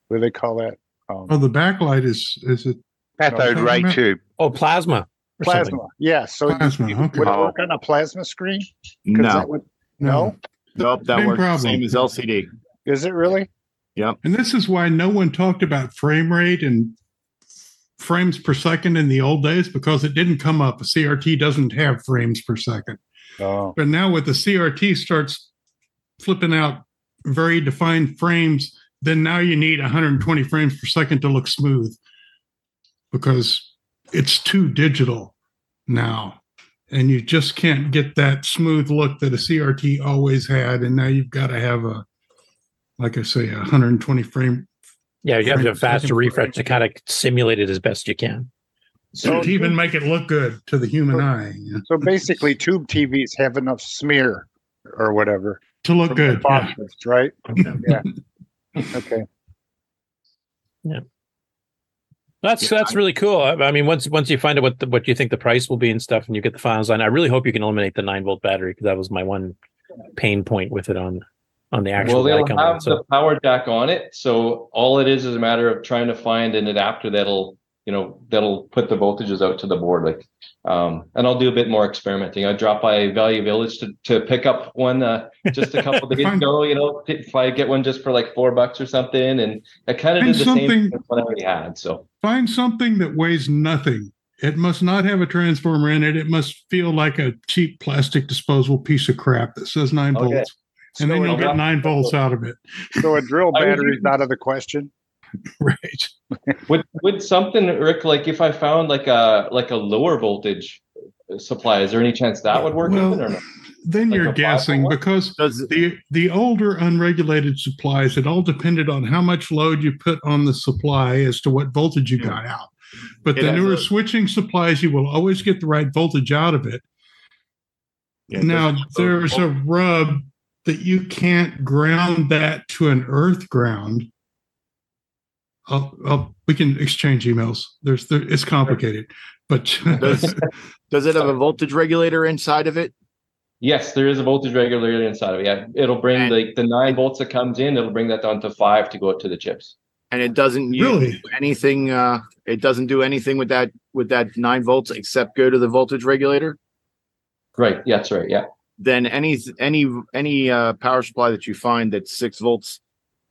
What do they call that? Um, Oh, the backlight is is it Cathode ray tube. Oh, plasma. Or plasma. something. Yeah. So it- Plasma, it- okay. would it work on a plasma screen? No. that would- no. Nope, that Same works problem. same as LCD. Is it really? Yep. And this is why no one talked about frame rate and frames per second in the old days because it didn't come up. A CRT doesn't have frames per second. Oh. But now with the CRT starts flipping out very defined frames, then now you need 120 frames per second to look smooth because it's too digital now. And you just can't get that smooth look that a CRT always had. And now you've got to have a, like I say, a 120 frame. Yeah, you have to frame have faster second refresh to kind of simulate it as best you can. So to even make it look good to the human eye. yeah. So basically, tube TVs have enough smear or whatever To look good, the yeah. right? yeah. Okay. Yeah. That's that's really cool. I, I mean, once once you find out what the, what you think the price will be and stuff, and you get the files on, I really hope you can eliminate the nine volt battery because that was my one pain point with it on on the actual well, they'll have So the power jack on it, so all it is is a matter of trying to find an adapter that'll, you know, that'll put the voltages out to the board. Like, um, and I'll do a bit more experimenting. I dropped by Value Village to, to pick up one uh, just a couple days ago. You know, if I get one just for like four bucks or something, and I kind of Find did the something- same as what I already had. So Find something that weighs nothing. It must not have a transformer in it. It must feel like a cheap plastic disposable piece of crap that says nine Okay. volts. And then you'll get nine volts out of it. So a drill battery is out of the question. Right. would would something Rick like if I found like a like a lower voltage supply? Is there any chance that would work Well, or no? then Like you're guessing volt? because the the older unregulated supplies, it all depended on how much load you put on the supply as to what voltage you got out. But It the newer a- switching supplies, you will always get the right voltage out of it. Yeah, now there's a rub that you can't ground that to an earth ground. I'll, I'll, we can exchange emails. There's there, it's complicated, but Does, does it have a voltage regulator inside of it? Yes, there is a voltage regulator inside of it. Yeah, it'll bring the the nine volts that comes in. It'll bring that down to five to go out to the chips. And it doesn't use Really? anything. Uh, it doesn't do anything with that with that nine volts except go to the voltage regulator. Right. Yeah, that's right. Yeah. Then any any any uh, power supply that you find that's six volts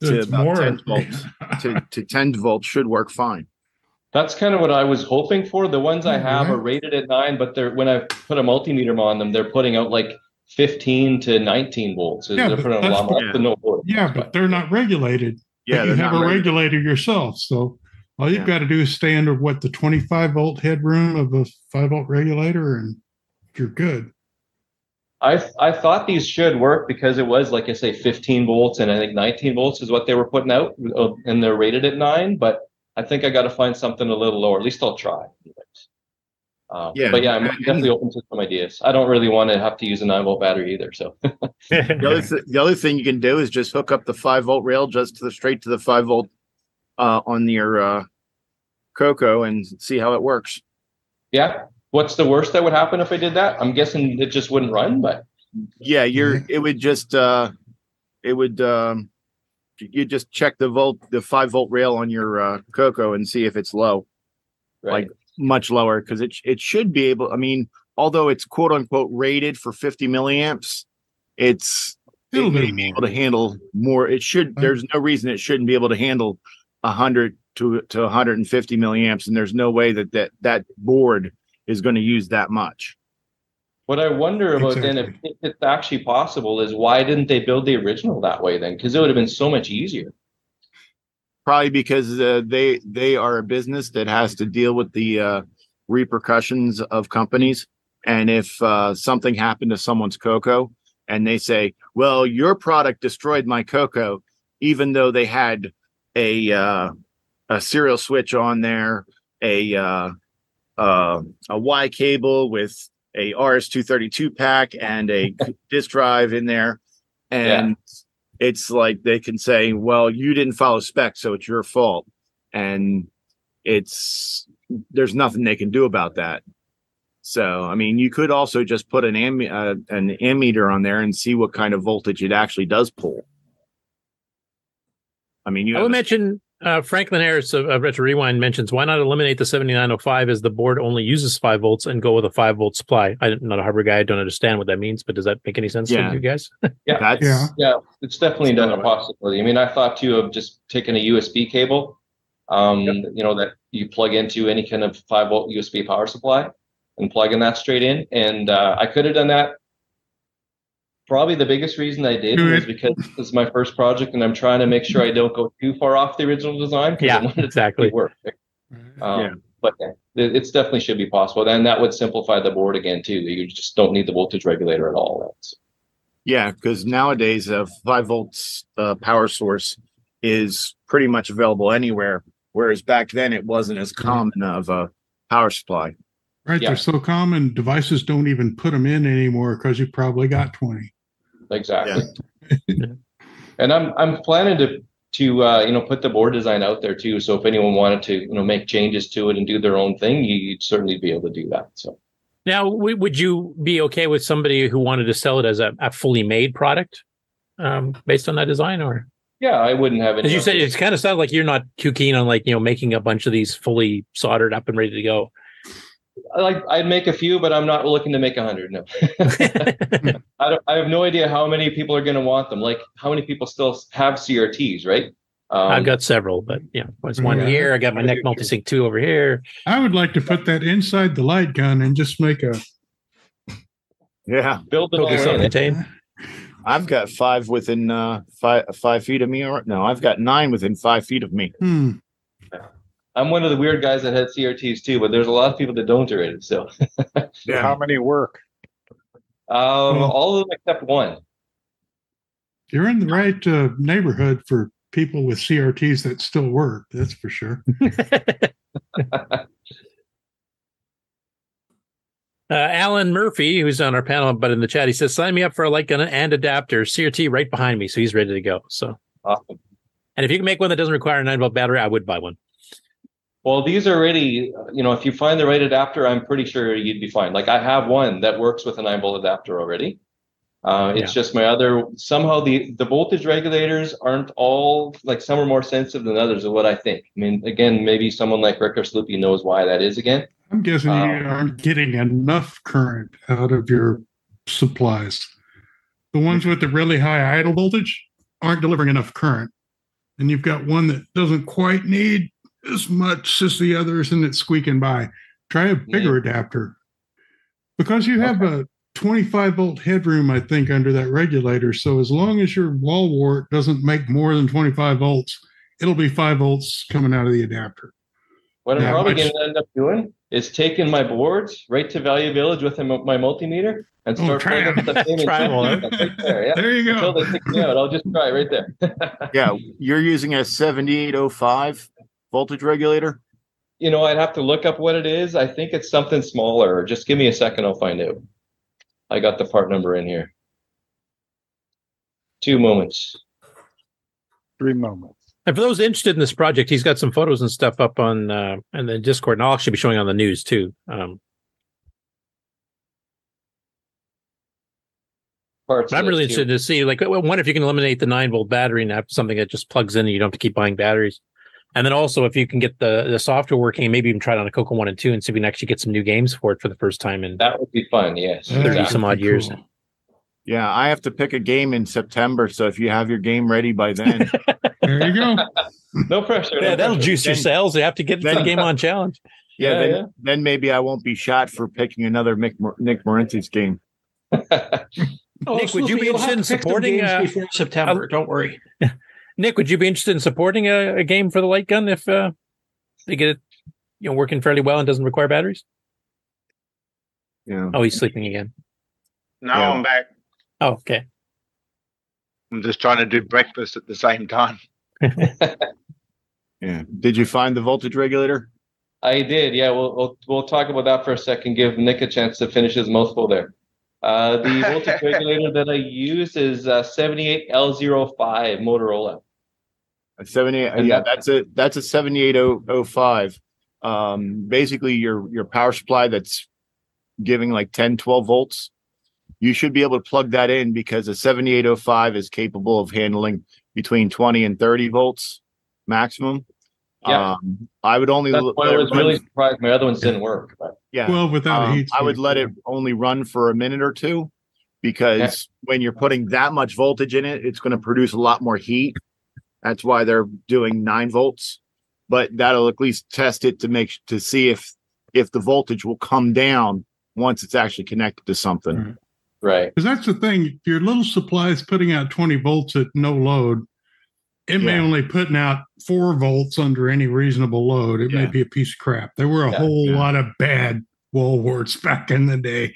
to It's about more. ten volts to, to ten volts should work fine. That's kind of what I was hoping for. The ones I have Mhm. are rated at nine, but they're when I put a multimeter on them, they're putting out like 15 to 19 volts. Yeah, they're but putting a lot more what- to no voltage. yeah, but they're not regulated. Yeah, But you have a regulated. regulator yourself. So all you've Yeah. got to do is stay under what the 25 volt headroom of a five volt regulator, and you're good. I I thought these should work because it was like I say 15 volts and I think 19 volts is what they were putting out, uh, and they're rated at nine. But I think I got to find something a little lower. At least I'll try. anyways. Um, Yeah, but yeah, I'm definitely open to some ideas. I don't really want to have to use a nine volt battery either. So The other, th- the other thing you can do is just hook up the five volt rail just to the straight to the five volt uh, on your uh, Coco and see how it works. yeah, what's the worst that would happen if I did that? I'm guessing it just wouldn't run, but Yeah, you're. It would just. uh It would. um You just check the volt, the five volt rail on your uh, Coco and see if it's low, right. like much lower, because it it should be able. I mean, although it's quote unquote rated for 50 milliamps, it's it It'll be able to handle more. It should. There's no reason it shouldn't be able to handle 100 to to 150 milliamps, and there's no way that that that board is going to use that much. What I wonder about then, if, if it's actually possible, is why didn't they build the original that way then? Because it would have been so much easier. probably because uh, they they are a business that has to deal with the uh, repercussions of companies and if uh, something happened to someone's Coco and they say well your product destroyed my Coco even though they had a uh, a serial switch on there a uh, uh, a y cable with a rs232 pack and a disk drive in there and it's like they can say, well, you didn't follow spec, so it's your fault. And it's there's nothing they can do about that. So, I mean, you could also just put an am uh, an ammeter on there and see what kind of voltage it actually does pull. I mean, you I will a- mention uh, Franklin Harris of, of Retro Rewind mentions why not eliminate the 7905 as the board only uses five volts and go with a five volt supply. I'm not a hardware guy. I don't understand what that means, but does that make any sense Yeah. to you guys? Yeah, that's yeah, it's definitely done a possibility. I mean, I thought too of just taking a USB cable, um, you know, that you plug into any kind of five volt USB power supply and plugging that straight in. And uh, I could have done that. Probably the biggest reason I did Do was because this is my first project and I'm trying to make sure I don't go too far off the original design. 'cause I Yeah, want it to exactly. Work. Um, Yeah. But yeah, it, it's definitely should be possible. And that would simplify the board again too. You just don't need the voltage regulator at all. That's, Yeah, because nowadays a five volts uh, power source is pretty much available anywhere, whereas back then it wasn't as common of a power supply. Right? Yeah. They're so common, devices don't even put them in anymore because you probably got 20. Exactly. and I'm I'm planning to to uh, you know put the board design out there too. So if anyone wanted to you know make changes to it and do their own thing, you- you'd certainly be able to do that. So Now, w- would you be okay with somebody who wanted to sell it as a, a fully made product um, based on that design, or yeah, I wouldn't have any. as you said, it kind of sounds like you're not too keen on like you know making a bunch of these fully soldered up and ready to go. I like I'd make a few, but I'm not looking to make a hundred. No, I don't. I have no idea how many people are going to want them. Like how many people still have CRTs, right? Um, I've got several, but yeah, there's one Yeah. here. I got my NEC multisync two over here. I would like to put that inside the light gun and just make a Yeah, build it all Focus in. self-contained. I've got five within uh, five five feet of me. Or no, I've got nine within five feet of me. hmm. I'm one of the weird guys that had CRTs too, but there's a lot of people that don't already. So yeah. How many work? Um, all of them except one. You're in the right uh, neighborhood for people with CRTs that still work. That's for sure. Uh, Alan Murphy, who's on our panel, but in the chat, he says, "Sign me up for a light gun and adapter, CRT right behind me." So he's ready to go. So, awesome. And if you can make one that doesn't require a nine volt battery, I would buy one. Well, these are already, you know, if you find the right adapter, I'm pretty sure you'd be fine. Like I have one that works with a nine volt adapter already. Uh, it's Yeah. just my other somehow the the voltage regulators aren't all like some are more sensitive than others, is what I think. I mean, again, maybe someone like Rick or Sloopy knows why that is again. I'm guessing Um, you aren't getting enough current out of your supplies. The ones with the really high idle voltage aren't delivering enough current. And you've got one that doesn't quite need as much as the others and it's squeaking by. Try a bigger adapter. Because you have a 25 volt headroom, I think, under that regulator. So as long as your wall wart doesn't make more than 25 volts, it'll be five volts coming out of the adapter. What I'm probably going to end up doing is taking my boards right to Value Village with my my multimeter and Oh, start try playing with the thing and Try 'em, checking Lauren. it right there. Yeah. There you go. Until they kick me out, I'll just try right there. yeah, you're using a 7805 voltage regulator. You know, I'd have to look up what it is. I think it's something smaller. Just give me a second, I'll find out. I got the part number in here. Two moments. Three moments. And for those interested in this project, he's got some photos and stuff up on uh, and the Discord, and I'll actually be showing on the news too. Um, Parts I'm really this, too. interested to see, like, well, one if you can eliminate the nine volt battery and have something that just plugs in, and you don't have to keep buying batteries. And then also, if you can get the the software working, maybe even try it on a Coco one and two, and see if we can actually get some new games for it for the first time And that would be fun. Yes, thirty some odd years. Yeah, I have to pick a game in September. So if you have your game ready by then, there you go. no pressure. Yeah, that'll juice your Then- sales. You have to get to the game on challenge. Yeah, Yeah, then, yeah. then maybe I won't be shot for picking another Mick, Nick Marentes' game. Oh, Nick, would you Sloopy, be you'll interested in to supporting, games uh, before September? Don't worry. Nick, would you be interested in supporting a, a game for the light gun if uh, they get it, you know, working fairly well and doesn't require batteries? Yeah. Oh, he's sleeping again. No, Yeah. I'm back. Oh, okay. I'm just trying to do breakfast at the same time. Yeah. Did you find the voltage regulator? I did. Yeah, we'll, we'll we'll talk about that for a second. Give Nick a chance to finish his mouthful there. Uh, the voltage regulator that I use is uh, 78L05 Motorola. A 78 And yeah, that's a that's a 78005. Um basically your your power supply that's giving like 10 12 volts. You should be able to plug that in because a 7805 is capable of handling between 20 and 30 volts maximum. Yeah. Um I would only That's why I was run- really surprised my other ones didn't work. But yeah. Well, without a Um, heat I would let it only run for a minute or two because when you're putting that much voltage in it, it's going to produce a lot more heat. That's why they're doing nine volts, but that'll at least test it to make to see if if the voltage will come down once it's actually connected to something. Right. Because that's the thing. Your little supply is putting out 20 volts at no load. It may Yeah. only putting out four volts under any reasonable load. It may be a piece of crap. There were a Yeah. whole Yeah. lot of bad wall warts back in the day.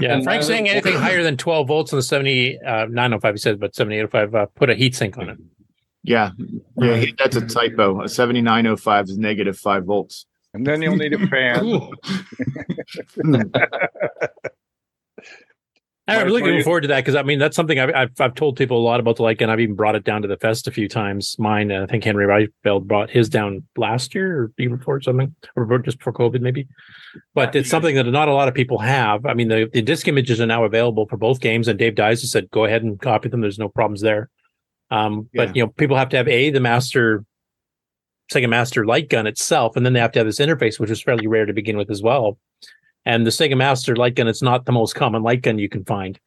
Yeah, And Frank's saying anything higher than 12 volts on the 70, uh, 905, he says, but 7805, uh, put a heat sink on it. Yeah, yeah, he- that's a typo. A 7905 is negative five volts. And then you'll need a fan. I'm really looking forward to that because I mean that's something I've, I've I've told people a lot about the like, and I've even brought it down to the fest a few times. Mine, uh, I think Henry Reifeld brought his down last year or even before something, or just before COVID maybe. But it's something that not a lot of people have. I mean, the, the disc images are now available for both games, and Dave Dies has said go ahead and copy them. There's no problems there. Um, Yeah. but you know, people have to have a the master Sega Master light gun itself, and then they have to have this interface, which is fairly rare to begin with as well. And the Sega Master light gun, it's not the most common light gun you can find.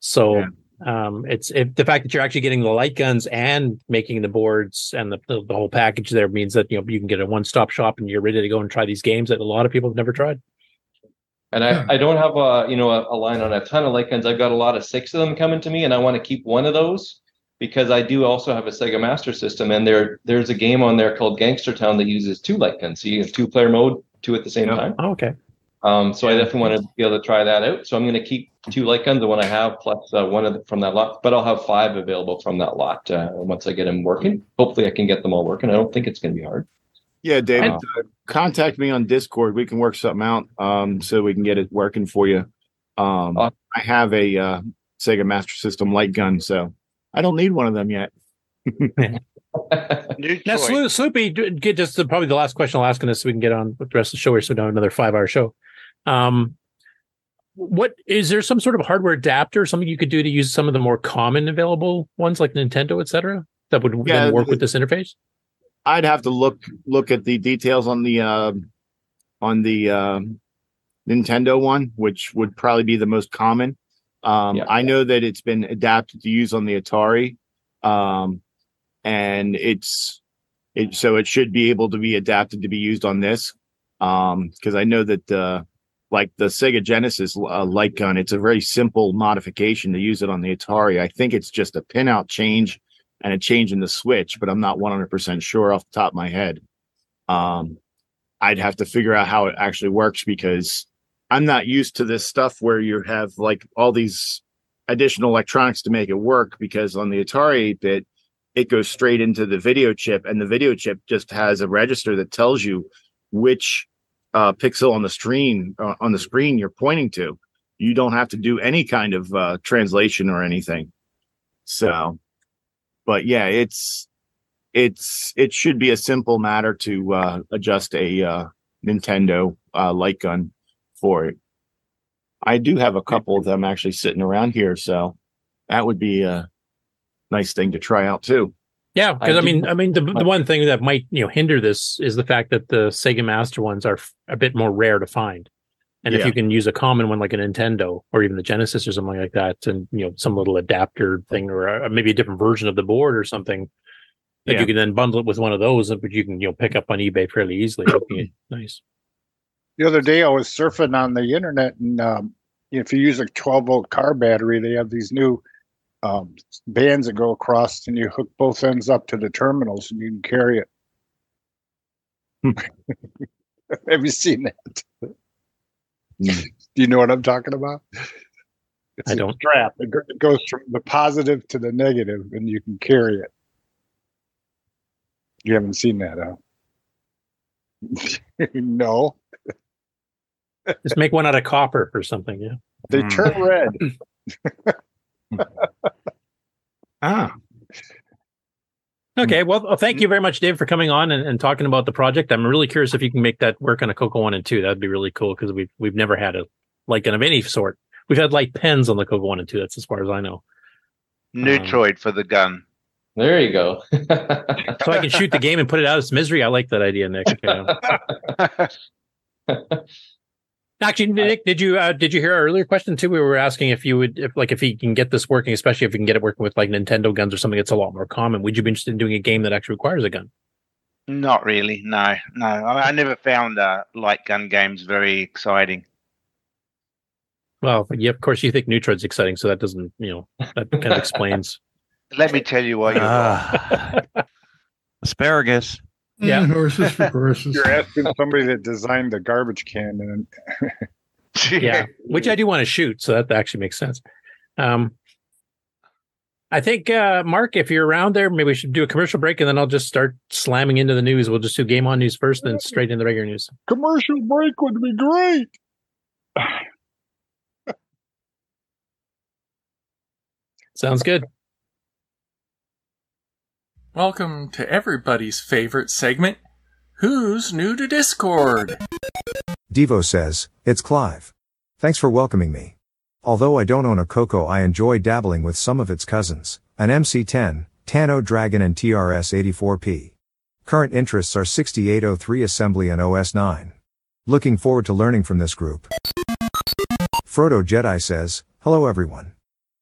So um, it's if the fact that you're actually getting the light guns and making the boards and the, the, the whole package there means that you know you can get a one stop shop and you're ready to go and try these games that a lot of people have never tried. And I, I don't have a you know a, a line on a ton of light guns. I've got a lot of six of them coming to me, and I want to keep one of those because I do also have a Sega Master System, and there there's a game on there called Gangster Town that uses two light guns. So you have two player mode, two at the same time. Oh, okay. Um, so I definitely want to be able to try that out. So I'm going to keep two light guns, the one I have plus uh, one of the, from that lot, but I'll have five available from that lot uh, once I get them working. Hopefully, I can get them all working. I don't think it's going to be hard. Yeah, David, Uh, uh, contact me on Discord. We can work something out um, so we can get it working for you. Um, I have a uh, Sega Master System light gun, so I don't need one of them yet. Now, Slo- Sloopy, get just the, probably the last question I'll ask on this so we can get on with the rest of the show here. So we don't have another five hour show. Um, what is there some sort of hardware adapter, something you could do to use some of the more common available ones like Nintendo, et cetera, that would Yeah, work the- with this interface? I'd have to look look at the details on the uh, on the um Nintendo one, which would probably be the most common. Um, I know that it's been adapted to use on the Atari, um, and it's it so it should be able to be adapted to be used on this. Um, because I know that uh, like the Sega Genesis uh, light gun, it's a very simple modification to use it on the Atari. I think it's just a pinout change and a change in the switch, but I'm not 100% sure off the top of my head. Um, I'd have to figure out how it actually works because I'm not used to this stuff where you have like all these additional electronics to make it work because on the Atari 8 bit, it goes straight into the video chip and the video chip just has a register that tells you which uh, pixel on the screen uh, on the screen you're pointing to. You don't have to do any kind of uh, translation or anything. So, but yeah, it's it's it should be a simple matter to uh, adjust a uh, Nintendo uh, light gun for it. I do have a couple of them actually sitting around here, so that would be a nice thing to try out too. Yeah, because I I, mean, I mean, the the one thing that might you know hinder this is the fact that the Sega Master ones are f- a bit more rare to find, and if you can use a common one like a Nintendo or even the Genesis or something like that, and you know some little adapter thing or uh maybe a different version of the board or something, that Yeah. you can then bundle it with one of those, which you can you know pick up on eBay fairly easily. Nice. The other day I was surfing on the internet, and um, if you use a 12 volt car battery, they have these new um, bands that go across, and you hook both ends up to the terminals, and you can carry it. Hmm. have you seen that? Hmm. Do you know what I'm talking about? It's I don't. strap. It it goes from the positive to the negative, and you can carry it. You haven't seen that, huh? no. Just make one out of copper or something. Yeah. They turn hmm. red. ah. Okay. Well, well, thank you very much, Dave, for coming on and, and talking about the project. I'm really curious if you can make that work on a Coco One and Two. That'd be really cool because we've we've never had a light gun of any sort. We've had light pens on the Coco One and Two. That's as far as I know. Neutroid for the gun. There you go. So I can shoot the game and put it out of its misery. I like that idea, Nick. Yeah. Actually, Nick, did you uh, did you hear our earlier question too? We were asking if you would, if like, if he can get this working, especially if we can get it working with like Nintendo guns or something that's a lot more common. Would you be interested in doing a game that actually requires a gun? Not really. No, no. I, I never found uh, light gun games very exciting. Well, yeah, of course, you think Neutroid's exciting, so that doesn't, you know, that kind of explains. Let me tell you why you're Ah. Asparagus. Yeah. horses for courses. You're asking somebody that designed the garbage can, and yeah, which I do want to shoot, so that actually makes sense. Um, I think uh, Mark, if you're around there, maybe we should do a commercial break, and then I'll just start slamming into the news. We'll just do game on news first, then straight into the regular news. commercial break would be great. Sounds good. Welcome to everybody's favorite segment Who's New to Discord? Devo says, It's Clive. Thanks for welcoming me. Although I don't own a Coco, I enjoy dabbling with some of its cousins, an MC10, Tano Dragon, and TRS 84P. Current interests are 6803 Assembly and OS 9. Looking forward to learning from this group. Frodo Jedi says, Hello everyone.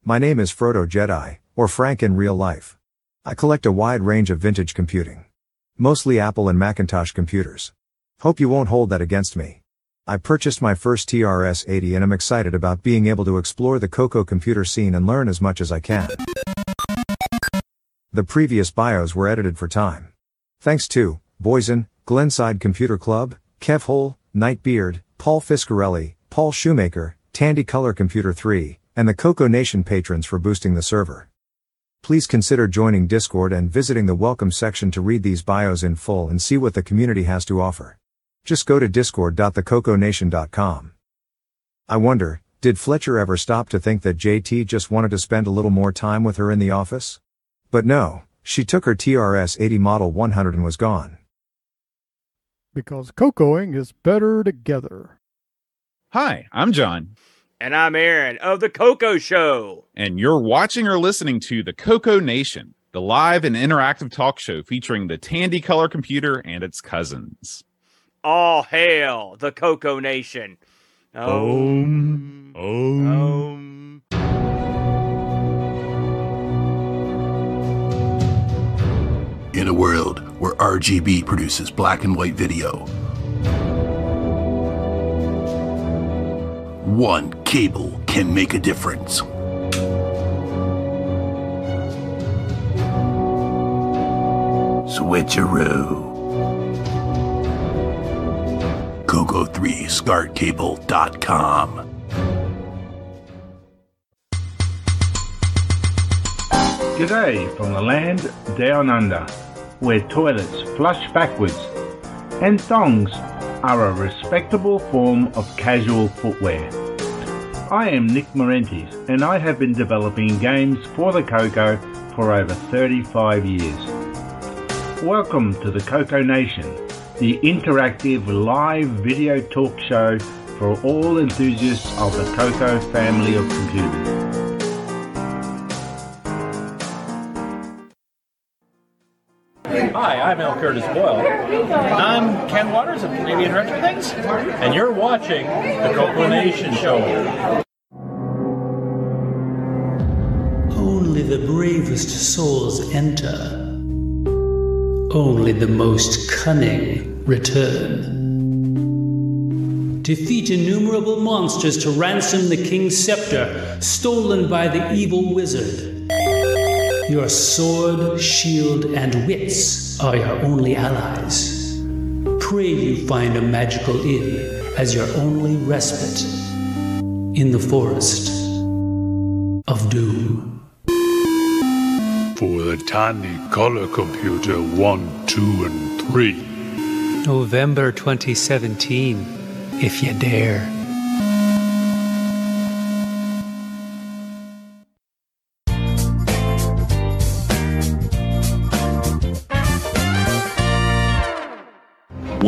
My name is Frodo Jedi, or Frank in real life. I collect a wide range of vintage computing. Mostly Apple and Macintosh computers. Hope you won't hold that against me. I purchased my first TRS 80 and am excited about being able to explore the Coco computer scene and learn as much as I can. The previous bios were edited for time. Thanks to Boysen, Glenside Computer Club, Kev Hole, Nightbeard, Paul Fiscarelli, Paul Shoemaker, Tandy Color Computer 3, and the Coco Nation patrons for boosting the server. Please consider joining Discord and visiting the welcome section to read these bios in full and see what the community has to offer. Just go to discord.thecoconation.com. I wonder, did Fletcher ever stop to think that JT just wanted to spend a little more time with her in the office? But no, she took her TRS 80 Model 100 and was gone. Because cocoing is better together. Hi, I'm John. And I'm Aaron of The Coco Show. And you're watching or listening to The Coco Nation, the live and interactive talk show featuring the Tandy Color computer and its cousins. All hail the Coco Nation. Om. Om. In a world where RGB produces black and white video, one cable can make a difference. Switcheroo. Coco3ScartCable.com. G'day from the land down under, where toilets flush backwards and thongs are a respectable form of casual footwear. I am Nick Marentes and I have been developing games for the Coco for over 35 years. Welcome to the Coco Nation, the interactive live video talk show for all enthusiasts of the Coco family of computers. Hi, I'm L. Curtis Boyle. I'm Ken Waters of Canadian Retro Things, and you're watching the Coco Nation Show. Only the bravest souls enter. Only the most cunning return. Defeat innumerable monsters to ransom the king's scepter, stolen by the evil wizard. Your sword, shield, and wits are your only allies. Pray you find a magical inn as your only respite in the forest of doom. For the tiny Color Computer 1, 2, and 3. November 2017, if you dare.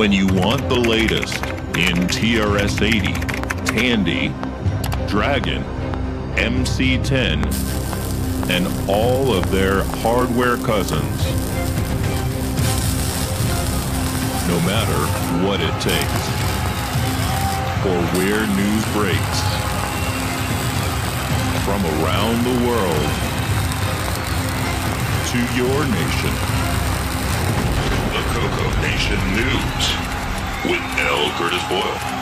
When you want the latest in TRS 80, Tandy, Dragon, MC10, and all of their hardware cousins, no matter what it takes, or where news breaks, from around the world to your nation. The Coco Nation News with L. Curtis Boyle.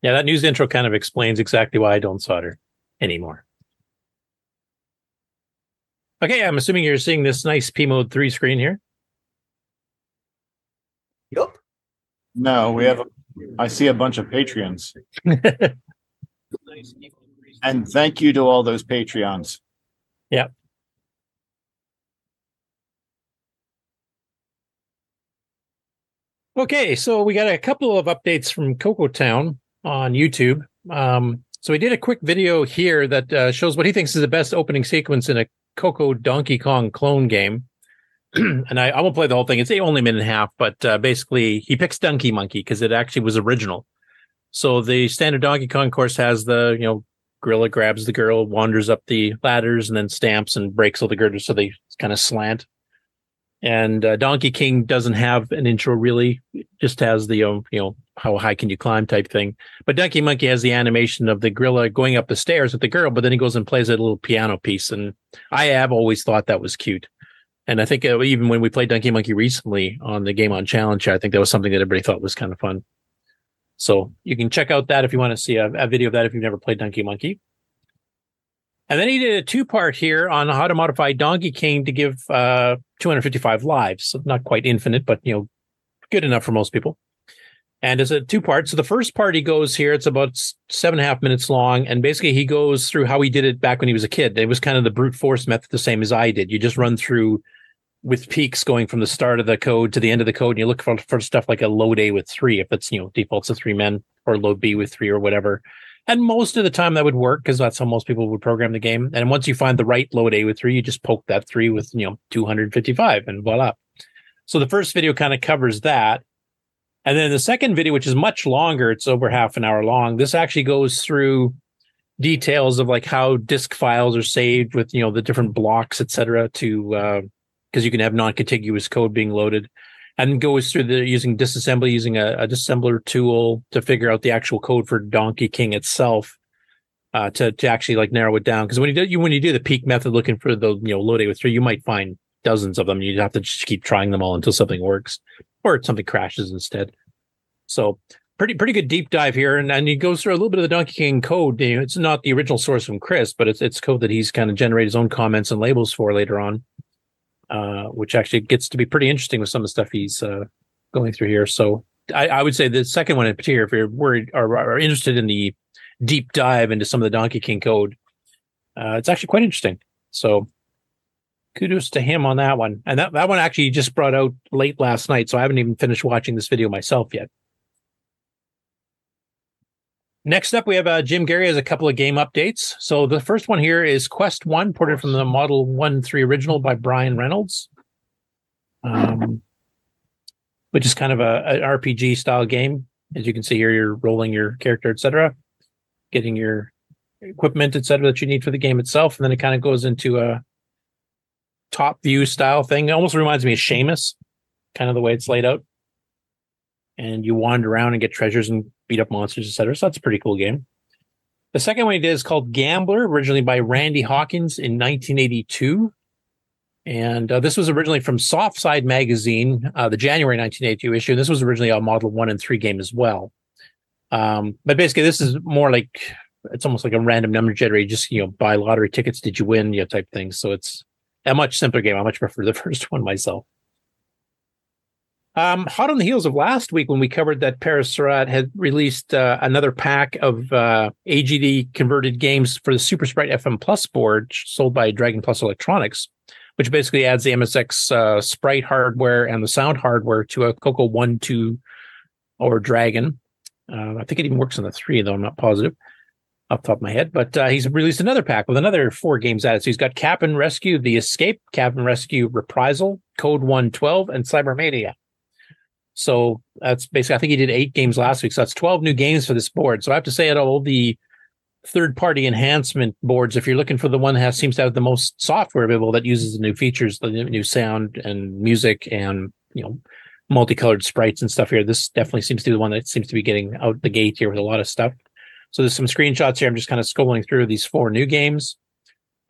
Yeah, that news intro kind of explains exactly why I don't solder anymore. Okay, I'm assuming you're seeing this nice P mode 3 screen here. Yep. No, we have. A, I see a bunch of Patreons. and thank you to all those Patreons. Yeah. Okay, so we got a couple of updates from Coco Town on YouTube. Um, so we did a quick video here that uh, shows what he thinks is the best opening sequence in a Coco Donkey Kong clone game. and I, I won't play the whole thing. It's only a minute and a half, but uh, basically he picks Donkey Monkey because it actually was original. So the standard Donkey Kong course has the you know gorilla grabs the girl, wanders up the ladders, and then stamps and breaks all the girders so they kind of slant. And uh, Donkey King doesn't have an intro really; it just has the um, you know how high can you climb type thing. But Donkey Monkey has the animation of the gorilla going up the stairs with the girl, but then he goes and plays a little piano piece, and I have always thought that was cute. And I think uh, even when we played Donkey Monkey recently on the Game on Challenge, I think that was something that everybody thought was kind of fun. So you can check out that if you want to see a, a video of that if you've never played Donkey Monkey. And then he did a two part here on how to modify Donkey King to give uh, 255 lives. So not quite infinite, but you know, good enough for most people. And it's a two part. So the first part he goes here, it's about seven and a half minutes long. And basically he goes through how he did it back when he was a kid. It was kind of the brute force method, the same as I did. You just run through with PEEKs going from the start of the code to the end of the code. And you look for, for stuff like a load A with three, if it's, you know, defaults to three men or load B with three or whatever. And most of the time that would work because that's how most people would program the game. And once you find the right load A with three, you just poke that three with, you know, 255 and voila. So the first video kind of covers that. And then the second video, which is much longer, it's over half an hour long. This actually goes through details of like how disk files are saved with, you know, the different blocks, et cetera, to, uh, because you can have non-contiguous code being loaded and goes through the using disassembly using a, a disassembler tool to figure out the actual code for Donkey King itself uh, to to actually like narrow it down. Because when you do you when you do the PEEK method looking for the you know load A with three, you might find dozens of them. You'd have to just keep trying them all until something works or something crashes instead. So pretty pretty good deep dive here, and and he goes through a little bit of the Donkey King code. You know, it's not the original source from Chris, but it's it's code that he's kind of generated his own comments and labels for later on uh, which actually gets to be pretty interesting with some of the stuff he's uh, going through here. So I, I would say the second one in particular, if you're worried or are interested in the deep dive into some of the Donkey King code, uh, it's actually quite interesting. So kudos to him on that one. And that, that one actually just brought out late last night. So I haven't even finished watching this video myself yet. Next up, we have uh, Jim Gerrie has a couple of game updates. So the first one here is Quest One, ported from the Model One Three original by Brian Reynolds, um, which is kind of a, an RPG style game. As you can see here, you're rolling your character, etc., getting your equipment, etc., that you need for the game itself, and then it kind of goes into a top view style thing. It almost reminds me of Shamus, kind of the way it's laid out. And you wander around and get treasures and beat up monsters, etc. So that's a pretty cool game. The second one he did is called Gambler, originally by Randy Hawkins in 1982. And uh, this was originally from Softside Magazine, uh, the January 1982 issue. And this was originally a Model 1 and 3 game as well. Um, but basically, this is more like it's almost like a random number generator. Just, you know, buy lottery tickets. Did you win? You know, type thing. So it's a much simpler game. I much prefer the first one myself. Um, hot on the heels of last week when we covered that Pere Serrat had released uh, another pack of uh, AGD converted games for the Super Sprite FM Plus board sold by Dragon Plus Electronics, which basically adds the MSX uh, Sprite hardware and the sound hardware to a Coco 1, 2, or Dragon. Uh, I think it even works on the 3, though I'm not positive off top of my head. But uh, he's released another pack with another four games added. So he's got Captain Rescue, The Escape, Captain Rescue Reprisal, Code 112, and Cybermania. So that's basically, I think he did eight games last week. So that's 12 new games for this board. So I have to say, at all the third party enhancement boards, if you're looking for the one that seems to have the most software available that uses the new features, the new sound and music and, you know, multicolored sprites and stuff here, this definitely seems to be the one that seems to be getting out the gate here with a lot of stuff. So there's some screenshots here. I'm just kind of scrolling through these four new games.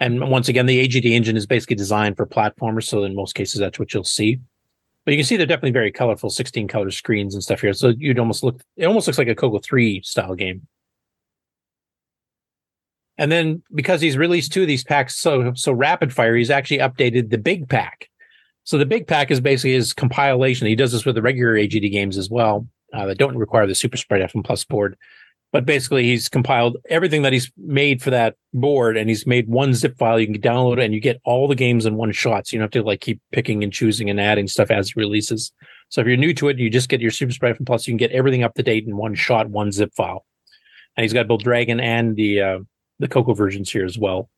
And once again, the AGD engine is basically designed for platformers. So in most cases, that's what you'll see. But you can see they're definitely very colorful, 16 color screens and stuff here. So you'd almost look, it almost looks like a Coco 3 style game. And then because he's released two of these packs so so rapid fire, he's actually updated the big pack. So the big pack is basically his compilation. He does this with the regular AGD games as well uh, that don't require the Super Sprite FM Plus board. But basically, he's compiled everything that he's made for that board, and he's made one zip file. You can download it, and you get all the games in one shot. So you don't have to like keep picking and choosing and adding stuff as it releases. So if you're new to it, you just get your Super Sprite FM Plus. You can get everything up to date in one shot, one zip file. And he's got both Dragon and the uh, the Coco versions here as well.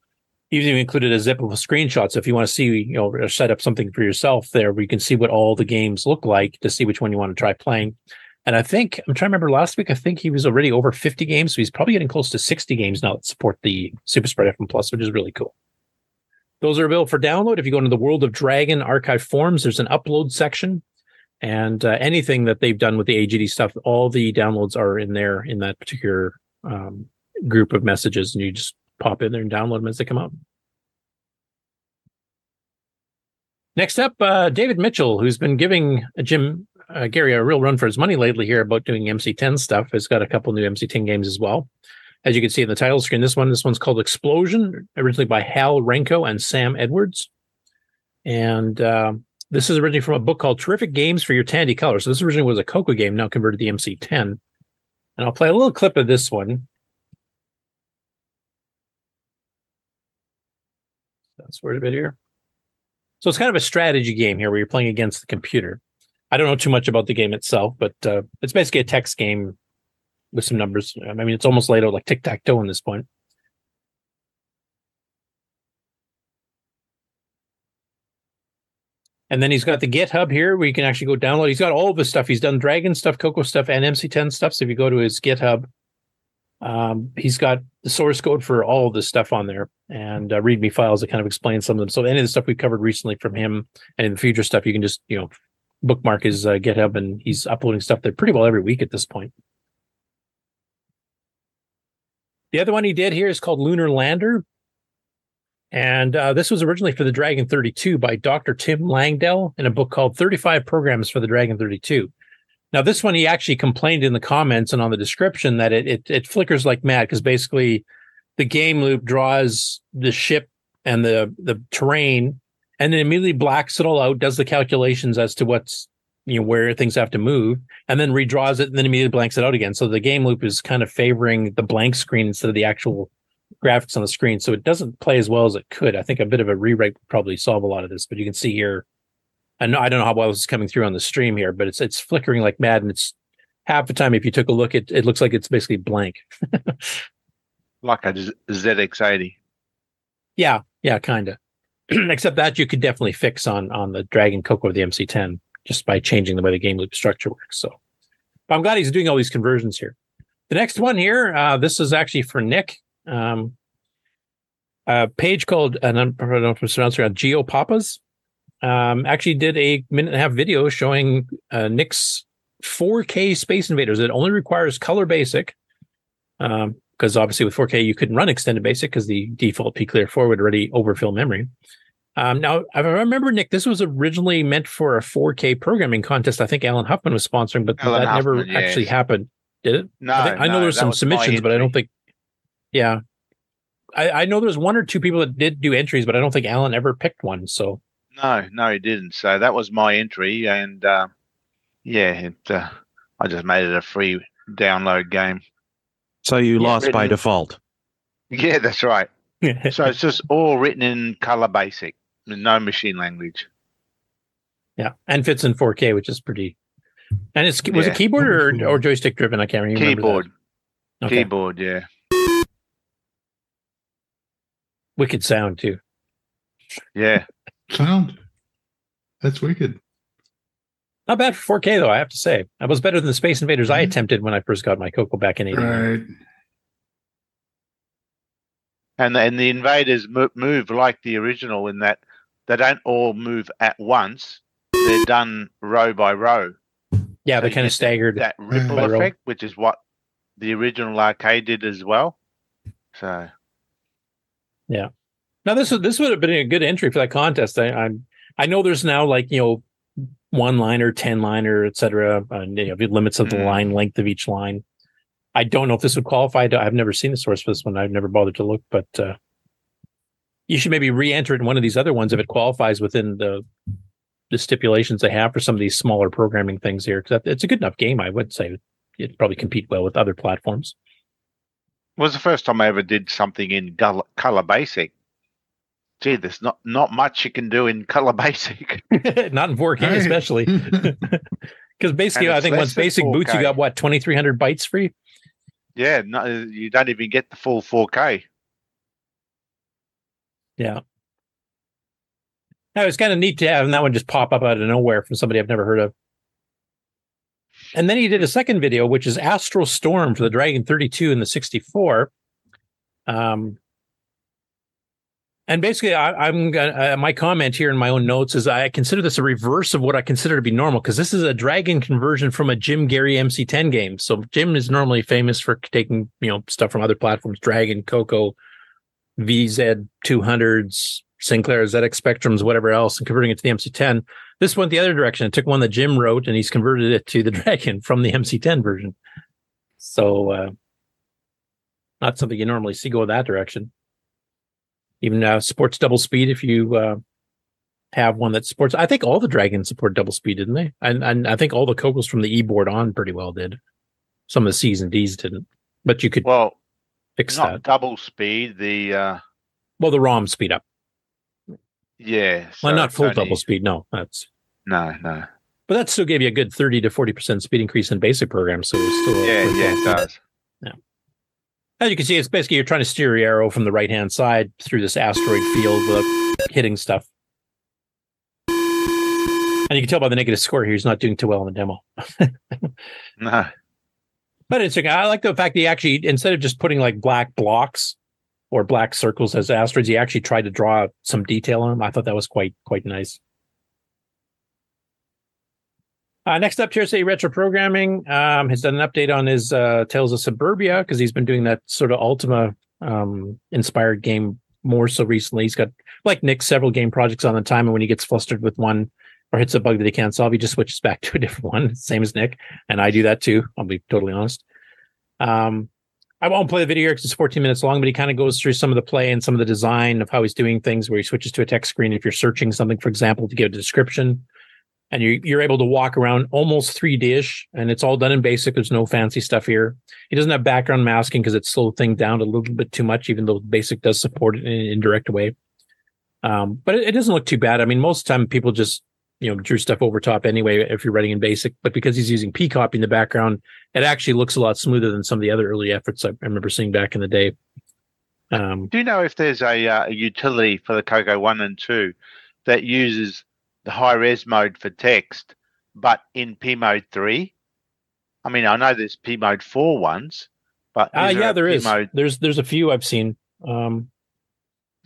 He's even included a zip of screenshots. So if you want to see, you know, set up something for yourself there, where you can see what all the games look like to see which one you want to try playing. And I think I'm trying to remember last week. I think he was already over 50 games, so he's probably getting close to 60 games now that support the Super Sprite FM Plus, which is really cool. Those are available for download. If you go into the World of Dragon archive forums, there's an upload section, and uh, anything that they've done with the AGD stuff, all the downloads are in there in that particular um, group of messages, and you just pop in there and download them as they come out. Next up, uh, David Mitchell, who's been giving Jim uh, Gerrie a real run for his money lately here about doing MC10 stuff. Has got a couple new MC10 games as well. As you can see in the title screen, this one, this one's called Explosion, originally by Hal Renko and Sam Edwards. And uh, this is originally from a book called Terrific Games for Your Tandy Color. So this originally was a Coco game, now converted to the MC10. And I'll play a little clip of this one. That's word a bit here. So it's kind of a strategy game here where you're playing against the computer. I don't know too much about the game itself, but uh, it's basically a text game with some numbers. I mean, it's almost laid out like tic tac toe in this point. And then he's got the GitHub here where you can actually go download. He's got all of his stuff. He's done Dragon stuff, Coco stuff, and MC10 stuff. So if you go to his GitHub, um, he's got the source code for all of this stuff on there and uh, README files that kind of explain some of them. So any of the stuff we've covered recently from him and in the future stuff, you can just you know bookmark his uh, GitHub, and he's uploading stuff there pretty well every week at this point. The other one he did here is called Lunar Lander. And uh, this was originally for the Dragon 32 by Dr. Tim Langdell in a book called 35 Programs for the Dragon 32. Now, this one he actually complained in the comments and on the description that it it, it flickers like mad because basically the game loop draws the ship and the the terrain and then immediately blacks it all out, does the calculations as to what's you know where things have to move, and then redraws it and then immediately blanks it out again. So the game loop is kind of favoring the blank screen instead of the actual graphics on the screen. So it doesn't play as well as it could. I think a bit of a rewrite would probably solve a lot of this, but you can see here. I know I don't know how well this is coming through on the stream here, but it's it's flickering like mad, and it's half the time if you took a look, it it looks like it's basically blank. like a Z- ZX80. yeah, yeah, kind of. Except that you could definitely fix on on the Dragon Coco of the MC10 just by changing the way the game loop structure works. So, but I'm glad he's doing all these conversions here. The next one here, uh, this is actually for Nick. Um, a page called, and I don't know if Geo Papas, um, actually did a minute and a half video showing uh, Nick's 4K Space Invaders. It only requires color basic, um, because obviously with 4K you couldn't run extended basic because the default P Clear 4 would already overfill memory. Um, now, I remember, Nick, this was originally meant for a 4K programming contest. I think Alan Huffman was sponsoring, but Alan that never Huffman, actually yes. happened. Did it? No, I, think, I know no, there's some submissions, but I don't think. Yeah, I, I know there's one or two people that did do entries, but I don't think Alan ever picked one. So No, no, he didn't. So that was my entry, and uh, yeah, it, uh, I just made it a free download game. So you Yeah, lost by default. Yeah, that's right. so it's just all written in color basic, no machine language. yeah, and fits in 4K, which is pretty. And it's was Yeah. it keyboard or, or joystick driven? I can't remember. that. Keyboard, Okay. keyboard, yeah. Wicked sound too. Yeah. Sound. That's wicked. Not bad for 4K though. I have to say, that was better than the Space Invaders I mm-hmm. attempted when I first got my Coco back in '89. Right. And and the invaders move like the original in that they don't all move at once. They're done row by row. Yeah, So they're kind of staggered. That ripple row. effect, which is what the original arcade did as well. So Yeah. Now this would this would have been a good entry for that contest. I I, I know there's now like you know one liner, ten liner, etc. And you know the limits of the Mm. line length of each line. I don't know if this would qualify. I- I've never seen the source for this one. I've never bothered to look, but uh, you should maybe re-enter it in one of these other ones if it qualifies within the the stipulations they have for some of these smaller programming things here. Because it's a good enough game, I would say. It'd probably compete well with other platforms. it was the first time I ever did something in color, basic. Gee, there's not not much you can do in color basic. Not in 4K, Right. especially. Because basically, I think once basic boots, you got what, 2300 bytes free? yeah, no, you don't even get the full 4K. Yeah. No, it's kind of neat to have that one just pop up out of nowhere from somebody I've never heard of. And then he did a second video, which is Astral Storm for the Dragon 32 and the 64. Um, and basically, I, I'm gonna, uh, my comment here in my own notes is I consider this a reverse of what I consider to be normal because this is a Dragon conversion from a Jim Gerrie MC10 game. So Jim is normally famous for taking you know stuff from other platforms, Dragon, Coco, VZ 200s, Sinclair, ZX Spectrums, whatever else, and converting it to the MC10. This went the other direction. It took one that Jim wrote and he's converted it to the Dragon from the MC10 version. So, uh, Not something you normally see go that direction. Even uh, supports double speed if you uh, have one that supports. I think all the dragons support double speed, didn't they? And, and I think all the Cocos from the E board on pretty well did. Some of the C's and D's didn't, but you could well fix not that. double speed. The uh, Well, the ROM speed up. yeah, well, not full only- double speed. No, that's No, no. but that still gave you a good thirty to forty percent speed increase in basic programs. So it's still Yeah, yeah, it does. Yeah. As you can see, it's basically you're trying to steer your arrow from the right hand side through this asteroid field without hitting stuff. And you can tell by the negative score here, he's not doing too well in the demo. No. But it's I like the fact that he actually instead of just putting like black blocks or black circles as asteroids, he actually tried to draw some detail on them. I thought that was quite quite nice. Uh, next up, TRSA Retro Programming um, has done an update on his uh, Tales of Suburbia because he's been doing that sort of Ultima um, inspired game more so recently. He's got, like Nick, several game projects on the time, and when he gets flustered with one or hits a bug that he can't solve, he just switches back to a different one, same as Nick. And I do that too. I'll be totally honest. Um, I won't play the video because it's 14 minutes long, but he kind of goes through some of the play and some of the design of how he's doing things where he switches to a text screen. If you're searching something, for example, to give a description, and you, you're able to walk around almost 3D-ish, and it's all done in basic. There's no fancy stuff here. He doesn't have background masking because it slowed thing down a little bit too much, even though basic does support it in an indirect way. Um, but it, it doesn't look too bad. I mean, most of the time people just you know drew stuff over top anyway if you're writing in basic. But because he's using P copy in the background, it actually looks a lot smoother than some of the other early efforts I I remember seeing back in the day. Um, Do you know if there's a, uh, a utility for the Coco One and Two that uses the high res mode for text, but in P mode three? I mean, I know there's P mode four ones, but Ah, yeah, there P is. Mode? There's there's a few I've seen. Um,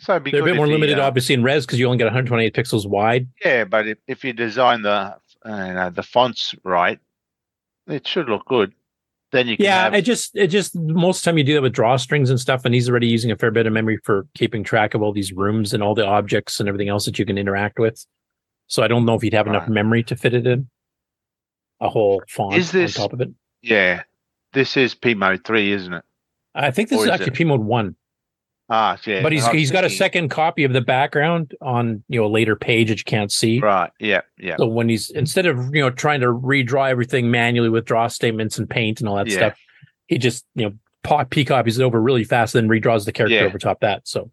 So it'd be they're a bit more limited, uh, obviously, in res because you only get 128 pixels wide. Yeah, but if, if you design the uh, you know, the fonts right, it should look good. Then you can Yeah, have it just it just most of the time you do that with drawstrings and stuff, and he's already using a fair bit of memory for keeping track of all these rooms and all the objects and everything else that you can interact with. So I don't know if he'd have enough memory to fit it in a whole font Is this- on top of it. yeah. This is P mode three, isn't it? I think this Or is is actually P mode one. Ah, yeah. but he's he's got a second copy of the background on you know a later page that you can't see. Right. Yeah. Yeah. So when he's instead of you know trying to redraw everything manually with draw statements and paint and all that Yeah. stuff, he just you know pop, p copies it over really fast, then redraws the character Yeah. over top that. So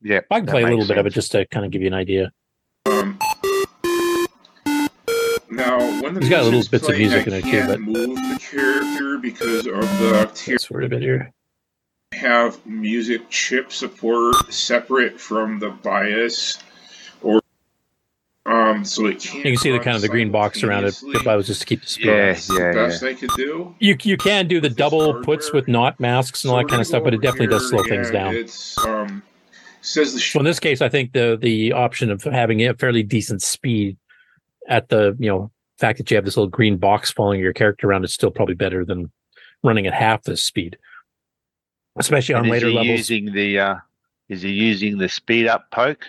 yeah, I can play a little makes bit of it just to kind of give you an idea. Now, when the He's got little music's bits of music I in it too, can't but- move the character because of the tier. Sort of bit here. Have music chip support separate from the bias, or um, so it can't. You can see the kind of the green box around it. If I was just to keep the speed. Yeah, That's the best I could do. You you can do the double puts with not masks and all that kind of stuff, but it definitely does slow things down. It's um says the So in this case, I think the the option of having a fairly decent speed at the you know fact that you have this little green box following your character around is still probably better than running at half the speed, especially on And is later he levels. using the uh, is he using the speed up poke?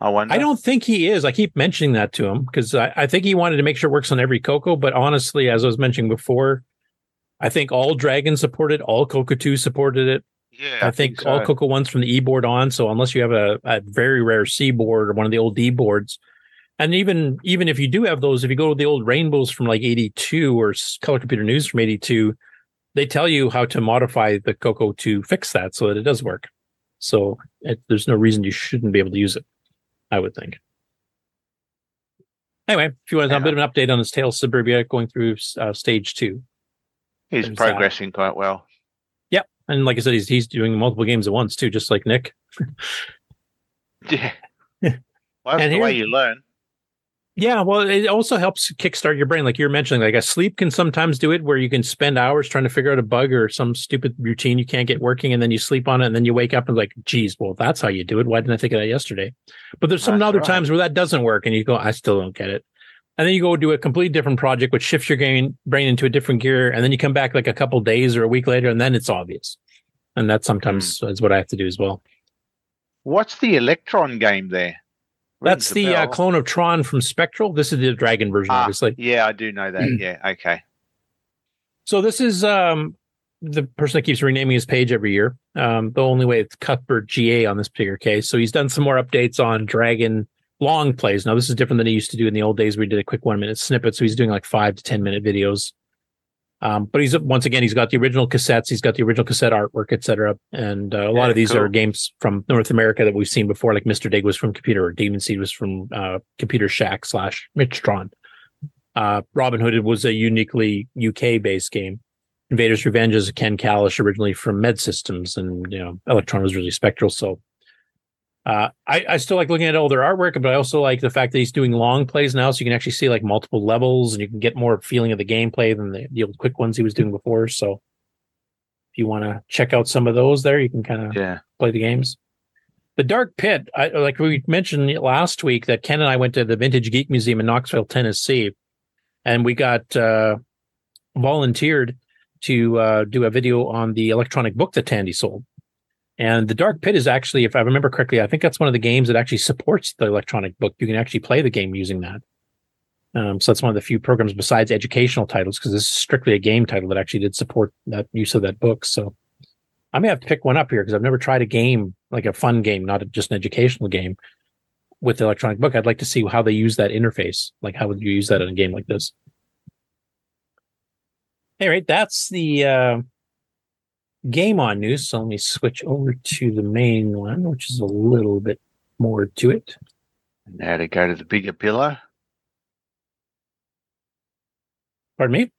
I wonder. I don't think he is. I keep mentioning that to him because I, I think he wanted to make sure it works on every Coco. But honestly, as I was mentioning before, I think all Dragon supported, all Coco 2 supported it. Yeah, I, think, think all so. Coco ones from the E board on. So unless you have a, a very rare C board or one of the old D boards, and even even if you do have those, if you go to the old rainbows from like '82 or Color Computer News from '82, they tell you how to modify the Coco to fix that so that it does work. So it, there's no reason you shouldn't be able to use it. I would think. Anyway, if you want to have a bit of an update on his Tales of Suburbia going through uh, stage two, He's There's that. progressing quite well. Yep. And like I said, he's he's doing multiple games at once too, just like Nick. Yeah. Well, that's And the way you learn. Yeah, well, it also helps kickstart your brain, like you're mentioning. Like a sleep can sometimes do it, where you can spend hours trying to figure out a bug or some stupid routine you can't get working, and then you sleep on it, and then you wake up and like, geez, well, that's how you do it. Why didn't I think of that yesterday? But there's some That's other right. times where that doesn't work, and you go, I still don't get it. And then you go do a completely different project, which shifts your brain brain into a different gear, and then you come back like a couple days or a week later, and then it's obvious. And that sometimes Hmm. is what I have to do as well. What's the Electron game there? That's the uh, clone of Tron from Spectral. This is the Dragon version, Ah, obviously. Yeah, I do know that. yeah. Okay. So this is um the person that keeps renaming his page every year. Um, the only way it's Cuthbert GA on this particular case. So he's done some more updates on Dragon long plays. Now this is different than he used to do in the old days where he did a quick one minute snippet. So he's doing like five to ten minute videos. Um, but he's once again he's got the original cassettes, he's got the original cassette artwork, etc. And uh, a lot Yeah, of these cool. are games from North America that we've seen before, like Mr. Dig was from Computer or Demon Seed was from uh, Computer Shack slash Michtron. Uh, Robin Hood was a uniquely UK based game. Invaders Revenge is Ken Kalish originally from Med Systems, and you know Electron was really Spectral. So uh, I, I still like looking at all their artwork, but I also like the fact that he's doing long plays now, so you can actually see like multiple levels, and you can get more feeling of the gameplay than the, the old quick ones he was doing before. So if you want to check out some of those, there you can kind of Yeah. play the games. The Dark Pit, I, like we mentioned last week, that Ken and I went to the Vintage Geek Museum in Knoxville, Tennessee, and we got uh, volunteered to uh, do a video on the electronic book that Tandy sold. And the Dark Pit is actually, if I remember correctly, I think that's one of the games that actually supports the electronic book. You can actually play the game using that. Um, so that's one of the few programs besides educational titles, because this is strictly a game title that actually did support that use of that book. So I may have to pick one up here because I've never tried a game like a fun game, not just an educational game with the electronic book. I'd like to see how they use that interface. Like, how would you use that in a game like this? All right, that's the uh, game on news. So let me switch over to the main one, which is a little bit more to it. And now to go to the bigger pillar. Pardon me?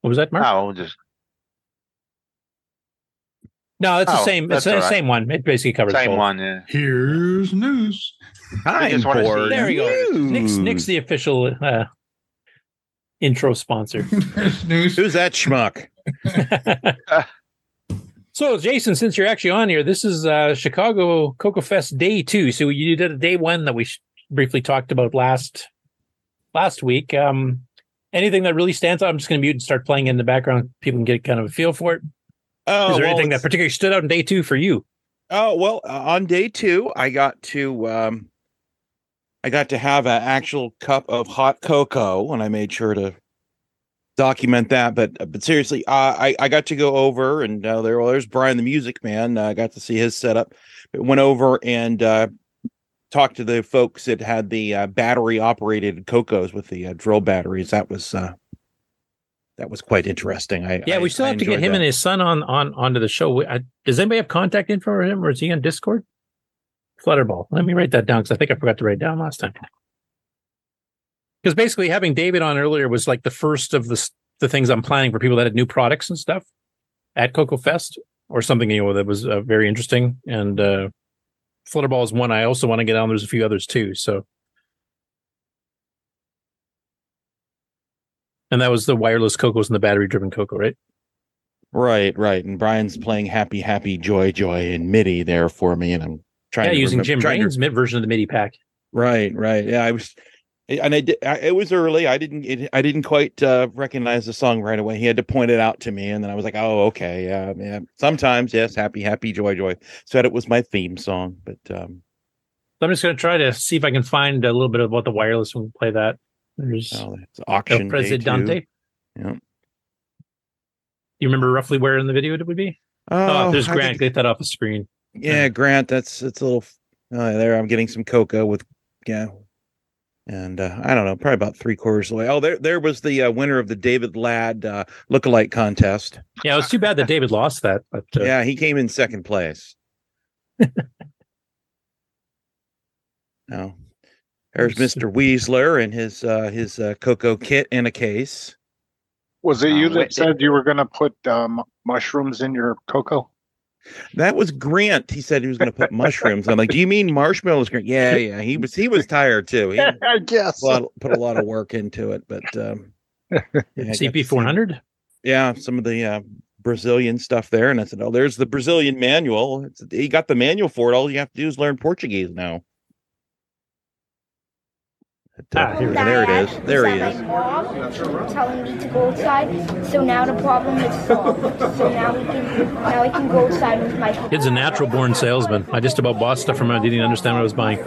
What was that, Mark? Oh, just No, it's the Oh, same. It's the all right. same one. It basically covers same both. one. Yeah. Here's news. I just wanna see- There we go. Nick's, Nick's the official uh, intro sponsor. Who's that schmuck? So, Jason, since you're actually on here, this is uh, Chicago CoCoFEST Day Two. So you did a day one that we sh- briefly talked about last last week. Um, anything that really stands out? I'm just going to mute and start playing in the background. People can get kind of a feel for it. Oh, is there well, anything that particularly stood out in day two for you? Oh well, uh, on day two, I got to um, I got to have an actual cup of hot cocoa, and I made sure to document that. But but seriously, uh, I I got to go over and uh, there well, there's Brian the Music Man. I got to see his setup. But went over and uh, talked to the folks that had the uh, battery operated cocos with the uh, drill batteries. That was uh, that was quite interesting. I Yeah, we still I have to get him that. and his son on on onto the show. We- I, does anybody have contact info for him, or is he on Discord? Flutterball. Let me write that down because I think I forgot to write it down last time. Because basically, having David on earlier was like the first of the the things I'm planning for people that had new products and stuff at CoCoFEST or something you know that was uh, very interesting. And uh, Flutterball is one I also want to get on. There's a few others too. So. And that was the wireless Cocos and the battery driven Coco, right? Right, right. And Brian's playing Happy Happy Joy Joy in MIDI there for me, and I'm trying yeah, to using remem- Jim trying to- version of the MIDI pack. Right, right. Yeah, I was, and I did. I, it was early. I didn't. It, I didn't quite uh, recognize the song right away. He had to point it out to me, and then I was like, "Oh, okay, yeah, yeah." Sometimes, yes, Happy Happy Joy Joy. Said it was my theme song, but um, So I'm just going to try to see if I can find a little bit of what the wireless and play that. There's oh, it's auction El Presidente. Yeah. You remember roughly where in the video it would be? Oh, there's Grant. Get that off the screen. Yeah, Grant. That's it's a little. Oh, there, I'm getting some cocoa with, yeah, and uh, I don't know, probably about three quarters away. Oh, there, there was the uh, winner of the David Ladd uh, lookalike contest. Yeah, it was too bad that David lost that. But uh, Yeah, he came in second place. oh, there's Mister Weasler and his uh, his uh, cocoa kit in a case. Was it you Um, that wait, said you were going to put um, mushrooms in your cocoa? That was Grant. He said he was going to put mushrooms. I'm like, do you mean marshmallows? Grant? Yeah, yeah. He was he was tired too. He I guess. a lot, put a lot of work into it, but um, yeah, I got to see- CP 400. Yeah, some of the uh, Brazilian stuff there, and I said, "Oh, there's the Brazilian manual. It's, he got the manual for it. All you have to do is learn Portuguese now." But, uh, there it is. There he is. telling me to go outside. So now the problem is solved. So now we can now I can go outside with my Kid's a natural born salesman. I just about bought stuff from him. I didn't even understand what I was buying.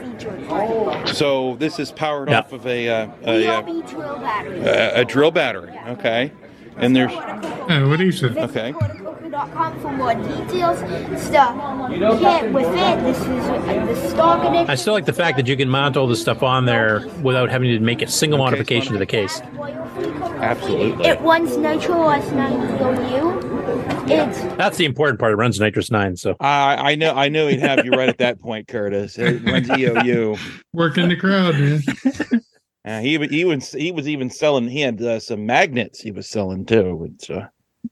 So this is powered Yeah. off of a uh, a, uh, drill battery. a, a drill battery. Okay. And there's Yeah, what do you say? Okay. For more details. It's the kit with it. This is the stock edition. I still like the fact that you can mount all this stuff on there without having to make a single modification to the case. Absolutely. It runs NitrOS-9 It's That's the important part. It runs NitrOS-9. So I I know I know he'd have you right at that point, Curtis. It runs EOU. Working the crowd, man. Uh, he he was he was even selling. He had uh, some magnets he was selling too. Which, uh,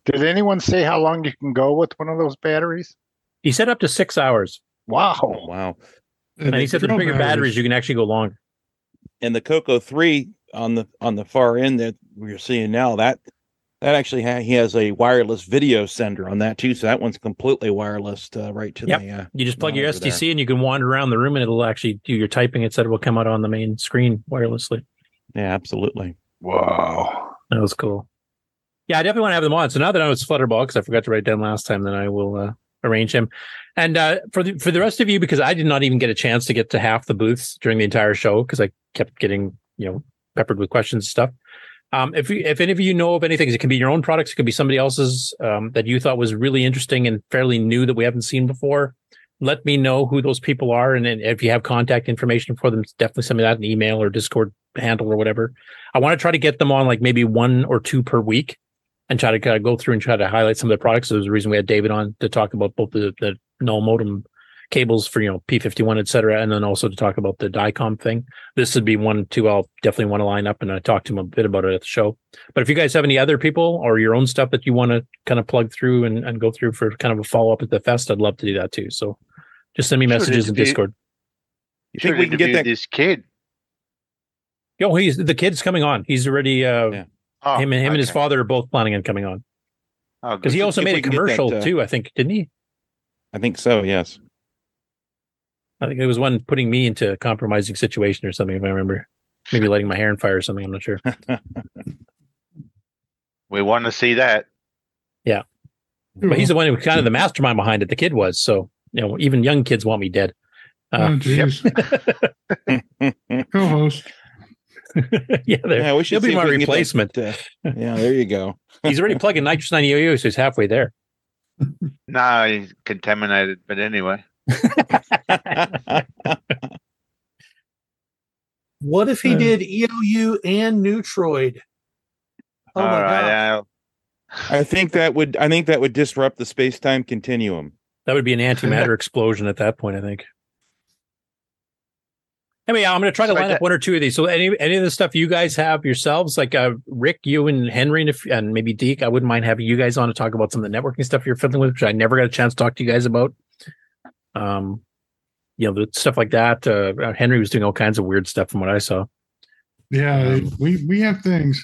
Did anyone say how long you can go with one of those batteries? he said up to six hours. Wow. wow. And he said the bigger batteries, you can actually go longer. and the Coco three on the on the far end that we're seeing now that that actually ha- he has a wireless video sender on that too. So that one's completely wireless uh, right to Yep. the. Uh, You just plug your monitor there. And you can wander around the room and it'll actually do your typing. It said it will come out on the main screen wirelessly. Yeah, absolutely. Wow. That was cool. Yeah, I definitely want to have them on. So now that I know it's Flutterball, because I forgot to write down last time, then I will uh, arrange him. And uh, for the for the rest of you, because I did not even get a chance to get to half the booths during the entire show, because I kept getting you know peppered with questions and stuff. Um, if you, if any of you know of anything, it can be your own products, it could be somebody else's um, that you thought was really interesting and fairly new that we haven't seen before. Let me know who those people are, and then if you have contact information for them, definitely send me that an email or Discord handle or whatever. I want to try to get them on like maybe one or two per week, and try to kind of go through and try to highlight some of the products. So there's a reason we had David on to talk about both the the null modem cables for you know P51, et cetera, and then also to talk about the Diecom thing. This would be one too. I'll definitely want to line up and I talked to him a bit about it at the show. But if you guys have any other people or your own stuff that you want to kind of plug through and, and go through for kind of a follow up at the fest, I'd love to do that too. So just send me Should messages in Discord. You think we can get that? this kid? Yo, he's the kid's coming on. He's already uh, Oh, him and him and his father are both planning on coming on Oh, because he also made a can get that, commercial uh, too. I think didn't he? I think so. Yes. I think it was one putting me into a compromising situation or something. If I remember, maybe lighting my hair on fire or something. I'm not sure. We want to see that. Yeah, but he's the one who was kind of the mastermind behind it. The kid was so you know even young kids want me dead. Oh, Uh, jeez. Co-host. yeah, there. Yeah, we should he'll be my we can get that, replacement. uh, yeah, there you go. he's already plugging NitrOS-9 EOU, so he's halfway there. No, he's contaminated. But anyway, What if he did EOU and Neutroid? Oh all my right. god! Al. I think that would I think that would disrupt the space time continuum. That would be an antimatter explosion at that point, I think. Anyway, I'm going to try to line up one or two of these. So, any any of the stuff you guys have yourselves, like uh, Rick, you and Henry, and, if, and maybe Deke, I wouldn't mind having you guys on to talk about some of the networking stuff you're fiddling with, which I never got a chance to talk to you guys about. Um, you know, the stuff like that. Uh, Henry was doing all kinds of weird stuff from what I saw. Yeah, we we have things.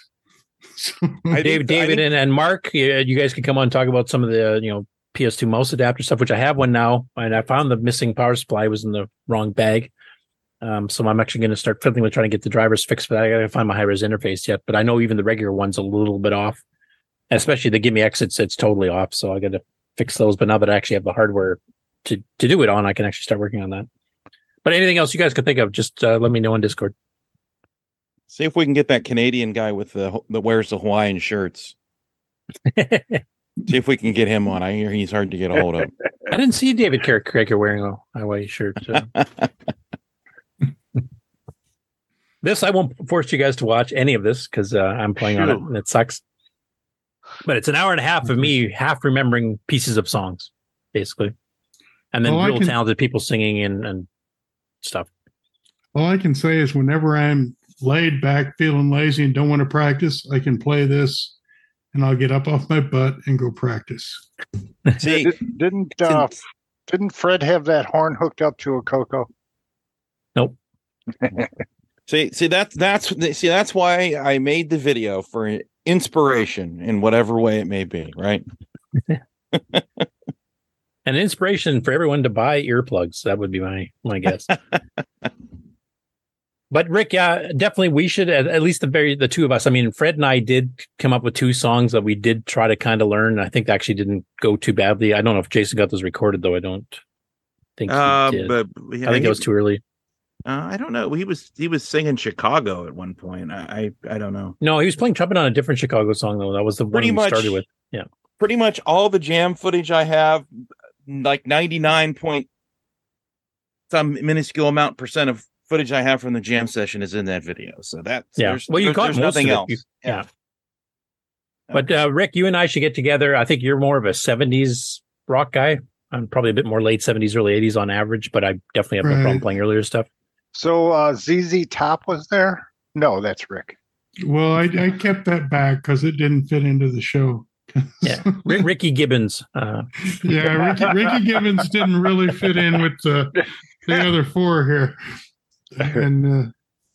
Dave, David, and, and Mark, you, you guys can come on and talk about some of the you know PS2 mouse adapter stuff, which I have one now, and I found the missing power supply was in the wrong bag. Um, so I'm actually going to start fiddling with trying to get the drivers fixed for that. I got to find my high res interface yet, but I know even the regular one's a little bit off, especially the GIME-X. It's it's totally off, so I got to fix those. But now that I actually have the hardware to to do it on, I can actually start working on that. But anything else you guys can think of, just uh, let me know on Discord. See if we can get that Canadian guy with the that wears the Hawaiian shirts. See if we can get him on. I hear he's hard to get a hold of. I didn't see David Kroeker wearing a Hawaii shirt. So. this I won't force you guys to watch any of this because uh, I'm playing on it and it sucks. But it's an hour and a half of me half remembering pieces of songs, basically, and then Well, I real can- talented people singing and and stuff. All I can say is whenever I'm laid back, feeling lazy, and don't want to practice, I can play this, and I'll get up off my butt and go practice. See, Did- didn't uh, didn't Fred have that horn hooked up to a Coco? Nope. See, see that's that's see that's why I made the video for inspiration in whatever way it may be, right? An inspiration for everyone to buy earplugs. That would be my my guess. but Rick, yeah, definitely we should at, at least the very the two of us. I mean, Fred and I did come up with two songs that we did try to kind of learn. I think actually didn't go too badly. I don't know if Jason got those recorded though. I don't think he Uh, did. but I think it was too early. Uh, I don't know. He was he was singing Chicago at one point. I I, I don't know. No, he was playing trumpet on a different Chicago song though. That was the Pretty one we much- started with. Yeah. Pretty much all the jam footage I have, like ninety nine point some minuscule amount percent of footage I have from the jam session is in that video. So that's Yeah. there's, Well, you there's, got there's most nothing else. You- yeah. But uh, Rick, you and I should get together. I think you're more of a '70s rock guy. I'm probably a bit more late '70s, early '80s on average, but I definitely have no problem playing earlier stuff. So uh, ZZ Top was there? No, that's Rick. Well, I, I kept that back because it didn't fit into the show. Yeah, Ricky Gibbons. Uh, Yeah, Ricky, Ricky Gibbons didn't really fit in with the the other four here. And uh,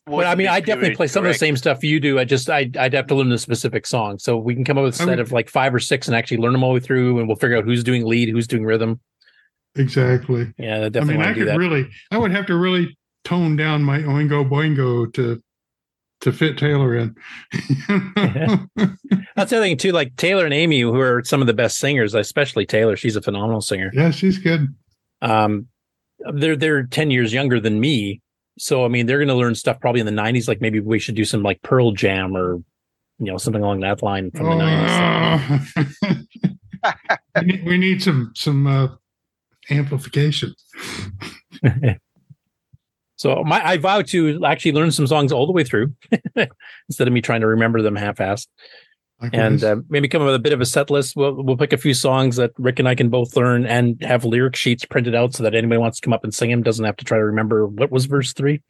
but I mean, I definitely play some of the same stuff you do. I just I I'd have to learn the specific song. So we can come up with a set would- of like five or six and actually learn them all the way through, and we'll figure out who's doing lead, who's doing rhythm. exactly. Yeah, I I mean, I want could really, I would have to really tone down my Oingo Boingo to to fit Taylor in. That's the other thing too. Like Taylor and Amy, who are some of the best singers, especially Taylor. She's a phenomenal singer. Yeah, she's good. Um, they're they're ten years younger than me, so I mean they're going to learn stuff probably in the '90s. Like maybe we should do some like Pearl Jam or you know something along that line from the '90s. Oh. we, need, we need some some uh, amplification. So my I vow to actually learn some songs all the way through instead of me trying to remember them half-assed. And uh, maybe come up with a bit of a set list. We'll we'll pick a few songs that Rick and I can both learn, and have lyric sheets printed out so that anybody wants to come up and sing them doesn't have to try to remember what was verse three,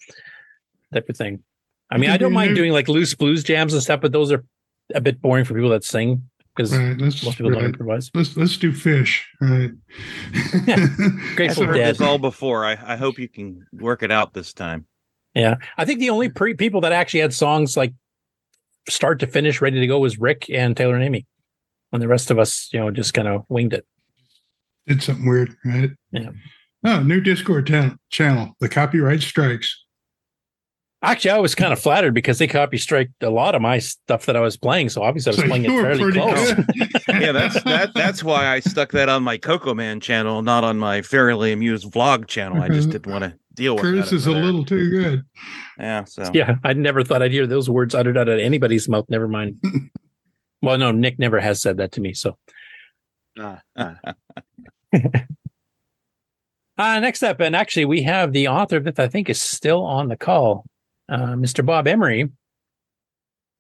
type of thing. I mean, I don't mind doing like loose blues jams and stuff, but those are a bit boring for people that sing because Right, let's, most people don't improvise. Let's let's do fish. Right. Grateful I've heard Dead. this all before. I, I hope you can work it out this time. Yeah, I think the only pre- people that actually had songs like start to finish ready to go was Rick and Taylor and Amy, and the rest of us, you know, just kind of winged it. Did something weird, right? Yeah. Oh, new Discord ta- channel. The copyright strikes. Actually, I was kind of flattered because they copy striked a lot of my stuff that I was playing, so obviously I was So playing it fairly close. yeah, that's that. That's why I stuck that on my Coco Man channel, not on my Fairly Amused vlog channel. I just didn't want to deal with it. Curtis that is a little too good. Yeah, so Yeah, I never thought I'd hear those words uttered out of anybody's mouth. Never mind. well, no, Nick never has said that to me. So, Ah, ah. uh, next up, and actually, we have the author of it. I think is still on the call, uh, Mr. Bob Emery.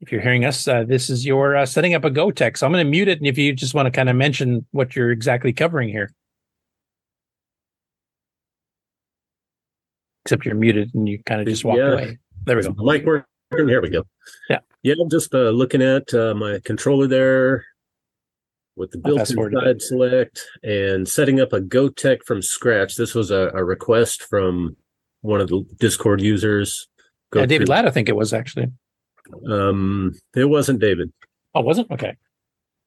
If you're hearing us, uh, this is your uh, setting up a Gotek. So I'm going to mute it, and if you just want to kind of mention what you're exactly covering here, except you're muted and you kind of just walked Yeah. away. There we go. Mic working? Here we go. Yeah. Yeah, I'm just uh, looking at uh, my controller there with the built-in side select and setting up a Gotek from scratch. This was a, a request from one of the Discord users. Go Yeah, David through- Ladd, I think it was actually. Um, it wasn't David. Oh, wasn't okay.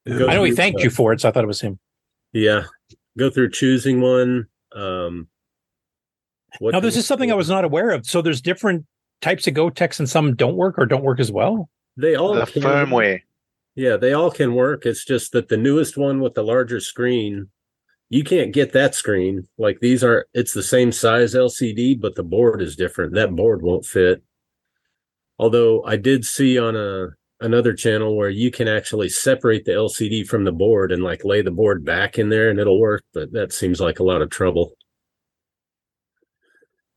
Go I know he thanked uh, you for it, so I thought it was him. Yeah, go through choosing one. Um, what Now, this is something I was not aware of. So there's different types of Goteks, and some don't work or don't work as well. They all The can- firmware. Yeah, they all can work. It's just that the newest one with the larger screen, you can't get that screen. Like these are, it's the same size LCD, but the board is different. That board won't fit. Although I did see on a another channel where you can actually separate the LCD from the board and like lay the board back in there and it'll work, but that seems like a lot of trouble.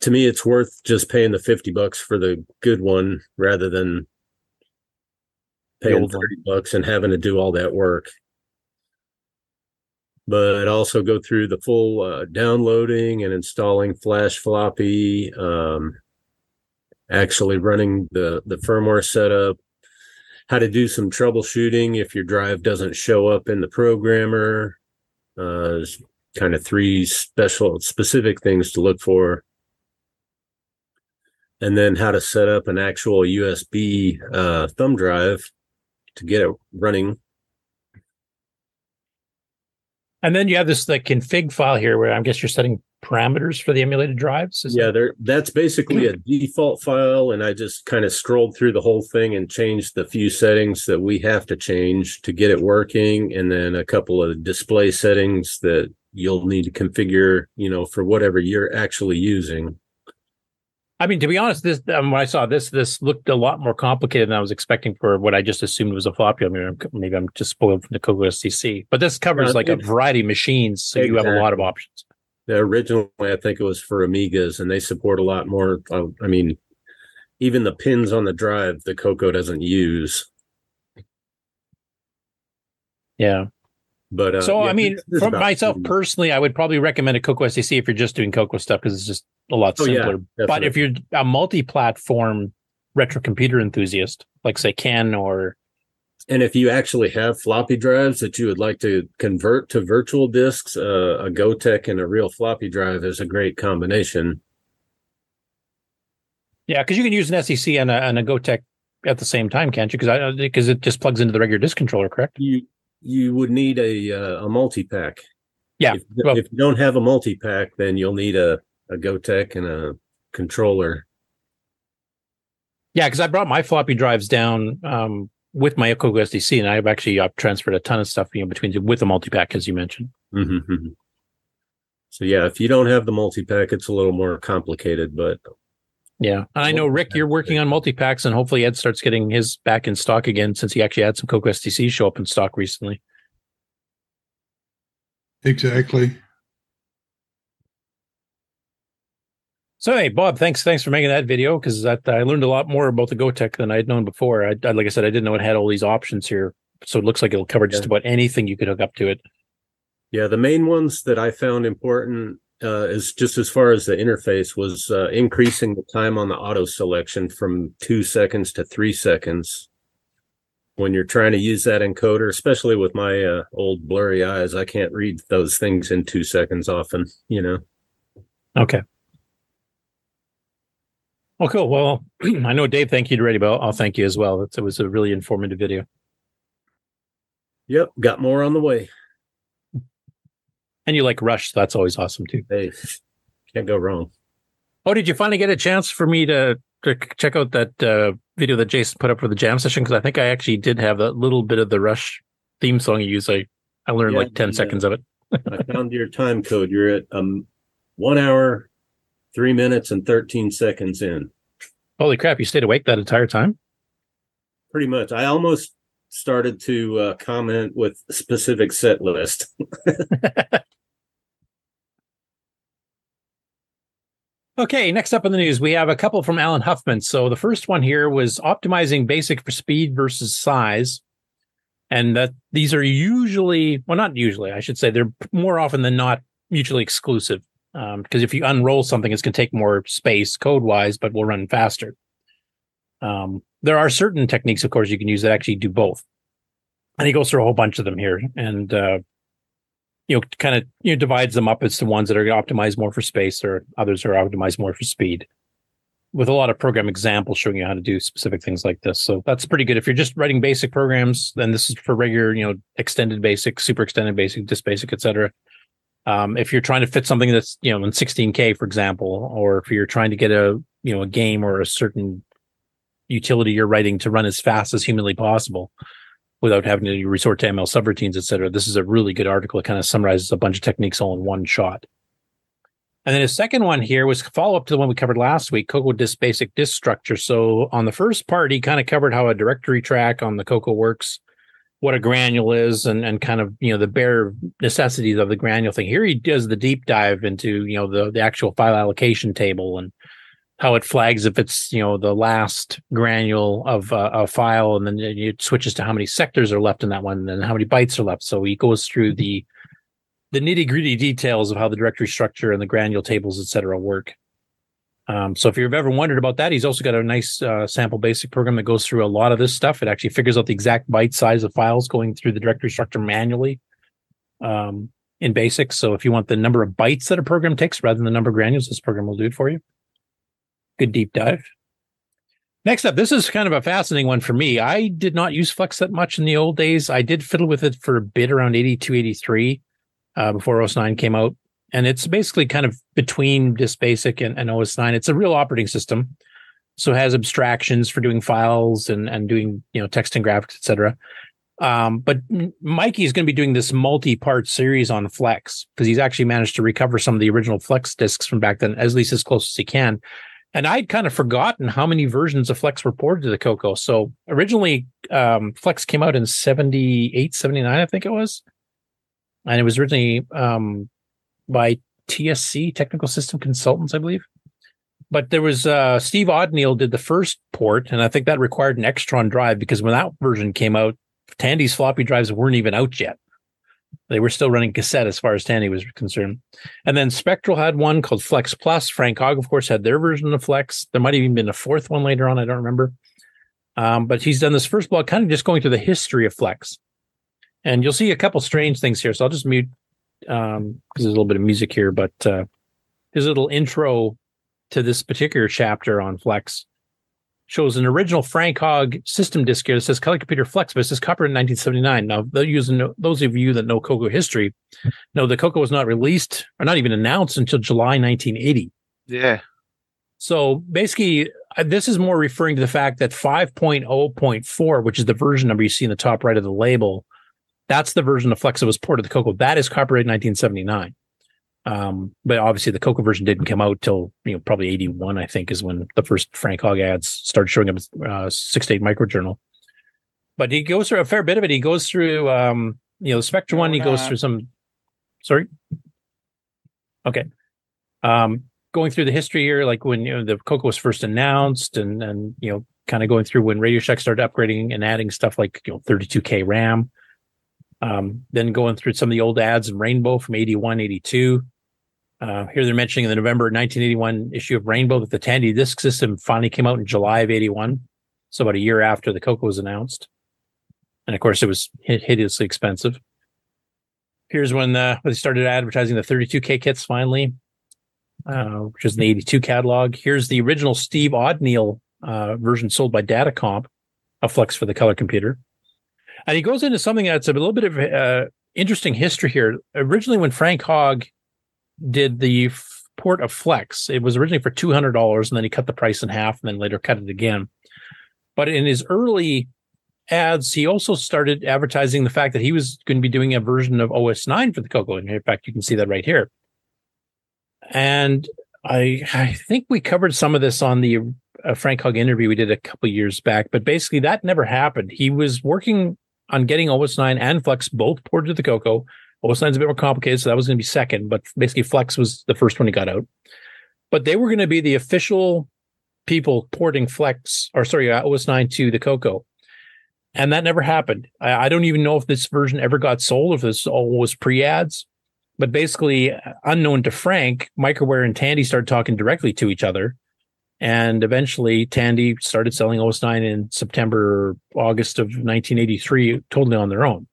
To me, it's worth just paying the 50 bucks for the good one rather than paying old 30 bucks and having to do all that work. But also go through the full uh, downloading and installing FlashFloppy, um, actually running the, the firmware setup, how to do some troubleshooting if your drive doesn't show up in the programmer. Uh, kind of three special specific things to look for. And then how to set up an actual USB uh, thumb drive to get it running. And then you have this like config file here where I guess you're setting parameters for the emulated drives. Yeah, there that's basically a default file, and I just kind of scrolled through the whole thing and changed the few settings that we have to change to get it working, and then a couple of display settings that you'll need to configure, you know, for whatever you're actually using. I mean, to be honest, this um, when I saw this, this looked a lot more complicated than I was expecting for what I just assumed was a floppy. I mean, maybe I'm just spoiled from the Coco SDC, but this covers Yeah, like a variety of machines, so you have a lot of options. The originally, I think it was for Amigas, and they support a lot more. I mean, even the pins on the drive, the Coco doesn't use. Yeah. But uh, so yeah, I mean, this- this is for myself personally, I would probably recommend a Coco SDC if you're just doing Coco stuff because it's just a lot Oh, yeah, simpler. but if you're a multi-platform retro computer enthusiast, like say Ken or And if you actually have floppy drives that you would like to convert to virtual disks, uh, a Gotek and a real floppy drive is a great combination. yeah, because you can use an SDC and a, and a Gotek at the same time, can't you? Because I because it just plugs into the regular disk controller, correct? You you would need a uh, a multi pack. Yeah, If, if you don't have a multi pack, then you'll need a a Gotek and a controller. Yeah, because I brought my floppy drives down um, with my Coco SDC, and I've actually I've transferred a ton of stuff you know, between with the multi-pack, as you mentioned. Mm-hmm. So yeah, if you don't have the multi pack, it's a little more complicated, but Yeah, and I know Rick, you're working on multi-packs, and hopefully Ed starts getting his back in stock again since he actually had some Coco SDC show up in stock recently. Exactly. So hey, Bob, thanks thanks for making that video because that I learned a lot more about the Gotek than I'd known before. I, I like I said, I didn't know it had all these options here, so it looks like it'll cover just about anything you could hook up to it. Yeah, the main ones that I found important uh, is just as far as the interface was uh, increasing the time on the auto selection from two seconds to three seconds. When you're trying to use that encoder, especially with my uh, old blurry eyes, I can't read those things in two seconds often. You know. Okay. Well, cool. Well, I know Dave thank you already, but I'll thank you as well. It was a really informative video. Yep, got more on the way. And you like Rush, so that's always awesome too. Hey, can't go wrong. Oh, did you finally get a chance for me to, to check out that uh, video that Jason put up for the jam session? Because I think I actually did have that little bit of the Rush theme song you use. I, I learned Yeah, like 10 yeah. seconds of it. I found your time code. You're at um one hour, three minutes, and thirteen seconds in. Holy crap, you stayed awake that entire time? Pretty much. I almost started to uh, comment with specific set list. Okay, next up in the news, we have a couple from Allen Huffman. So the first one here was optimizing basic for speed versus size. And that these are usually, well, not usually, I should say, they're more often than not mutually exclusive. Um, because if you unroll something, it's going to take more space code wise, but will run faster. Um, there are certain techniques, of course, you can use that actually do both. And he goes through a whole bunch of them here. And, uh, you know, kind of you know divides them up as to ones that are optimized more for space, or others are optimized more for speed. With a lot of program examples showing you how to do specific things like this, so that's pretty good. If you're just writing basic programs, then this is for regular, you know, extended basic, super extended basic, disk basic, etc. Um, if you're trying to fit something that's you know in 16k, for example, or if you're trying to get a you know a game or a certain utility you're writing to run as fast as humanly possible, without having to resort to ML subroutines, et cetera. This is a really good article. It kind of summarizes a bunch of techniques all in one shot. And then his second one here was follow up to the one we covered last week, Coco Disk Basic Disk Structure. So on the first part, he kind of covered how a directory track on the Coco works, what a granule is, and and kind of you know the bare necessities of the granule thing. Here he does the deep dive into you know the the actual file allocation table and how it flags if it's you know the last granule of uh, a file and then it switches to how many sectors are left in that one and how many bytes are left. So he goes through the the nitty gritty details of how the directory structure and the granule tables etc work. Um, so if you've ever wondered about that he's also got a nice uh, sample basic program that goes through a lot of this stuff. It actually figures out the exact byte size of files going through the directory structure manually um, in basic. So if you want the number of bytes that a program takes rather than the number of granules this program will do it for you good deep dive. Next up, this is kind of a fascinating one for me. I did not use Flex that much in the old days. I did fiddle with it for a bit around 82, 83 uh, before OS 9 came out. And it's basically kind of between Disk Basic and, and OS 9. It's a real operating system. So it has abstractions for doing files and, and doing, you know, text and graphics, etc. Um, but Mikey is going to be doing this multi-part series on Flex because he's actually managed to recover some of the original Flex disks from back then, at least as close as he can And I'd kind of forgotten how many versions of Flex were ported to the Coco. So originally, um, Flex came out in 78, 79, I think it was. And it was originally um, by TSC, Technical System Consultants, I believe. But there was uh, Steve Odneal did the first port, and I think that required an Extron drive because when that version came out, Tandy's floppy drives weren't even out yet. They were still running cassette as far as Tandy was concerned. And then Spectral had one called Flex Plus. Frank Hogg, of course, had their version of Flex. There might have even been a fourth one later on. I don't remember. Um, but he's done this first blog kind of just going through the history of Flex. And you'll see a couple strange things here. So I'll just mute um because there's a little bit of music here, but uh his little intro to this particular chapter on Flex shows an original Frank Hogg system disk here that says Color Computer Flex, but it says copyright in 1979. Now, those, those of you that know Coco history know that Coco was not released or not even announced until July 1980. Yeah. So basically, uh, this is more referring to the fact that 5.0.4, which is the version number you see in the top right of the label, that's the version of Flex that was ported to Coco. That is copyright 1979. Um, but obviously the Coco version didn't come out till you know probably 81, I think, is when the first Frank Hogg ads started showing up uh six to eight microjournal. But he goes through a fair bit of it. He goes through um, you know, the Spectre one, he goes through some sorry. Okay. Um, going through the history here, like when you know the Coco was first announced and and you know, kind of going through when Radio Shack started upgrading and adding stuff like you know 32k RAM. Um, then going through some of the old ads in Rainbow from 81, 82. Uh, here they're mentioning in the November 1981 issue of Rainbow that the Tandy disk system finally came out in July of 81. So about a year after the Coco was announced. And of course, it was hideously expensive. Here's when, uh, they started advertising the 32K kits finally, uh, which is the 82 catalog. Here's the original Steve Odneal uh, version sold by Datacomp, a Flex for the color computer. And he goes into something that's a little bit of uh, interesting history here. Originally, when Frank Hogg did the f- port of Flex, it was originally for two hundred dollars, and then he cut the price in half, and then later cut it again. But in his early ads, he also started advertising the fact that he was going to be doing a version of OS nine for the Coco. And in fact, you can see that right here. And I I think we covered some of this on the uh, Frank Hogg interview we did a couple years back, but basically that never happened. He was working on getting OS 9 and Flex both ported to the Coco. OS 9 is a bit more complicated, so that was going to be second, but basically Flex was the first one he got out. But they were going to be the official people porting Flex, or sorry, uh, OS 9 to the Coco. And that never happened. I, I don't even know if this version ever got sold, if this all was pre ads. But basically, unknown to Frank, Microware and Tandy started talking directly to each other. And eventually, Tandy started selling OS 9 in September, August of 1983, totally on their own.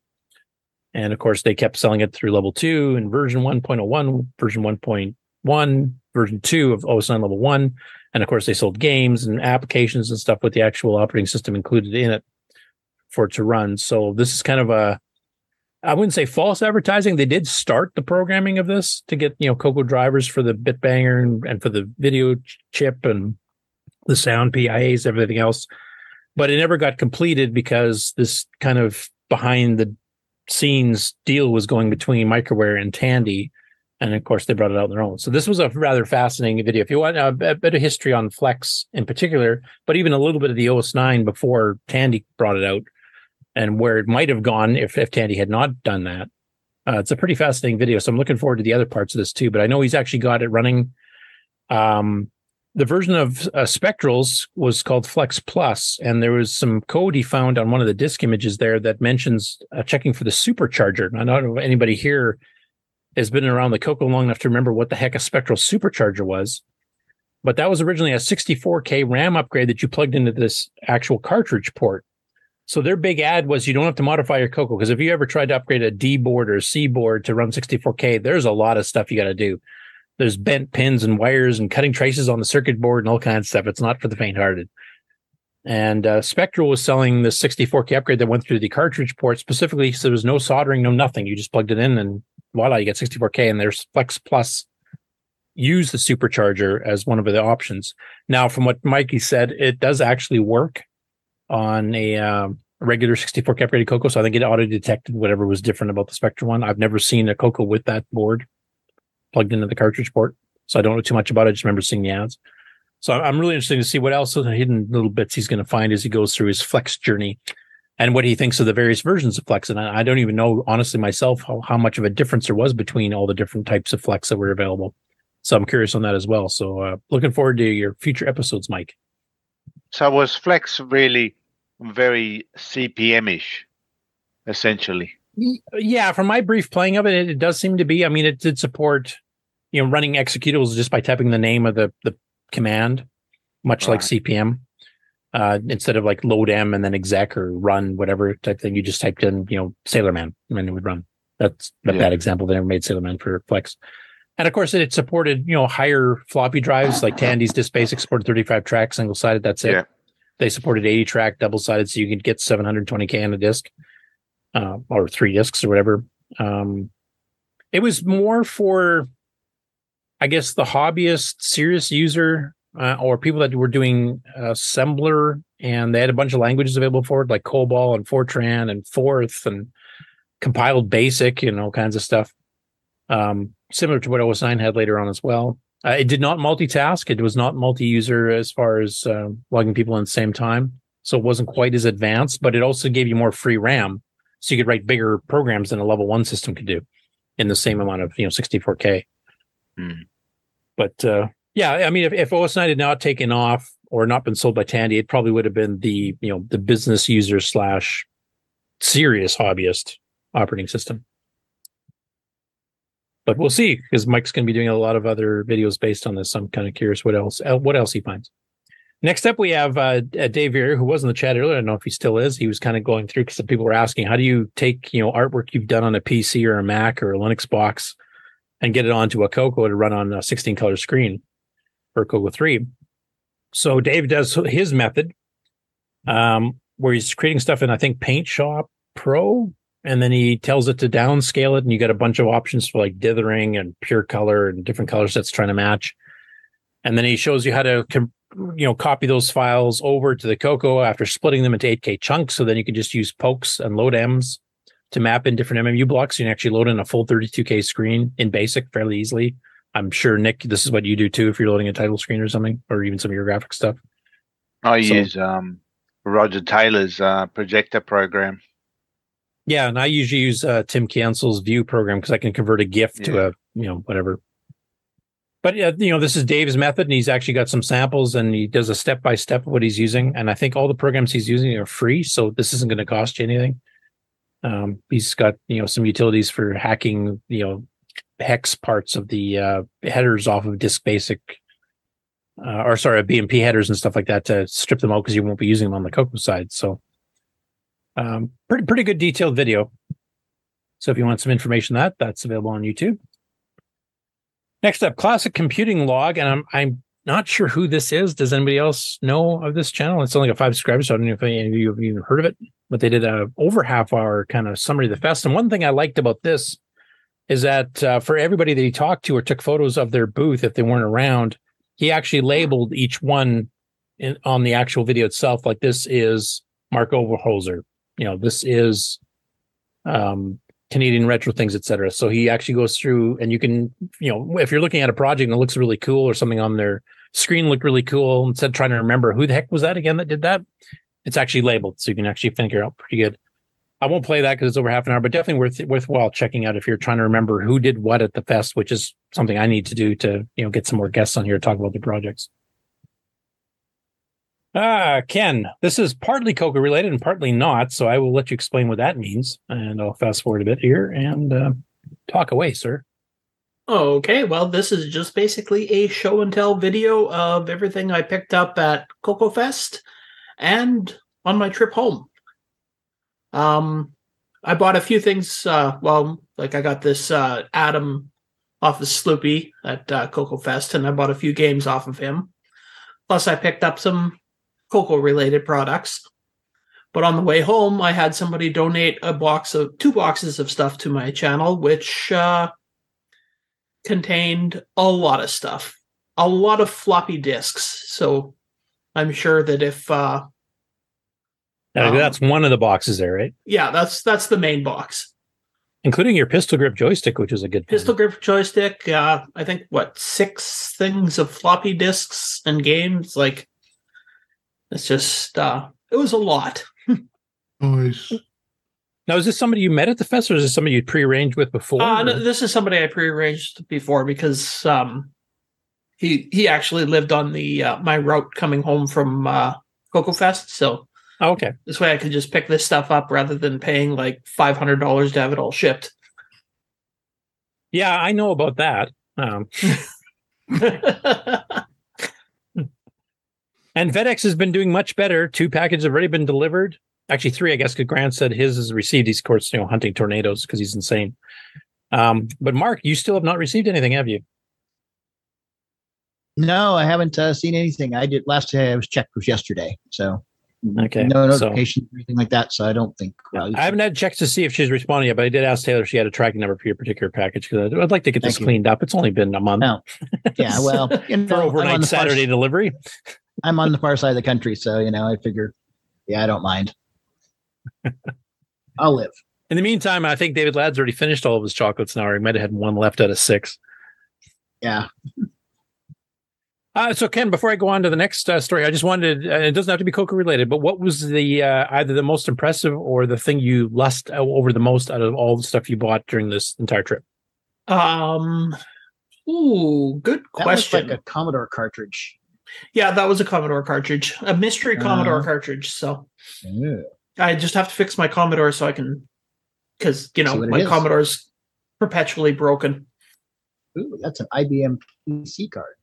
And of course, they kept selling it through level two and version 1.01, version 1.1, version two of OS 9 level one. And of course, they sold games and applications and stuff with the actual operating system included in it for it to run. So this is kind of a, I wouldn't say false advertising. They did start the programming of this to get, you know, Coco drivers for the Bitbanger and, and for the video chip and the sound PIAs, everything else. But it never got completed because this kind of behind the scenes deal was going between Microware and Tandy. And of course, they brought it out on their own. So this was a rather fascinating video. If you want a, a bit of history on Flex in particular, but even a little bit of the OS 9 before Tandy brought it out, and where it might have gone if, if Tandy had not done that. Uh, it's a pretty fascinating video. So I'm looking forward to the other parts of this too. But I know he's actually got it running. Um, the version of uh, Spectrals was called Flex Plus, and there was some code he found on one of the disk images there that mentions uh, checking for the supercharger. I don't know if anybody here has been around the Coco long enough to remember what the heck a Spectral supercharger was. But that was originally a 64K RAM upgrade that you plugged into this actual cartridge port. So their big ad was you don't have to modify your Coco because if you ever tried to upgrade a D board or C board to run 64K, there's a lot of stuff you got to do. There's bent pins and wires and cutting traces on the circuit board and all kinds of stuff. It's not for the faint-hearted. And uh, Spectral was selling the 64K upgrade that went through the cartridge port specifically, so there was no soldering, no nothing. You just plugged it in and voila, you get 64K. And there's Flex Plus use the supercharger as one of the options. Now, from what Mikey said, it does actually work on a um, regular 64 k upgraded Coco. So I think it auto detected whatever was different about the Spectre one. I've never seen a Coco with that board plugged into the cartridge port. So I don't know too much about it. I just remember seeing the ads. So I'm- I'm really interested to see what else the hidden little bits he's going to find as he goes through his Flex journey and what he thinks of the various versions of Flex. And I I don't even know, honestly, myself, how, how much of a difference there was between all the different types of Flex that were available. So I'm curious on that as well. So uh, looking forward to your future episodes, Mike. So was Flex really very CP/M-ish, essentially? Yeah, from my brief playing of it, it, it does seem to be. I mean, it did support, you know, running executables just by typing the name of the the command, much like CP/M. Uh, instead of like LOADM and then exec or run whatever type thing, you just typed in, you know, Sailorman and it would run. That's a Yeah. bad example. They never made Sailorman for Flex. And of course, it supported, you know, higher floppy drives like Tandy's Disk Basic supported 35 track single sided. That's it. Yeah. They supported 80 track double sided, so you could get 720k on a disc uh, or three discs or whatever. Um, it was more for, I guess, the hobbyist, serious user, uh, or people that were doing assembler, and they had a bunch of languages available for it, like COBOL and Fortran and Forth and compiled BASIC and all kinds of stuff. Um, similar to what OS 9 had later on as well. Uh, it did not multitask. It was not multi-user as far as uh, logging people in the same time, so it wasn't quite as advanced. But it also gave you more free RAM, so you could write bigger programs than a level one system could do in the same amount of you know 64k. But uh, yeah, I mean, if, if OS 9 had not taken off or not been sold by Tandy, it probably would have been the you know the business user slash serious hobbyist operating system. But we'll see because Mike's going to be doing a lot of other videos based on this. I'm kind of curious what else uh, what else he finds. Next up, we have uh, uh, Dave Veer, who was in the chat earlier. I don't know if he still is. He was kind of going through because some people were asking, how do you take you know artwork you've done on a PC or a Mac or a Linux box and get it onto a Coco to run on a 16 color screen for Coco 3? So Dave does his method, um, where he's creating stuff in I think Paint Shop Pro, and then he tells it to downscale it, and you get a bunch of options for like dithering and pure color and different color sets trying to match. And then he shows you how to com- you know copy those files over to the Coco after splitting them into 8K chunks. So then you can just use pokes and LOADM's to map in different MMU blocks. You can actually load in a full 32K screen in BASIC fairly easily. I'm sure Nick, this is what you do too if you're loading a title screen or something, or even some of your graphic stuff. I So- use um, Roger Taylor's uh, projector program. Yeah, and I usually use uh, Tim Cancel's View program because I can convert a GIF to a you know whatever. But yeah, you know this is Dave's method, and he's actually got some samples, and he does a step by step of what he's using. And I think all the programs he's using are free, so this isn't going to cost you anything. Um, he's got you know some utilities for hacking you know hex parts of the uh, headers off of Disk Basic, uh, or sorry, BMP headers and stuff like that to strip them out because you won't be using them on the Coco side. So um, pretty pretty good detailed video. So if you want some information on that, that's available on YouTube. Next up, classic computing log, and I'm I'm not sure who this is. Does anybody else know of this channel? It's only got five subscribers, so I don't know if any of you have even heard of it. But they did a over half hour kind of summary of the fest. And one thing I liked about this is that uh, for everybody that he talked to or took photos of their booth, if they weren't around, he actually labeled each one in, on the actual video itself. Like this is Mark Overholzer. You know, this is um, Canadian retro things, etc. So he actually goes through, and you can, you know, if you're looking at a project and it looks really cool or something on their screen looked really cool, instead of trying to remember who the heck was that again that did that, it's actually labeled, so you can actually figure out pretty good. I won't play that because it's over half an hour, but definitely worth worthwhile checking out if you're trying to remember who did what at the fest, which is something I need to do to you know get some more guests on here to talk about the projects. Ah, Ken, this is partly Coco related and partly not, so I will let you explain what that means, and I'll fast forward a bit here and uh, talk away, sir. Okay, well, this is just basically a show and tell video of everything I picked up at CoCoFEST and on my trip home. Um, I bought a few things. Uh, well, like I got this uh, Adam off of Sloopy at uh, CoCoFEST, and I bought a few games off of him. Plus, I picked up some Coco related products. But on the way home, I had somebody donate a box of two boxes of stuff to my channel, which uh, contained a lot of stuff, a lot of floppy disks. So I'm sure that if uh, Uh, Um, that's one of the boxes there, right? yeah, that's that's the main box. including your pistol grip joystick, which is a good Pistol grip joystick. Uh, I think what six things of floppy disks and games. Like it's just uh, it was a lot. nice. Now, is this somebody you met at the fest, or is this somebody you prearranged with before? Uh, no, this is somebody I prearranged before because um, he he actually lived on the uh, my route coming home from uh, CoCoFEST. So Oh, okay, this way I could just pick this stuff up rather than paying like five hundred dollars to have it all shipped. yeah, I know about that. Um, and FedEx has been doing much better. Two packages have already been delivered. Actually, three, I guess. Because Grant said his is received. He's, of course, you know, hunting tornadoes because he's insane. Um, but Mark, you still have not received anything, have you? No, I haven't uh, seen anything. I did last day I was checked was yesterday, so Okay, no so- notification or anything like that. So I don't think. Well, I haven't had checks to see if she's responding yet, but I did ask Taylor if she had a tracking number for your particular package because I'd, I'd like to get this you. cleaned up. It's only been a month. yeah, well, you know, for overnight Saturday s- delivery. I'm on the far side of the country, so you know, I figure, yeah, I don't mind. I'll live. In the meantime, I think David Ladd's already finished all of his chocolates now, or he might have had one left out of six. Yeah. Uh, so, Ken, before I go on to the next uh, story, I just wanted, uh, it doesn't have to be Coco related, but what was the uh, either the most impressive or the thing you lust over the most out of all the stuff you bought during this entire trip? Um, ooh, good That question. like a Commodore cartridge. Yeah, that was a Commodore cartridge, a mystery Commodore Uh. cartridge. So Yeah. I just have to fix my Commodore so I can, because you know my is. Commodore's perpetually broken. Ooh, that's an IBM PC card.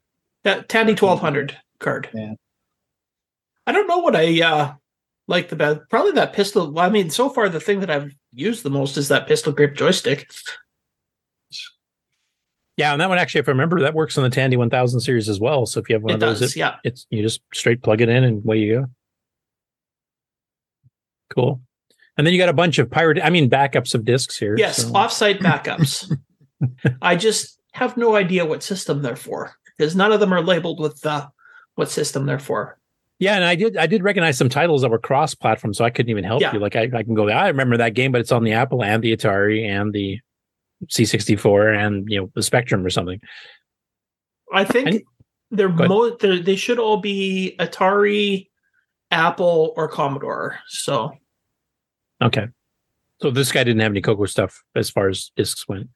That Tandy twelve hundred card. Yeah. I don't know what I uh like the best. Probably that pistol. Well, I mean, so far the thing that I've used the most is that pistol grip joystick. Yeah, and that one actually, if I remember, that works on the Tandy 1000 series as well. So if you have one It of those, does, yeah. it's you just straight plug it in and away you go. Cool. And then you got a bunch of pirate, I mean, backups of discs here. Yes, so- offsite backups. I just have no idea what system they're for because none of them are labeled with uh, what system they're for. Yeah, and I did I did recognize some titles that were cross platform, so I couldn't even help Yeah. you. Like I, I can go, I remember that game, but it's on the Apple and the Atari and the C64 and you know the Spectrum or something. I think they're Go ahead. mo- they're, they should all be Atari, Apple, or Commodore. So Okay. So this guy didn't have any Coco stuff as far as discs went.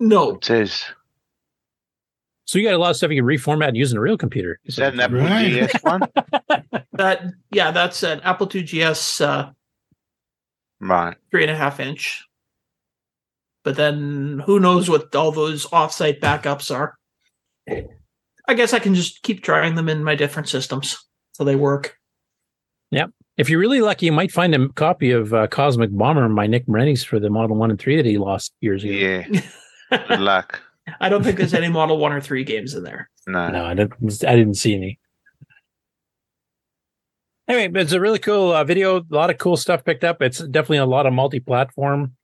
no, It says So you got a lot of stuff you can reformat and use in a real computer. is that an Apple Right. GS one? that yeah, that's an Apple II GS uh, right. three and a half inch. But then who knows what all those offsite backups are? I guess I can just keep trying them in my different systems so they work. Yep. If you're really lucky, you might find a copy of uh, Cosmic Bomber by Nick Marentes for the Model 1 and 3 that he lost years ago. Yeah. Good luck. I don't think there's any Model One or Three games in there. No. No, I didn't, I didn't see any. Anyway, it's a really cool uh, video. A lot of cool stuff picked up. It's definitely a lot of multi-platform.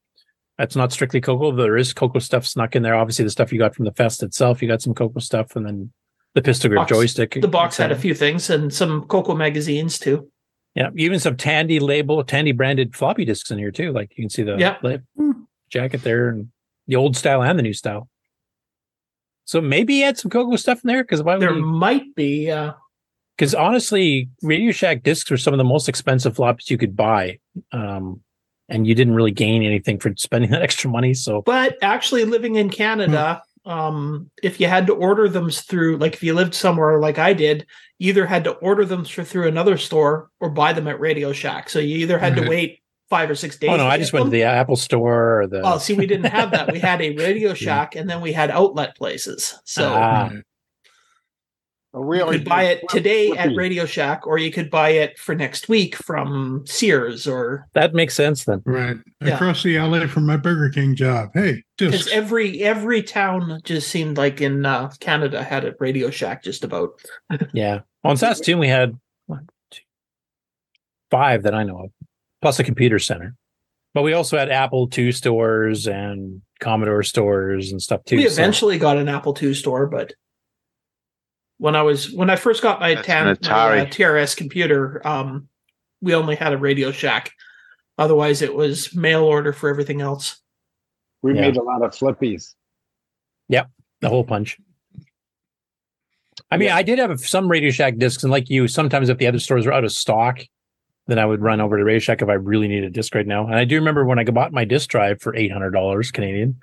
That's not strictly Coco. There is Coco stuff snuck in there. Obviously, the stuff you got from the fest itself, you got some Coco stuff, and then the pistol grip Box- joystick. The box had a few things and some Coco magazines too. Yeah, even some Tandy label, Tandy branded floppy disks in here too. Like you can see the Yeah. lab- jacket there, and the old style and the new style. So maybe he had some Coco stuff in there because why would There he? might be. Uh, Because honestly, Radio Shack discs were some of the most expensive floppies you could buy, um, and you didn't really gain anything for spending that extra money. So but actually, living in Canada, um, if you had to order them through, like if you lived somewhere like I did, you either had to order them through, another store or buy them at Radio Shack. So you either had to wait five or six days. oh no, I just went to the Apple Store or the. Well, see, we didn't have that. We had a Radio Shack, and then we had outlet places. So Ah. We you could buy it today at Radio Shack, or you could buy it for next week from Sears, or that makes sense then. Right. Yeah. Across the alley from my Burger King job. Hey, because every every town just seemed like in uh, Canada had a Radio Shack just about. Yeah. On Saskatoon, we had one, two, five that I know of, plus a computer center. But we also had Apple II stores and Commodore stores and stuff too. we so- eventually got an Apple II store, but when I was when I first got my, That's tan, my uh, TRS computer, um, we only had a Radio Shack. Otherwise, it was mail order for everything else. We Yeah. made a lot of flippies. Yep, the whole punch. I mean, I did have some Radio Shack discs, and like you, sometimes if the other stores were out of stock, then I would run over to Radio Shack if I really needed a disc right now. And I do remember when I bought my disc drive for eight hundred dollars Canadian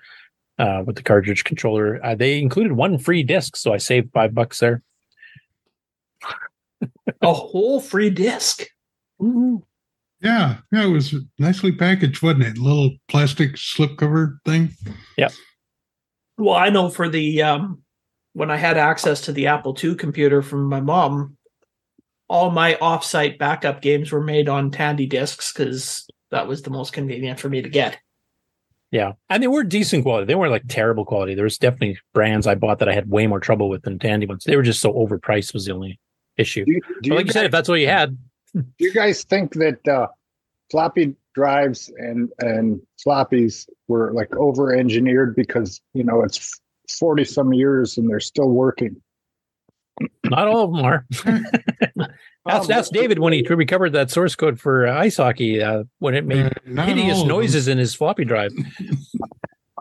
uh, with the cartridge controller, uh, they included one free disc, so I saved five bucks there. A whole free disc. Yeah, yeah, it was nicely packaged, wasn't it? Little plastic slipcover thing. Yep. Well, I know for the um when I had access to the Apple II computer from my mom, all my offsite backup games were made on Tandy discs because that was the most convenient for me to get. Yeah, and they were decent quality. They weren't like terrible quality. There was definitely brands I bought that I had way more trouble with than Tandy ones. They were just so overpriced was the only issue. do But like you said, if that's what you had, Do you guys think that uh, floppy drives and and floppies were like over engineered because you know it's forty some years and they're still working? not all of them are. that's that's David when he recovered that source code for uh, ice hockey uh, when it made not hideous all of them. noises in his floppy drive.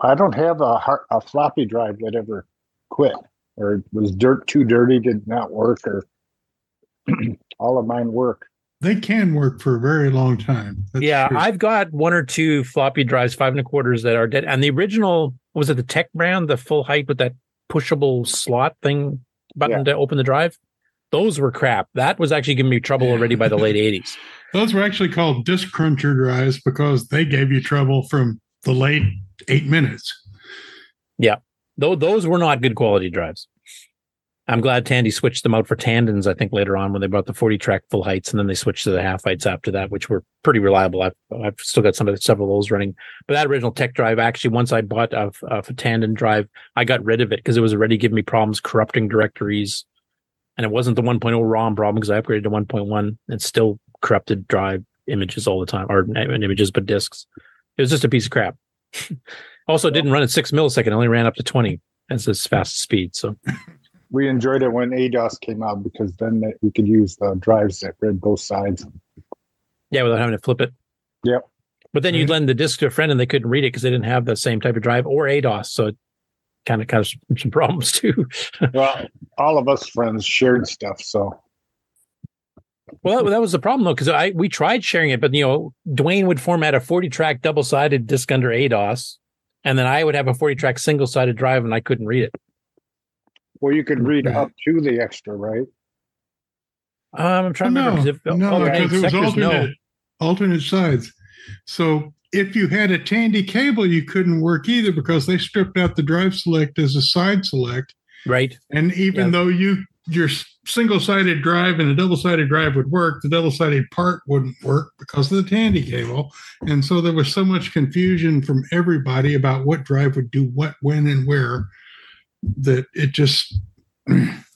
I don't have a har- a floppy drive that ever quit or was dirt too dirty, did not work, or all of mine work. They can work for a very long time. That's yeah, true. I've got one or two floppy drives, five and a quarters that are dead. And the original was it the Tech brand, the full height with that pushable slot thing button to open the drive? Those were crap. That was actually giving me trouble already by the late eighties. Those were actually called disc cruncher drives because they gave you trouble from the late eight minutes. Yeah. Though those were not good quality drives. I'm glad Tandy switched them out for Tandons, I think later on when they brought the 40 track full heights and then they switched to the half heights after that, which were pretty reliable. I've, I've still got some of the, several of those running. But that original tech drive, actually, once I bought a, a Tandon drive, I got rid of it because it was already giving me problems corrupting directories. And it wasn't the 1.0 ROM problem because I upgraded to 1.1 and still corrupted drive images all the time, or not images, but disks. It was just a piece of crap. also, it didn't run at six millisecond, only ran up to 20 as its fast speed. So, We enjoyed it when ADOS came out because then we could use the drives that read both sides. yeah, without having to flip it. Yep. But then you'd mm-hmm. lend the disk to a friend and they couldn't read it because they didn't have the same type of drive or ADOS. So it kind of caused some problems too. well, all of us friends shared stuff, so Well, that, that was the problem though, because I we tried sharing it, but you know, Dwayne would format a 40 track double sided disk under ADOS, and then I would have a 40 track single sided drive and I couldn't read it. Well, you could read up to the extra, right? Um, I'm trying to remember. 'cause if no, alternating because it was sectors, no. alternate, alternate sides. So if you had a Tandy cable, you couldn't work either because they stripped out the drive select as a side select. Right. And even Yeah. though you your single sided drive and a double sided drive would work, the double sided part wouldn't work because of the Tandy cable. And so there was so much confusion from everybody about what drive would do what, when, and where that it just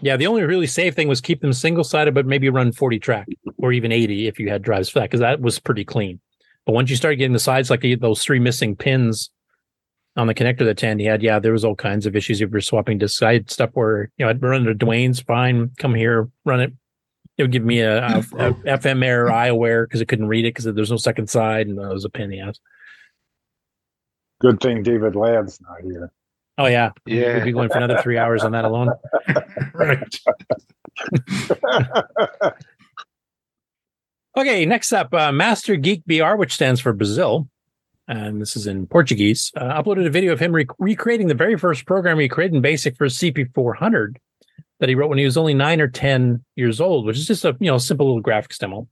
Yeah, the only really safe thing was keep them single sided, but maybe run 40 track or even 80 if you had drives for that, because that was pretty clean. But once you started getting the sides, like those three missing pins on the connector that Tandy had, yeah, there was all kinds of issues if you're swapping discs. side stuff where, you know, I'd run to Dwayne's, fine, come here, run it. It would give me a, a, a FM error, iOware, because it couldn't read it because there's no second side, and that was a pain in the ass. Good thing David Ladd's not here. Oh, yeah. Yeah. We'd be going for another three hours on that alone. right. Okay, next up, uh, Master Geek BR, which stands for Brazil, and this is in Portuguese, uh, uploaded a video of him re- recreating the very first program he created in BASIC for CP400 that he wrote when he was only nine or ten years old, which is just a you know simple little graphics demo,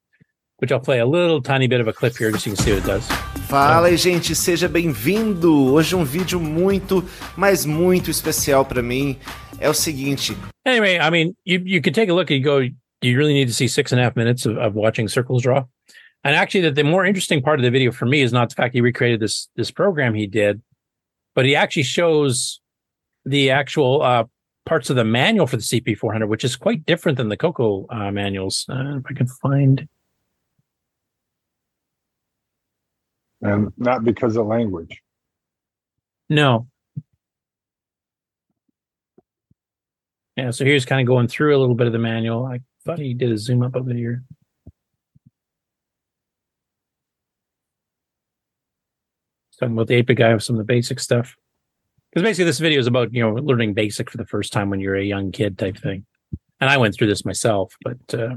which I'll play a little tiny bit of a clip here just so you can see what it does. Fala aí, gente, seja bem-vindo. Hoje um vídeo muito, mas muito especial para mim. É o seguinte, Anyway, I mean, you you could take a look and you go, do you really need to see six and a half minutes of, of watching circles draw? And actually, the, the more interesting part of the video for me is not the fact he recreated this this program he did, but he actually shows the actual uh, parts of the manual for the CP400, which is quite different than the Coco uh, manuals. Uh, if I can find, and not because of language. no. Yeah, so here's kind of going through a little bit of the manual. I thought he did a zoom up over here. talking about the 8 bit guy with some of the basic stuff. Because basically, this video is about you know learning basic for the first time when you're a young kid type thing. And I went through this myself, but uh,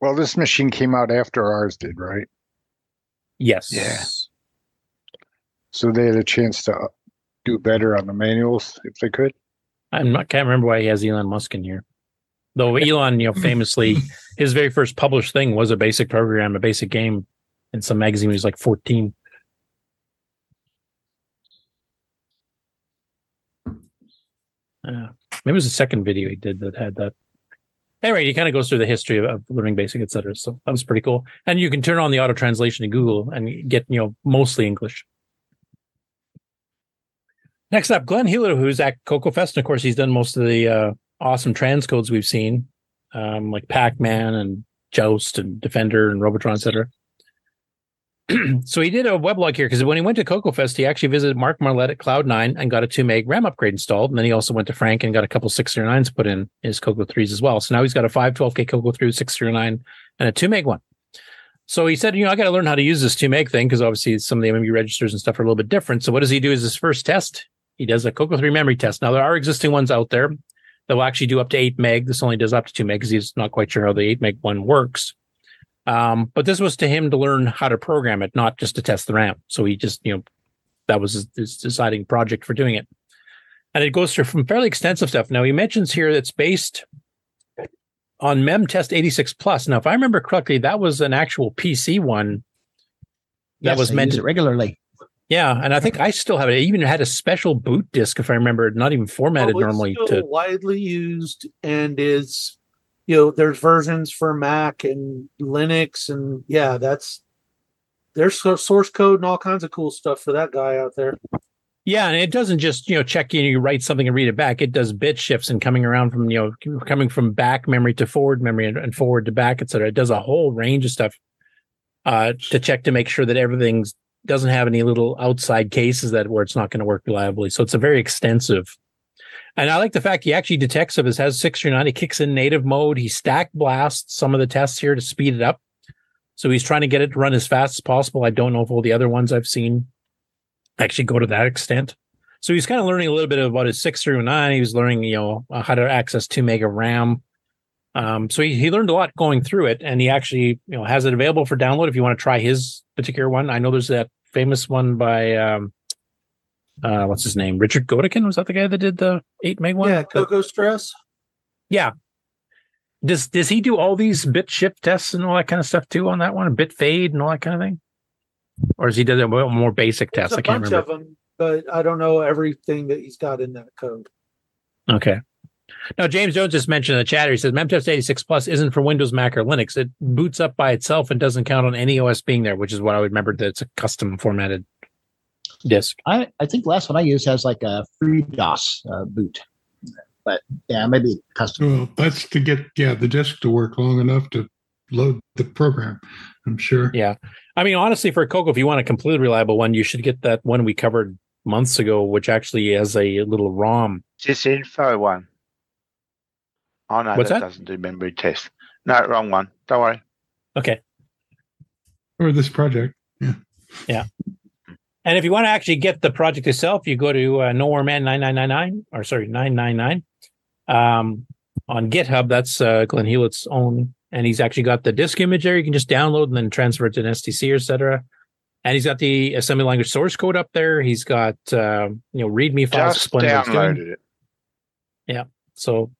Well, this machine came out after ours did, right? Yes, Yeah. So they had a chance to uh, do better on the manuals if they could. I'm can't remember why he has Elon Musk in here. Though Elon, you know, famously, his very first published thing was a basic program, a basic game in some magazine he was like 14. Uh, maybe it was the second video he did that had that. Anyway, he kind of goes through the history of, of learning basic, et cetera. So that was pretty cool. And you can turn on the auto translation in Google and get, you know, mostly English. Next up, Glenn Hewlett, who's at CoCoFEST. And of course, he's done most of the uh, awesome transcodes we've seen, um, like Pac Man and Joust and Defender and Robotron, etc. so he did a weblog here because when he went to CoCoFEST, he actually visited Mark Marlette at Cloud9 and got a 2 meg RAM upgrade installed. And then he also went to Frank and got a couple 6309s put in his Coco 3s as well. So now he's got a 512K Coco 3 6309 and a 2 meg one. So he said, you know, I got to learn how to use this 2 meg thing because obviously some of the MMU registers and stuff are a little bit different. So what does he do as his first test? He does a Coco 3 memory test. Now there are existing ones out there that will actually do up to 8 meg. This only does up to 2 meg because he's not quite sure how the 8 meg one works. Um, but this was to him to learn how to program it, not just to test the RAM. So he just, you know, that was his, his deciding project for doing it. And it goes through from fairly extensive stuff. Now he mentions here it's based on MemTest 86 Plus. Now, if I remember correctly, that was an actual PC one that Yes, was I meant use to it regularly. Yeah, and I think I still have it. It even had a special boot disk, if I remember, not even formatted Oh, it's normally still to widely used and is you know there's versions for mac and linux and yeah that's there's source code and all kinds of cool stuff for that guy out there Yeah, and it doesn't just you know check in, you write something and read it back. It does bit shifts and coming around from you know coming from back memory to forward memory and, and forward to back, etc. It does a whole range of stuff uh, to check to make sure that everything's doesn't have any little outside cases that where it's not going to work reliably. So it's a very extensive. And I like the fact he actually detects if it has six or nine. He kicks in native mode. He stack blasts some of the tests here to speed it up. So he's trying to get it to run as fast as possible. I don't know if all the other ones I've seen actually go to that extent. So he's kind of learning a little bit about his 6309. He was learning, you know, how to access two mega RAM. Um, so he, he learned a lot going through it, and he actually, you know, has it available for download if you want to try his particular one. I know there's that famous one by um, uh, what's his name? Richard Goedeken was that the guy that did the eight meg one? yeah coco stress Yeah. Does does he do all these bit shift tests and all that kind of stuff too on that one? Bit fade and all that kind of thing? Or is he did a more basic a I can't remember. of them but i don't know everything that he's got in that code Okay. Now, James Jones just mentioned in the chat. He says MemTest 86 Plus isn't for Windows, Mac, or Linux. It boots up by itself and doesn't count on any OS being there, which is what I would remember that it's a custom formatted disk. I, I think the last one I used has like a FreeDOS uh, boot. But yeah, maybe custom. Well, that's to get yeah the disk to work long enough to load the program. I'm sure. Yeah. I mean, honestly, for Coco, if you want a completely reliable one, you should get that one we covered months ago, which actually has a little ROM. This info one. Oh no, What's that, that? doesn't do memory test. No, wrong one. Don't worry. Okay. Or this project. Yeah. Yeah. And if you want to actually get the project itself, you go to uh, Nowhere Man 9999 or sorry, 999 um, on GitHub. That's uh, Glenn Hewlett's own. And he's actually got the disk image there. You can just download and then transfer it to an SDC or et cetera. And he's got the assembly language source code up there. He's got, uh, you know, README files Just explaining what it's doing. downloaded it. Yeah. So,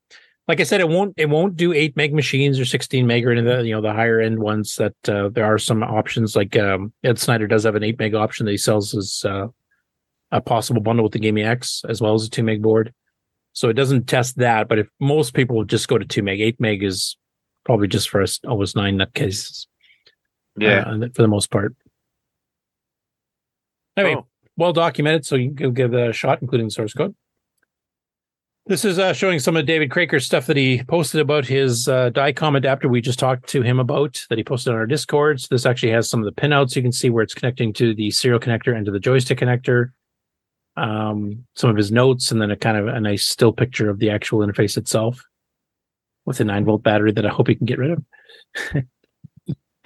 like I said, it won't it won't do eight meg machines or sixteen meg or any of the you know the higher end ones. That uh, there are some options. Like um, Ed Snyder does have an eight meg option that he sells as uh, a possible bundle with the GIME-X as well as a two meg board. So it doesn't test that. But if most people just go to two meg, eight meg is probably just for us OS nine nutcases. Yeah. uh, for the most part. Anyway, Cool. well documented, so you can give it a shot, including the source code. This is uh, showing some of David Kroeker's stuff that he posted about his uh, Diecom adapter we just talked to him about that he posted on our Discords. This actually has some of the pinouts. You can see where it's connecting to the serial connector and to the joystick connector. Um, some of his notes, and then a kind of a nice still picture of the actual interface itself with a nine volt battery that I hope he can get rid of.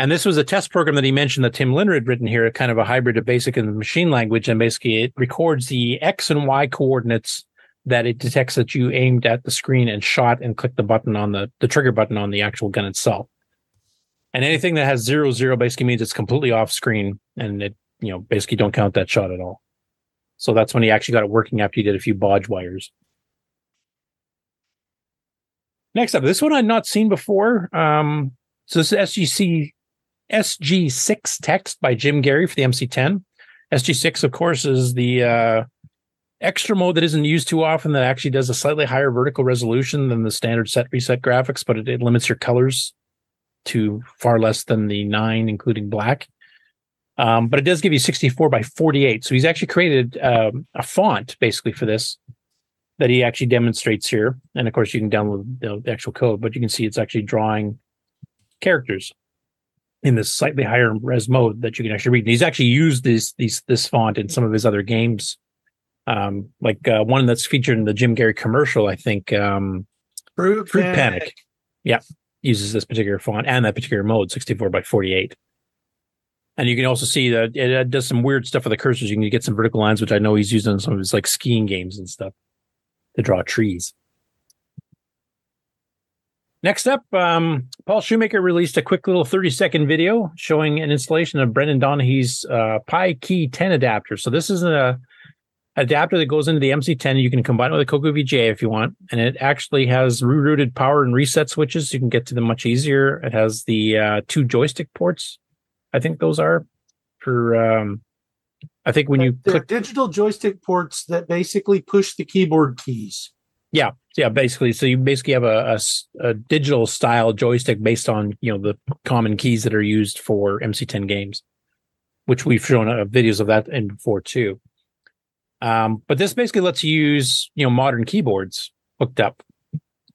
And this was a test program that he mentioned that Tim Lindner had written here, a kind of a hybrid of basic and machine language. And basically, it records the X and Y coordinates that it detects that you aimed at the screen and shot and clicked the button on the, the trigger button on the actual gun itself. And anything that has zero zero basically means it's completely off screen and it, you know, basically don't count that shot at all. So that's when he actually got it working after he did a few bodge wires. Next up, this one I'd not seen before. Um, so this is SGC SG6 text by Jim Gerrie for the MC10. SG6, of course, is the uh, extra mode that isn't used too often that actually does a slightly higher vertical resolution than the standard set reset graphics, but it, it limits your colors to far less than the nine, including black. Um, but it does give you 64 by 48. So he's actually created um, a font basically for this that he actually demonstrates here. And of course, you can download the, actual code, but you can see it's actually drawing characters in this slightly higher res mode that you can actually read. And he's actually used this these this font in some of his other games, um, like uh, one that's featured in the Jim Gerrie commercial. I think um, Fruit, Fruit Panic. Panic. Yeah, uses this particular font and that particular mode, 64 by 48. And you can also see that it does some weird stuff with the cursors. You can get some vertical lines, which I know he's used in some of his like skiing games and stuff to draw trees. Next up, um, Paul Shoemaker released a quick little 30 second video showing an installation of Brendan Donaghy's uh, Pi Key 10 adapter. So this is a adapter that goes into the MC10. You can combine it with a Coco VGA if you want, and it actually has rerouted power and reset switches. You can get to them much easier. It has the uh, two joystick ports. I think those are for. Um, I think when you click digital joystick ports that basically push the keyboard keys. Yeah, yeah, basically. So you basically have a digital style joystick based on you know the common keys that are used for MC10 games, which we've shown uh, videos of that in before too. Um, but this basically lets you use you know modern keyboards hooked up,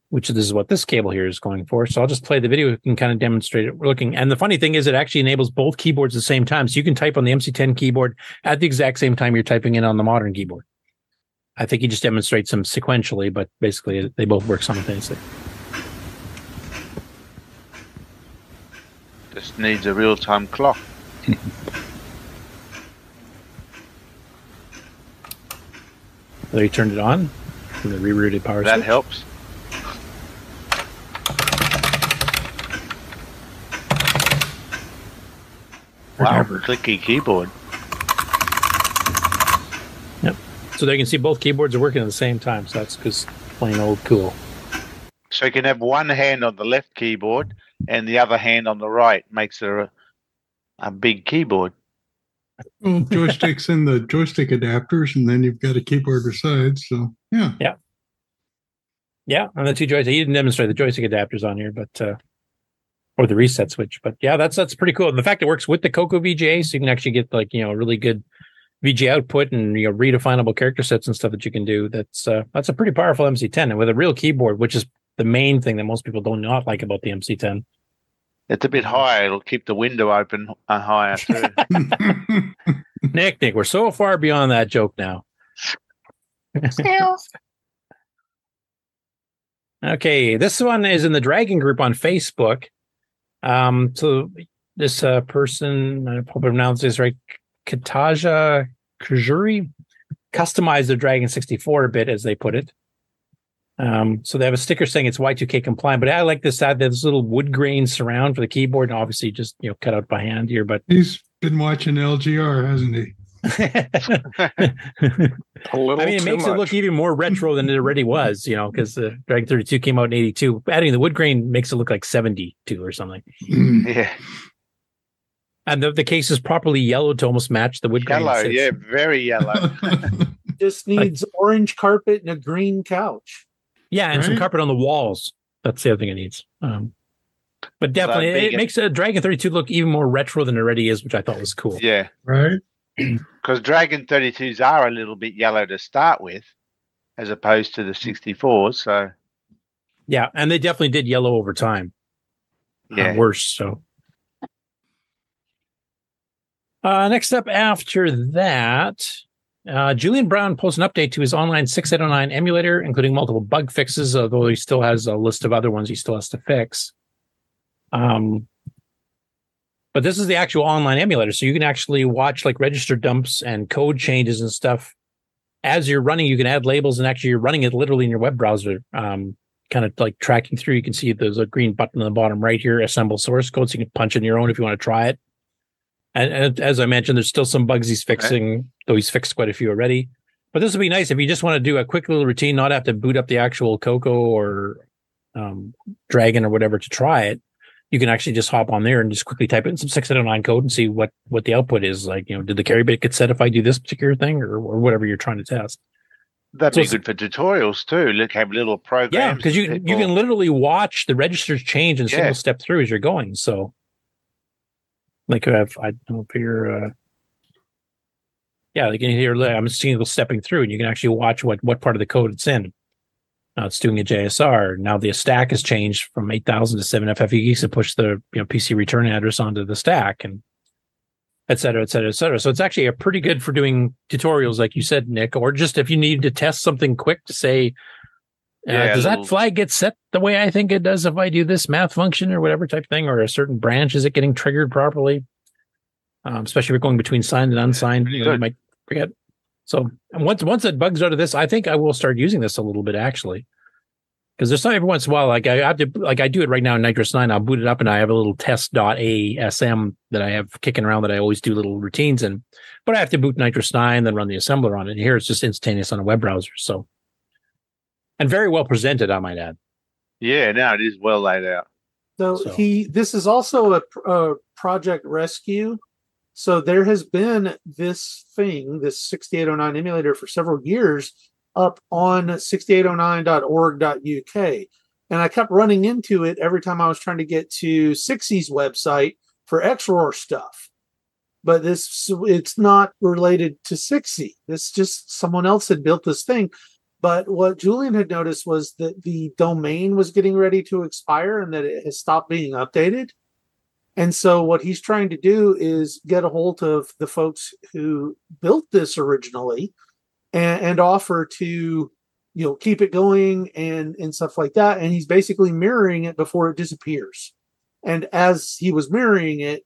which this is what this cable here is going for. So I'll just play the video and kind of demonstrate it We're looking. And the funny thing is, it actually enables both keyboards at the same time, so you can type on the MC10 keyboard at the exact same time you're typing in on the modern keyboard. I think he just demonstrates them sequentially, but basically they both work simultaneously. Just needs a real time clock. He turned it on from the rerouted power That switch. helps. Wow, clicky keyboard. Yep. So they can see both keyboards are working at the same time. So that's just plain old cool. So you can have one hand on the left keyboard and the other hand on the right. Makes it a, a big keyboard. Well, joysticks and the joystick adapters, and then you've got a keyboard besides. So yeah, Yeah. Yeah, on the two joysticks. He didn't demonstrate the joystick adapters on here, but uh or the reset switch. But yeah, that's that's pretty cool. And the fact it works with the Coco VGA, so you can actually get like, you know, really good VGA output and you know redefinable character sets and stuff that you can do. That's uh that's a pretty powerful MC10 and with a real keyboard, which is the main thing that most people don't not like about the MC10. It's a bit higher. It'll keep the window open uh, higher too. Nick, Nick, we're so far beyond that joke now. Okay, this one is in the Dragon group on Facebook. Um, so this uh, person, I hope I pronounced this right, Kataja Kajuri, customized the Dragon 64 a bit, as they put it. Um, so they have a sticker saying it's Y2K compliant, but I like this side. There's a little wood grain surround for the keyboard, and obviously just you know cut out by hand here. But he's been watching LGR, hasn't he? a little I mean, it makes it look even more retro than it already was, you know, because the Dragon 32 came out in 82. Adding the wood grain makes it look like 72 or something. yeah. And the, the case is properly yellowed to almost match the wood grain. Yellow, sits. yeah, very yellow. Just needs orange carpet and a green couch. Yeah, and some carpet on the walls. That's the other thing it needs. Um, but definitely, big it, and- makes a Dragon 32 look even more retro than it already is, which I thought was cool. Yeah. Right. Because Dragon 32s are a little bit yellow to start with, as opposed to the 64s. So, Yeah, and they definitely did yellow over time. Uh, Yeah. worse. So, uh, next up after that, uh, Julian Brown posts an update to his online 6809 emulator, including multiple bug fixes, although he still has a list of other ones he still has to fix. Um, But this is the actual online emulator, so you can actually watch like register dumps and code changes and stuff as you're running. You can add labels, and actually you're running it literally in your web browser, um, kind of like tracking through. You can see there's a green button on the bottom right here, assemble source code, so you can punch in your own if you want to try it. And, and as I mentioned, there's still some bugs he's fixing, though he's fixed quite a few already. But this would be nice if you just want to do a quick little routine, not have to boot up the actual Coco or um, Dragon or whatever to try it. You can actually just hop on there and just quickly type in some 6809 code and see what what the output is. Like, you know, did the carry bit get set if I do this particular thing or, or whatever you're trying to test? That'd So be good for tutorials too. Look, have little programs. Yeah, because you that you can literally watch the registers change and Yeah. single step through as you're going. So, like, if I don't you're, uh, yeah, like in here, I'm seeing single stepping through, and you can actually watch what what part of the code it's in. Now it's doing a JSR. Now the stack has changed from 8,000 to 7FFE to push the you know PC return address onto the stack, and et cetera, et cetera, et cetera. So it's actually a pretty good for doing tutorials, like you said, Nick, or just if you need to test something quick to say, uh, does that flag get set the way I think it does if I do this math function or whatever type thing, or a certain branch is it getting triggered properly? Um, especially if you're going between signed and unsigned, you, know, you might forget. So and once once it bugs out of this, I think I will start using this a little bit actually. Because there's some every once in a while, like I have to, like I do it right now in NitrOS-9. I'll boot it up and I have a little test.asm that I have kicking around that I always do little routines in. But I have to boot NitrOS-9, then run the assembler on it. And here it's just instantaneous on a web browser. So, and very well presented, I might add. Yeah, no, it is well laid out. So, So- he this is also a, a project rescue. So there has been this thing, this 6809 emulator for several years up on 6809.org.uk. And I kept running into it every time I was trying to get to Sixxie's website for XROAR stuff. But this it's not related to Sixie. This just someone else had built this thing. But what Julian had noticed was that the domain was getting ready to expire and that it has stopped being updated. And so what he's trying to do is get a hold of the folks who built this originally and, and offer to, you know, keep it going and and stuff like that. And he's basically mirroring it before it disappears. And as he was mirroring it,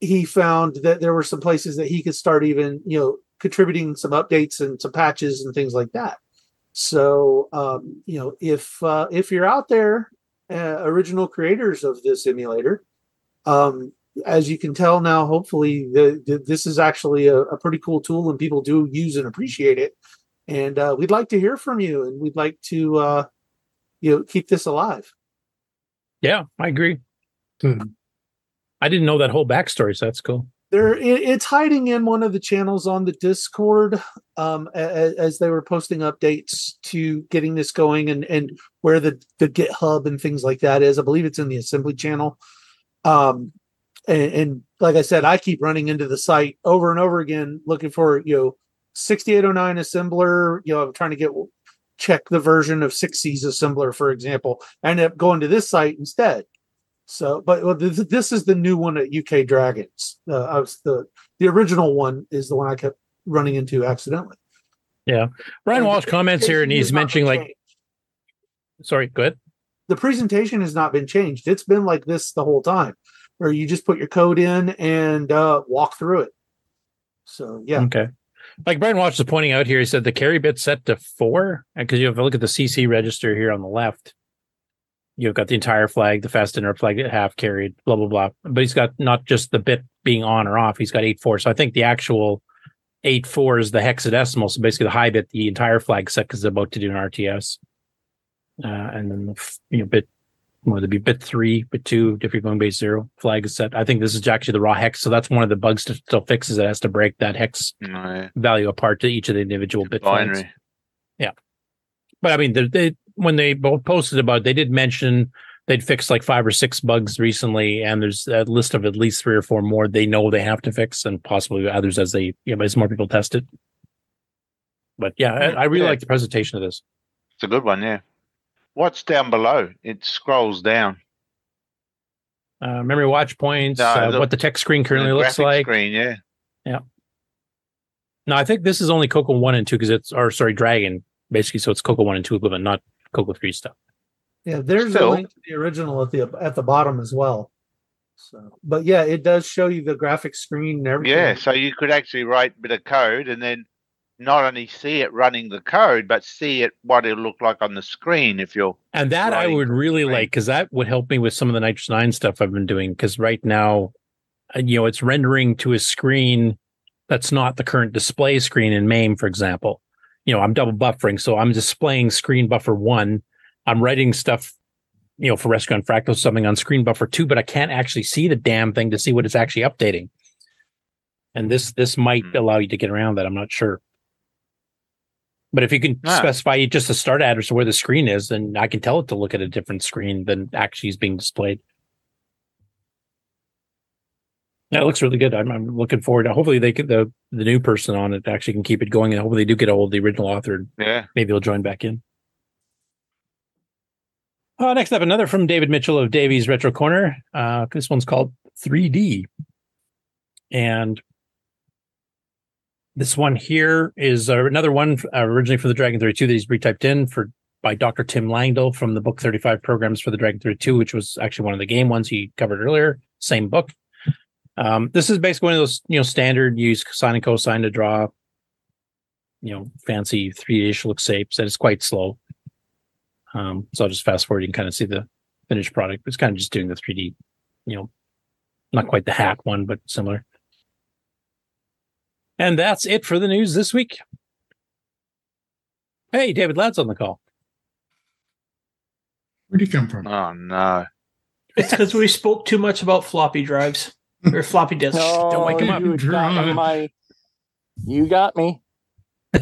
he found that there were some places that he could start even, you know, contributing some updates and some patches and things like that. So, um, you know, if uh, if you're out there, uh, original creators of this emulator, um, as you can tell now, hopefully the, the, this is actually a, a pretty cool tool, and people do use and appreciate it. And uh, we'd like to hear from you, and we'd like to, uh, you know, keep this alive. Yeah, I agree. I didn't know that whole backstory, so that's cool. There it, it's hiding in one of the channels on the discord um as, as they were posting updates to getting this going and and where the the github and things like that is. I believe it's in the assembly channel. Um and, and like i said i keep running into the site over and over again looking for you know 6809 assembler you know i'm trying to get check the version of Sixxie's assembler for example. I ended up going to this site instead so, but well, th- this is the new one at UK Dragons. Uh, I was the the original one is the one I kept running into accidentally. Yeah. Brian And Walsh comments here and he's mentioning like changed. sorry, go ahead. the presentation has not been changed. It's been like this the whole time, where you just put your code in and uh, walk through it. So yeah, Okay. Like Brian Walsh is pointing out here, he said the carry bit set to four. Because you have a look at the CC register here on the left. You've got the entire flag, the fast interrupt flag at half carried, blah blah blah. But he's got not just the bit being on or off, he's got eight four. So I think the actual eight four is the hexadecimal. So basically the high bit, the entire flag set is about to do an RTS. Uh, and then the you know bit would it be bit three, bit two, if you're going base zero, flag is set. I think this is actually the raw hex. So that's one of the bugs to still fix is it has to break that hex No, value apart to each of the individual bit flags. binary. Yeah. But I mean, they when they both posted about, it, they did mention they'd fixed like five or six bugs recently, and there's a list of at least three or four more they know they have to fix, and possibly others as they, you know, as more people test it. But yeah, I, I really Yeah. like the presentation of this. It's a good one, yeah. What's down below? It scrolls down. Uh, memory watch points, No, uh, the- what the text screen currently looks like. Screen, yeah. Yeah. No, I think this is only Coco one and two because it's, or sorry, Dragon basically. So it's Coco one and two equivalent, not Coco three stuff. yeah. There's Still- a link to the original at the at the bottom as well. So, but yeah, it does show you the graphic screen and everything. Yeah, so you could actually write a bit of code and then not only see it running the code, but see it what it'll look like on the screen if you're And that I would really like because that would help me with some of the NitrOS-9 stuff I've been doing. Because right now, uh, you know, it's rendering to a screen that's not the current display screen in MAME, for example. You know, I'm double buffering. So I'm displaying screen buffer one. I'm writing stuff, you know, for Rescue on Fractal, something on screen buffer two, but I can't actually see the damn thing to see what it's actually updating. And this this might allow you to get around that. I'm not sure. But if you can Ah. specify just the start address of where the screen is, then I can tell it to look at a different screen than actually is being displayed. It looks really good. I'm, I'm looking forward to. Hopefully, they could the the new person on it actually can keep it going, and hopefully they do get a hold of the original author. and Yeah. maybe he'll join back in. Uh, next up, another from David Mitchell of Davies Retro Corner. Uh, this one's called 3D, and this one here is uh, another one uh, originally for the Dragon 32 that he's retyped in for by Dr. Tim Langdell from the book 35 Programs for the Dragon 32, which was actually one of the game ones he covered earlier. Same book. Um, this is basically one of those you know standard use sine and cosine to draw you know fancy 3D look shapes, and it's quite slow. Um, so I'll just fast forward. You can kind of see the finished product. It's kind of just doing the 3D, you know, not quite the hat one, but similar. And that's it for the news this week. Hey, David Ladd's on the call. Where'd he come from? Oh no. It's because we spoke too much about floppy drives or floppy disk. No, Don't wake him up. you got my. You got me.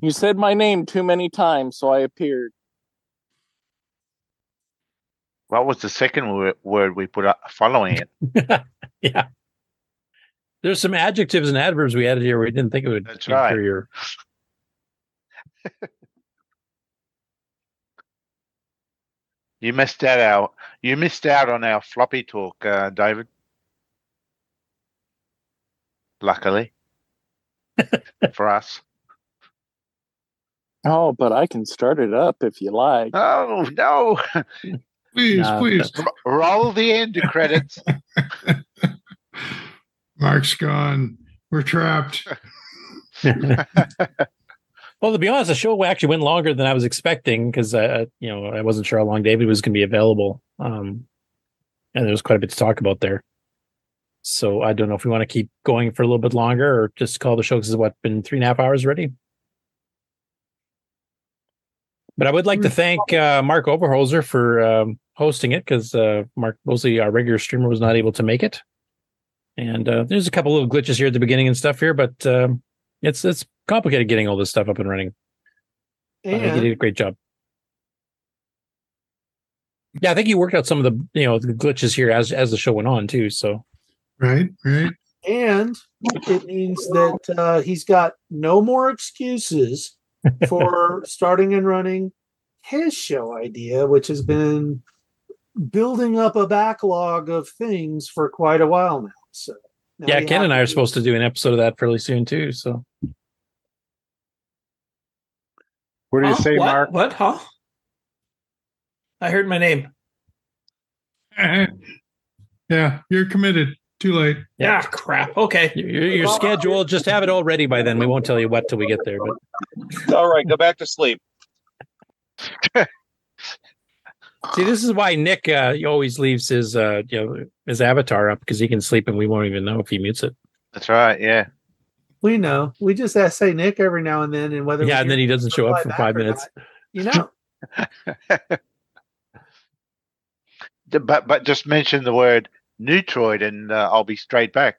you said my name too many times, so I appeared. What was the second word, word we put up following it? yeah. There's some adjectives and adverbs we added here we didn't think it would That's be right. for your You missed out our you missed out on our floppy talk, uh, David. Luckily. for us. Oh, but I can start it up if you like. Oh no! Please, Nah, please. R- roll the end credits. Mark's gone. We're trapped. Well, to be honest, the show actually went longer than I was expecting because uh, you know I wasn't sure how long David was going to be available, um, and there was quite a bit to talk about there. So I don't know if we want to keep going for a little bit longer or just call the show because it's what been three and a half hours already. But I would like to thank uh, Mark Overholzer for um, hosting it because uh, Mark Mosley, our regular streamer, was not able to make it. And uh, there's a couple little glitches here at the beginning and stuff here, but um, it's it's complicated getting all this stuff up and running. I think he did a great job. Yeah, I think he worked out some of the you know the glitches here as as the show went on too. So right, right. and it means that uh, he's got no more excuses for starting and running his show idea, which has been building up a backlog of things for quite a while now. So now yeah, Ken and I are do- supposed to do an episode of that fairly soon too. So What do you say, what? Mark? What? Huh? I heard my name. Yeah, you're committed. Too late. Yeah, crap. Okay. your, your schedule, just have it all ready by then. We won't tell you what till we get there. But All right, go back to sleep. see, this is why Nick uh, he always leaves his uh, you know his avatar up because he can sleep and we won't even know if he mutes it. That's right. Yeah. We know. We just ask say Nick every now and then, and whether Yeah, and then he doesn't show up for five minutes. not. You know, But but just mention the word Neutroid and uh, I'll be straight back.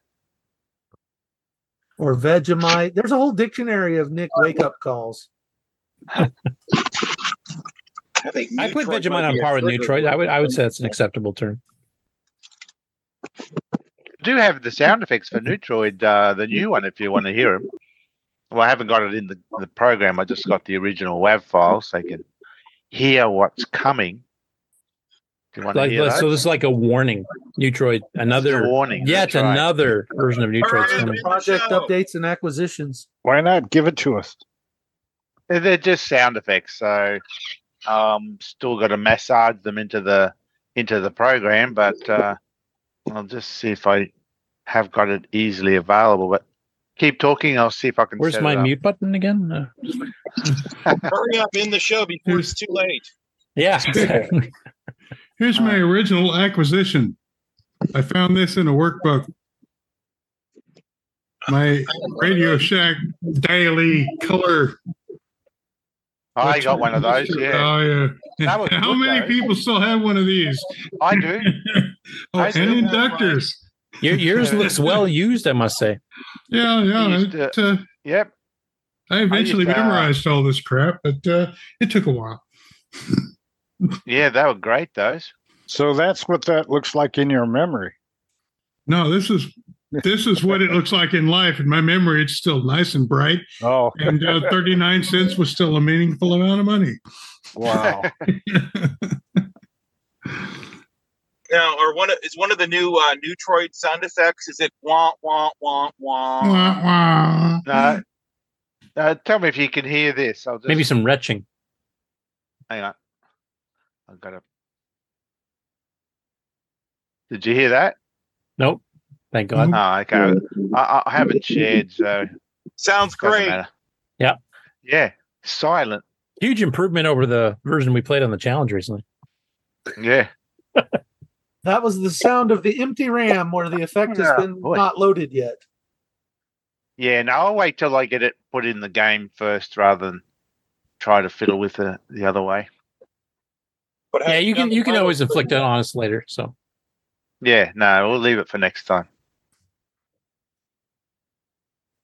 or Vegemite. There's a whole dictionary of Nick wake up calls. I put Vegemite on par with Neutroid. I would I would say that's an acceptable term. Do have the sound effects for Neutroid, uh, the new one, if you want to hear them. Well, I haven't got it in the, the program. I just got the original WAV file so I can hear what's coming. Do you want Like, to hear so this is like a warning. Neutroid, another warning, Yet that's right. another version of Neutroid coming. Project updates and acquisitions. Why not give it to us? They're- They're just sound effects, so um, still got to massage them into the into the program, but uh, I'll just see if I have got it easily available. But keep talking. I'll see if I can. Where's set my it up. mute button again? Uh, Hurry up in the show before it's too late. yeah. Here's my original acquisition. I found this in a workbook. My Radio Shack daily color. Oh, I got one of those. Yeah. Oh yeah. How good, many though. people still have one of these? I do. Oh, I and inductors. Your, yours looks well used, I must say. Yeah, yeah. used to- it, uh, Yep. I eventually to, uh, memorized all this crap, but uh, it took a while. Yeah, they were great. Those. So that's what that looks like in your memory. No, this is this is what it looks like in life. In my memory, it's still nice and bright. Oh, and uh, thirty nine cents was still a meaningful amount of money. Wow. Now, or one of, is one of the new uh, Neutroid sound effects? Is it wah wah wah wah? No. Uh, tell me if you can hear this. I'll just Maybe some retching. hang on. I've got to. Did you hear that? Nope. Thank God. Oh, okay. I, I haven't shared, so sounds great. matter. Yeah. Yeah, silent. Huge improvement over the version we played on the challenge recently. Yeah. That was the sound of the empty RAM where the effect has Oh, been boy. not loaded yet. Yeah, no, I'll wait till I get it put in the game first rather than try to fiddle with the, the other way. yeah, you can you can always inflict that on us later. So Yeah, no, we'll leave it for next time.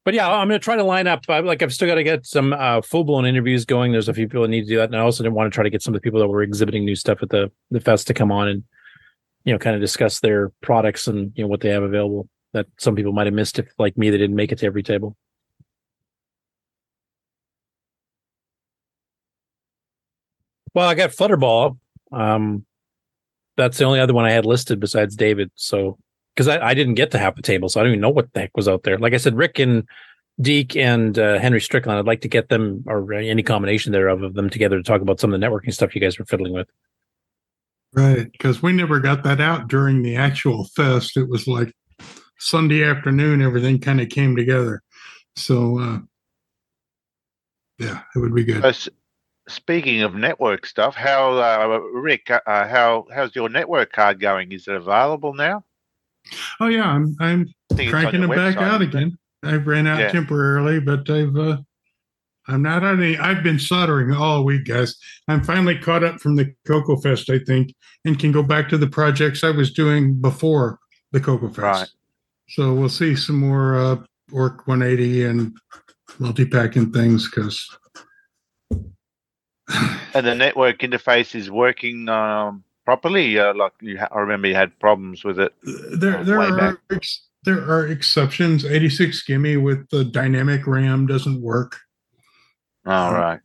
But yeah, I'm going to try to line up. I, like I've still got to get some uh, full blown interviews going. There's a few people that need to do that, and I also didn't want to try to get some of the people that were exhibiting new stuff at the the fest to come on and you know kind of discuss their products and you know what they have available that some people might have missed if like me they didn't make it to every table. Well, I got Flutterball. Um, that's the only other one I had listed besides David. So because I, I didn't get to half the table, so I don't even know what the heck was out there. Like I said, Rick and Deke and uh, Henry Strickland, I'd like to get them or any combination thereof of them together to talk about some of the networking stuff you guys were fiddling with. Right, because we never got that out during the actual fest. It was like Sunday afternoon, everything kind of came together. So, uh, yeah, it would be good. Uh, speaking of network stuff, how uh, Rick, uh, how how's your network card going? Is it available now? Oh yeah, I'm I'm cranking your them back out again. I ran out Yeah. temporarily, but I've uh, I'm not on any. I've been soldering all week, guys. I'm finally caught up from the CoCoFEST, I think, and can go back to the projects I was doing before the CoCoFEST. Right. So we'll see some more uh, Orc 180 and multi-packing things because And the network interface is working um, properly. Uh, like you, ha- I remember you had problems with it. there there way are back. ex- there are exceptions. 86 GIME with the dynamic RAM doesn't work. All right.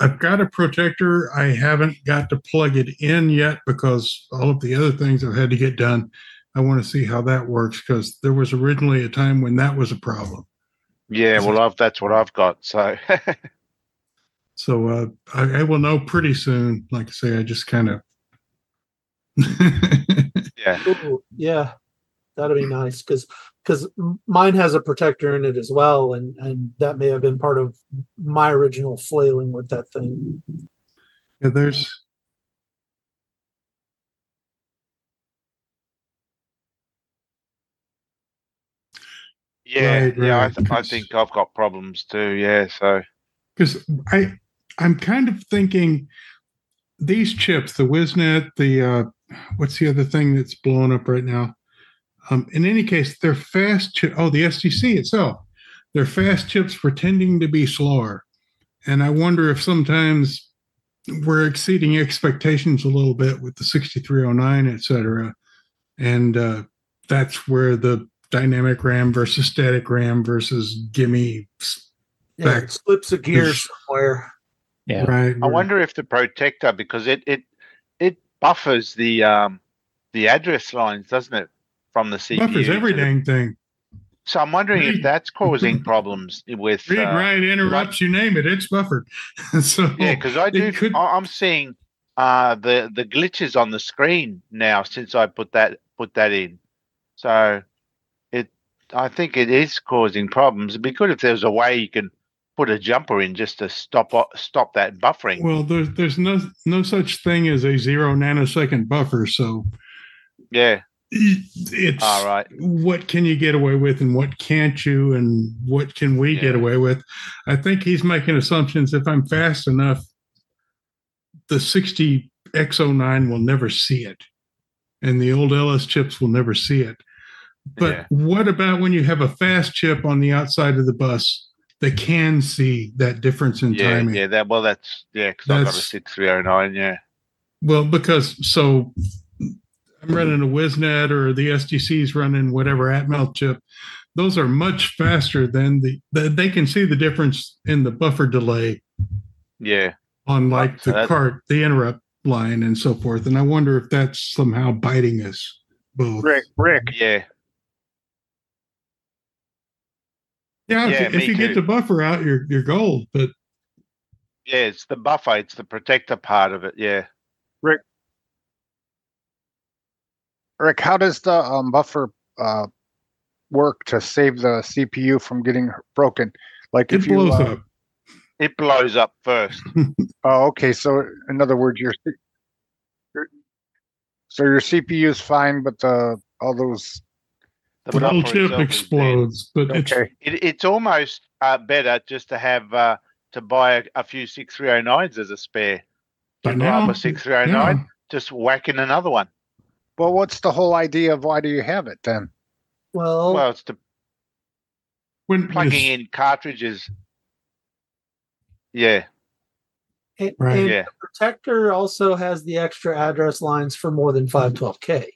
I've got a protector. I haven't got to plug it in yet because all of the other things I've had to get done. I want to see how that works because there was originally a time when that was a problem. Yeah, well, I've, that's what I've got. So So uh, I, I will know pretty soon. Like I say, I just kind of yeah. Ooh, yeah, that'd be nice because because mine has a protector in it as well, and and that may have been part of my original flailing with that thing. yeah, there's Yeah, Right, yeah, I, th- I think I've got problems too. Yeah, so because I I'm kind of thinking these chips, the WizNet, the uh, what's the other thing that's blowing up right now? Um, in any case, they're fast. Chi- oh, the SDC itself, they're fast chips pretending to be slower, and I wonder if sometimes we're exceeding expectations a little bit with the 6309, et cetera, and uh, that's where the dynamic RAM versus static RAM versus GIME Yeah, back it slips a gear somewhere. Yeah. right. I wonder if the protector because it it it buffers the um the address lines, doesn't it, from the CPU? buffers every dang thing. so I'm wondering if that's causing problems with Read, uh, write, interrupts, you name it, it's buffered. so Yeah, because I do. could- I'm seeing uh, the the glitches on the screen now since I put that put that in. So it, I think it is causing problems. It'd be good if there was a way you can put a jumper in just to stop stop that buffering. Well, there's there's no no such thing as a zero nanosecond buffer. So Yeah. It's All right. what can you get away with and what can't you and what can we get away with? I think he's making assumptions. If I'm fast enough, the 60 X09 will never see it, and the old LS chips will never see it. But what about when you have a fast chip on the outside of the bus that can see that difference in Yeah, timing? yeah. That well, that's yeah. Because I've got a six three oh nine. Yeah. Well, because so I'm running a WizNet or the SDC's running whatever Atmel chip. Those are much faster than the, the they can see the difference in the buffer delay Yeah. on like the that- cart, the interrupt line, and so forth. And I wonder if that's somehow biting us both. Rick, Rick. Yeah. Yeah, Yeah, if, you- me if you get the buffer out, you're you're gold. But Yeah. It's the buffer. It's the protector part of it. Yeah. Rick. Rick, how does the um, buffer uh, work to save the CPU from getting broken? Like it if you blows uh, up. It blows up first. Oh, okay. So in other words, your, your so your CPU is fine, but the all those The the little chip explodes, but it's. It, it's almost uh, better just to have uh, to buy a, a few six three oh nines as a spare. But To blow up now- a six three oh nine, just whack in another one. Well, what's the whole idea of why do you have it then? Well, Well, it's to when plugging in cartridges. Yeah. and, Right. and Yeah. the protector also has the extra address lines for more than 512k.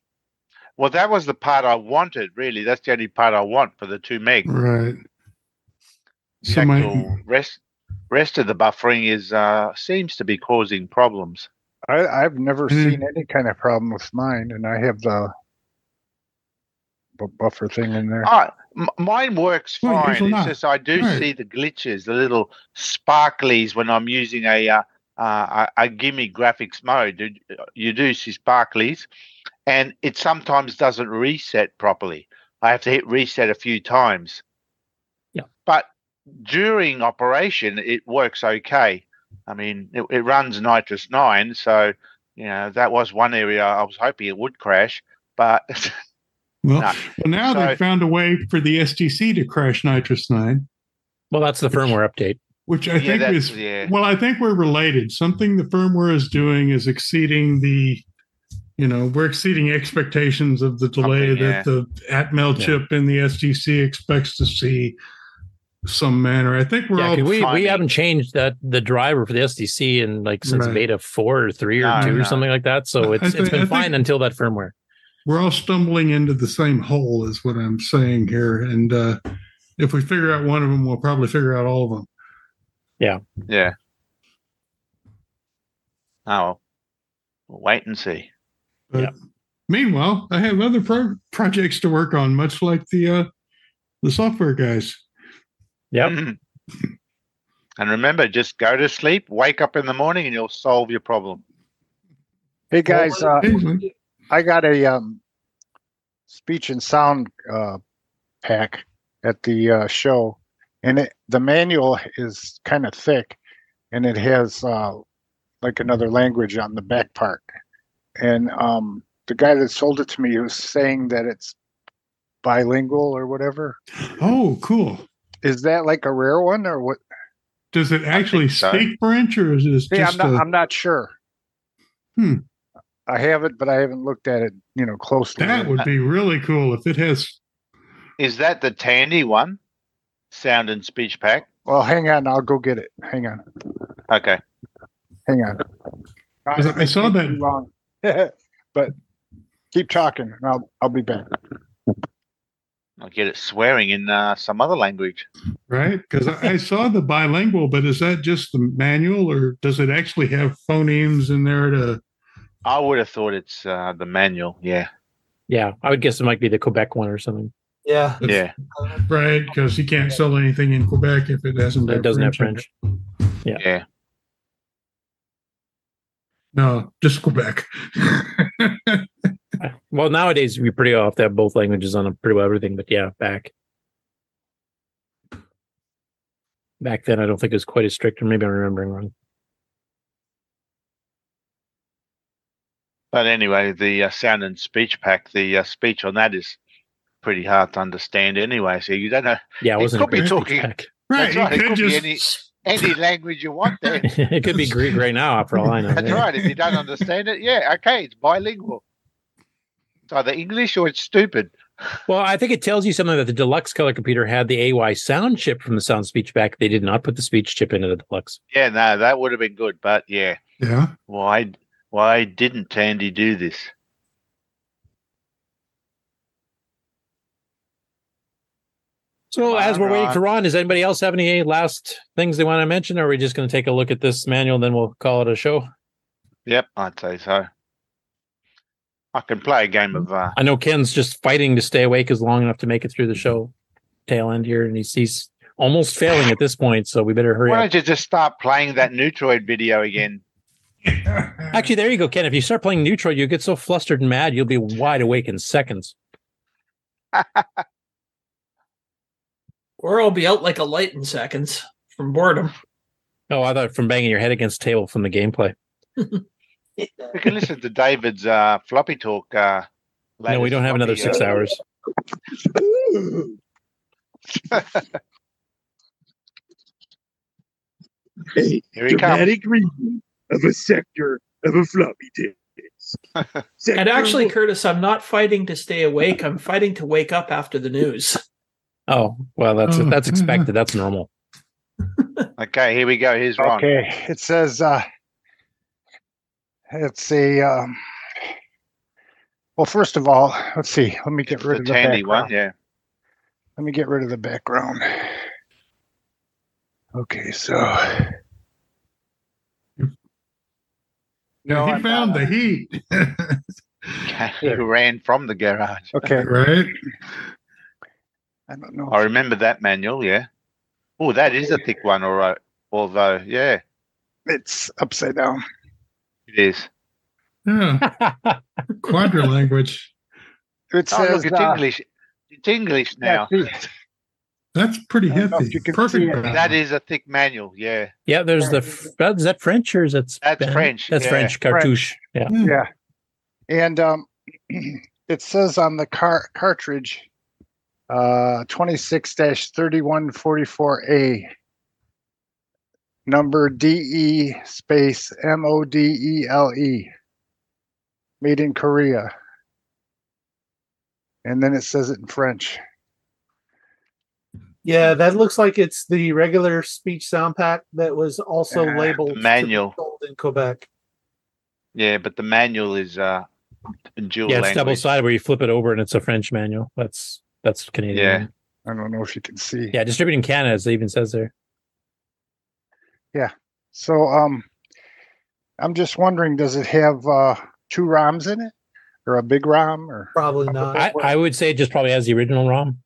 Well, that was the part I wanted. Really, that's the only part I want for the two meg. right. The So my rest rest of the buffering is uh, seems to be causing problems. I, I've never Mhm. seen any kind of problem with mine, and I have the bu- buffer thing in there. Ah, m- mine works Oh, fine. will It's just I do Right. see the glitches, the little sparklies when I'm using a uh, uh, a, a GIME graphics mode. You- You do see sparklies, and it sometimes doesn't reset properly. I have to hit reset a few times. Yeah. But during operation, it works okay. I mean, it, it runs NitrOS-9, so you know that was one area I was hoping it would crash, but Well, No. well now So- they found a way for the SDC to crash NitrOS-9. Well, that's the firmware update. which I Yeah, think that's- is yeah. well, I think we're related. Something the firmware is doing is exceeding the, you know, we're exceeding expectations of the delay Something, that the Atmel Yeah. chip in the SDC expects to see some manner. I think we're Yeah, all 'cause we, we haven't changed that the driver for the SDC in like since Right. beta four or three or No, two no. or something like that. So it's think- it's been I fine until that firmware. we're all stumbling into the same hole, is what I'm saying here. And uh, if we figure out one of them, we'll probably figure out all of them. Yeah. Yeah. Oh, we'll wait and see. But meanwhile, I have other pro- projects to work on, much like the uh, the software guys. Yep. And remember, just go to sleep, wake up in the morning, and you'll solve your problem. Hey guys, uh, I got a um, speech and sound uh, pack at the uh, show, and it, the manual is kind of thick, and it has uh, like another language on the back part. And um, the guy that sold it to me was saying that it's bilingual or whatever. Oh, cool. Is that like a rare one or what? Does it actually so. speak French, or is it Yeah, I'm not. a- I'm not sure. Hmm. I have it, but I haven't looked at it, you know, closely. that would be really cool if it has. Is that the Tandy one? Sound and speech pack. Well, hang on. I'll go get it. Hang on. Okay. Hang on. 'cause I saw that. Too long. but keep talking. and I'll I'll be back. I'll get it swearing in uh, some other language. Right, because I, I saw the bilingual, but is that just the manual, or does it actually have phonemes in there to? I would have thought it's uh, the manual. Yeah. Yeah, I would guess it might be the Quebec one or something. Yeah. Yeah. Right, because you can't sell anything in Quebec if it hasn't. It doesn't have in it. French. Yeah. No, just Quebec. Well, nowadays we pretty off to have both languages on pretty well everything, but yeah, back back then I don't think it was quite as strict, or maybe I'm remembering wrong. But anyway, the uh, sound and speech pack, the uh, speech on that is pretty hard to understand anyway. So you don't know. Yeah, it it wasn't a could be talking. pack. That's Right, right. It could could be any any language you want there. it could be Greek right now, for all I know. That's yeah. right. If you don't understand it, yeah, okay, it's bilingual. Oh, it's either English or it's stupid. Well, I think it tells you something that the deluxe color computer had the AY sound chip from the sound speech back. They did not put the speech chip into the deluxe. Yeah, no, that would have been good. But yeah, Yeah. why why didn't Tandy do this? So Come as we're waiting for Ron, does anybody else have any last things they want to mention? Or are we just going to take a look at this manual and then we'll call it a show? Yep, I'd say so. I can play a game of uh, I know Ken's just fighting to stay awake as long enough to make it through the show tail end here, and he's he's almost failing at this point. So we better hurry up. Why up. don't you just start playing that Neutroid video again? Actually, there you go, Ken. If you start playing Neutroid, you get so flustered and mad, you'll be wide awake in seconds. Or I'll be out like a light in seconds from boredom. Oh, I thought from banging your head against the table from the gameplay. We can listen to David's uh, floppy talk. Uh, No, we don't have another six uh, hours. A Here he comes. dramatic review of a sector of a floppy disk. And actually, Curtis, I'm not fighting to stay awake. I'm fighting to wake up after the news. Oh, well, that's Oh. that's expected. That's normal. Okay, here we go. Here's Ron. Okay, it says uh, it's a. Um, well, first of all, let's see. Let me get rid The of the Tandy background. one, yeah. Let me get rid of the background. Okay, so Yeah, he found the heat. he ran from the garage. okay, right? I don't know. I remember that manual, yeah. Oh, that is a thick one, all right. Although, yeah, It's upside down. It is. Yeah. Quadra language. It says, oh, look, uh, English. It's English now. That's, pretty heavy. Perfect. That is a thick manual. Yeah. Yeah. There's the. Is that French or is that? That's French. That's yeah. French cartouche. French. Yeah. Hmm. Yeah. And um, it says on the car- cartridge, uh, 26-3144A Number DE space M O D E L E. Made in Korea. And then it says it in French. Yeah, that looks like it's the regular speech sound pack that was also Yeah, labeled manual. sold in Quebec. Yeah, but the manual is uh dual Yeah, it's language. double sided where you flip it over and it's a French manual. That's that's Canadian. Yeah. I don't know if you can see. Yeah, distributed in Canada, as it even says there. Yeah. So um I'm just wondering, does it have uh two ROMs in it? Or a big ROM or Probably not. I, I would say it just probably has the original ROM.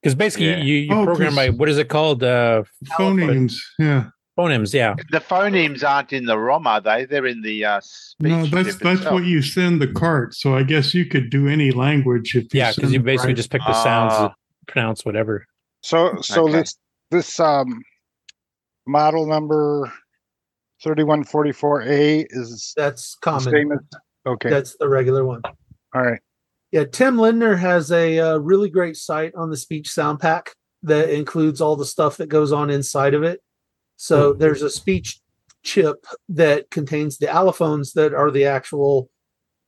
Because basically Yeah. you, you Oh, program 'cause- by what is it called? Uh Phonemes. Yeah. phonemes, yeah. The phonemes aren't in the ROM, are they? They're in the uh, speech. No, that's that's itself. what you send the cart. So I guess you could do any language if you Yeah, because you basically right- just pick the sounds that pronounce whatever. so so Okay. this this um model number thirty one forty four A is That's common. same as okay. That's the regular one. All right. Yeah, Tim Lindner has a uh, really great site on the speech sound pack that includes all the stuff that goes on inside of it. So there's a speech chip that contains the allophones that are the actual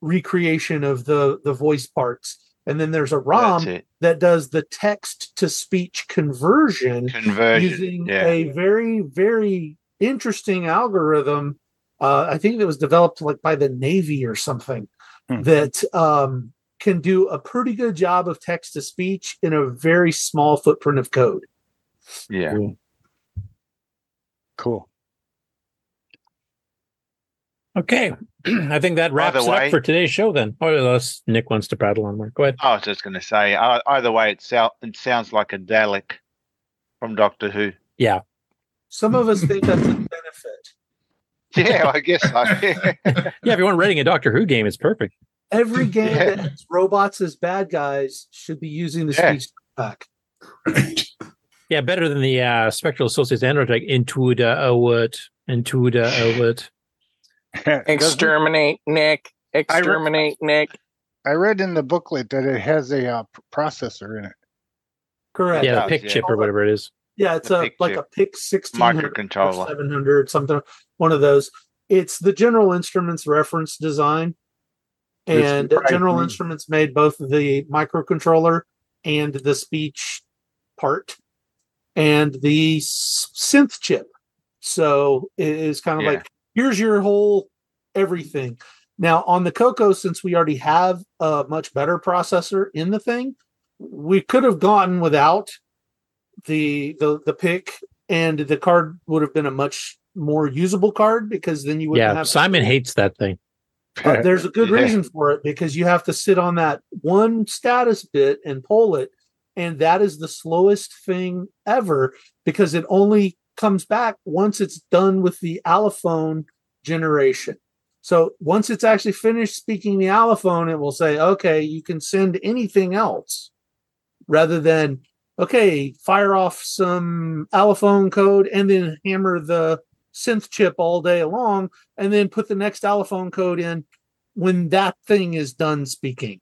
recreation of the the voice parts, and then there's a That's ROM that does the text to speech conversion Conversion. using yeah. a very very interesting algorithm uh, i think that was developed like by the navy or something Hmm. that um, can do a pretty good job of text to speech in a very small footprint of code yeah. Cool. Okay. I think that wraps the it way- up for today's show then. Oh, unless Nick wants to prattle on more. Go ahead. I was just going to say, uh, either way, it, sou- it sounds like a Dalek from Doctor Who. Yeah. some of us think that's a benefit Yeah, I guess so. Yeah, if you want writing a Doctor Who game, it's perfect. Every game Yeah. that has robots as bad guys should be using the Yeah. speech pack. Yeah, better than the uh, Spectral Associates Android like Intuida Owit, Intuida Owit. Exterminate Nick. Exterminate Nick. I read in the booklet that it has a uh, processor in it. Correct. Yeah, the PIC chip or whatever it is. Yeah, it's a like a PIC 1600 Microcontroller. 700 something one of those. It's the General Instruments reference design. And surprised General me. Instruments made both the microcontroller and the speech part and the synth chip. So it is kind of Yeah. like here's your whole everything. Now on the Coco, since we already have a much better processor in the thing, we could have gone without the the the PIC, and the card would have been a much more usable card because then you wouldn't Yeah, have Simon hates that thing. uh, there's a good reason for it because you have to sit on that one status bit and pull it, and that is the slowest thing ever because it only comes back once it's done with the allophone generation. So once it's actually finished speaking the allophone, it will say, "Okay, you can send anything else," rather than okay, fire off some allophone code and then hammer the synth chip all day long and then put the next allophone code in when that thing is done speaking.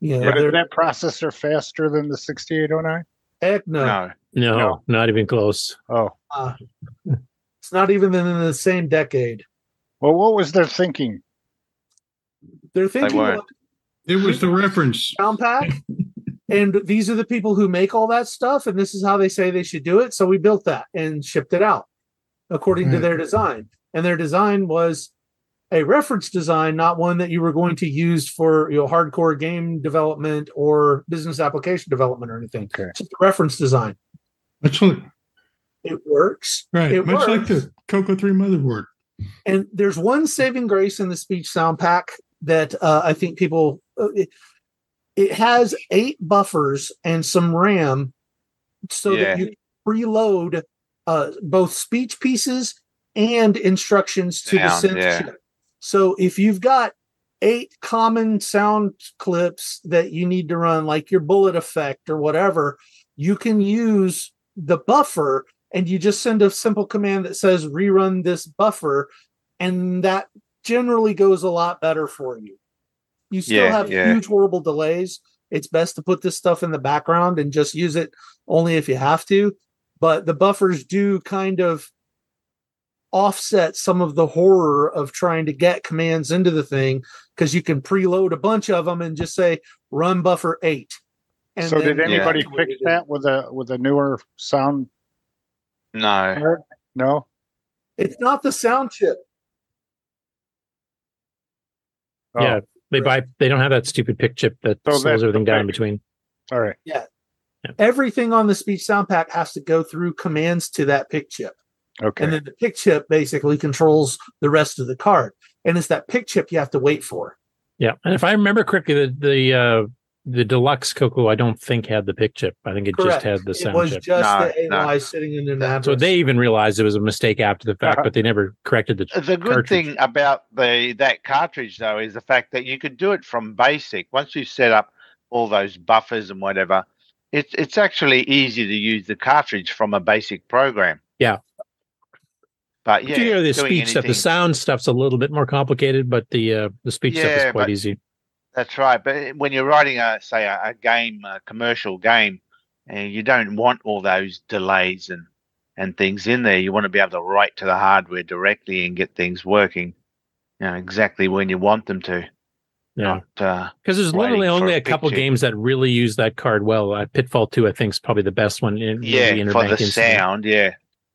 You know, But is that processor faster than the 6809? heck no. No. No, No. not even close. Oh. Uh, it's not even in the same decade. Well, what was their thinking? They're thinking weren't. It was the reference. sound pack, and these are the people who make all that stuff, and this is how they say they should do it. So we built that and shipped it out according to their design. And their design was a reference design, not one that you were going to use for you know hardcore game development or business application development or anything. Okay. Just a reference design. That's what, It works. right. It much like the Coco 3 motherboard. And there's one saving grace in the speech sound pack that uh, I think people uh, it, it has eight buffers and some RAM so Yeah. that you preload uh, both speech pieces and instructions to Sound, the synth yeah. chip. So if you've got eight common sound clips that you need to run, like your bullet effect or whatever, you can use the buffer and you just send a simple command that says rerun this buffer, and that generally goes a lot better for you. You still Yeah, have yeah. huge, horrible delays. It's best to put this stuff in the background and just use it only if you have to. But the buffers do kind of offset some of the horror of trying to get commands into the thing because you can preload a bunch of them and just say run buffer eight. And so then did anybody that's what fix that with a with a newer sound No. card? No. It's not the sound chip. Oh, Yeah, they buy. They don't have that stupid PIC chip that So slows everything down in between. All right. Yeah. Everything on the speech sound pack has to go through commands to that PIC chip. Okay. And then the PIC chip basically controls the rest of the card. And it's that PIC chip you have to wait for. Yeah, and if I remember correctly, the the uh, the deluxe Coco I don't think had the PIC chip. I think it Correct. just had the sound it was chip. just No, the no. AY sitting in an address. so they even realized it was a mistake after the fact, Uh-huh. but they never corrected the. The good cartridge. thing about the that cartridge though is the fact that you could do it from basic. Once you set up all those buffers and whatever, it's it's actually easy to use the cartridge from a basic program. Yeah. But yeah, Particularly the doing speech stuff. The sound stuff's a little bit more complicated, but the uh, the speech stuff is quite but- easy. That's right. But when you're writing a say a, a game, a commercial game, and you don't want all those delays and and things in there. You want to be able to write to the hardware directly and get things working, you know, exactly when you want them to. Yeah. Uh, Because there's waiting literally only a a couple games that really use that card well. Uh, Pitfall Two, I think, is probably the best one. In, yeah, the for the incident. sound. Yeah,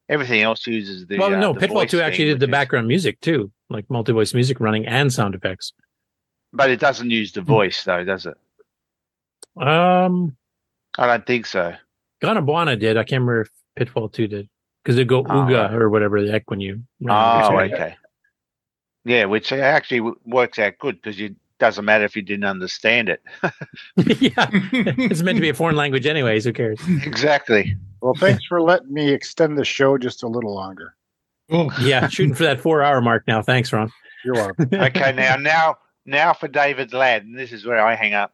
everything else uses the. well, uh, no, the Pitfall voice Two actually did the is- background music too, like multi-voice music running and sound effects. But it doesn't use Hmm. the voice though, does it? Um, I don't think so. Ganabuana did. I can't remember if Pitfall Two did because they go Oh, Ooga or whatever the heck when you. Oh, run it. okay. Yeah, which actually works out good because it doesn't matter if you didn't understand it. yeah, it's meant to be a foreign language, anyways. Who cares? exactly. Well, thanks for letting me extend the show just a little longer. Oh, yeah, shooting for that four hour mark now. Thanks, Ron. You're welcome. okay, now now now for David's lad, and this is where I hang up.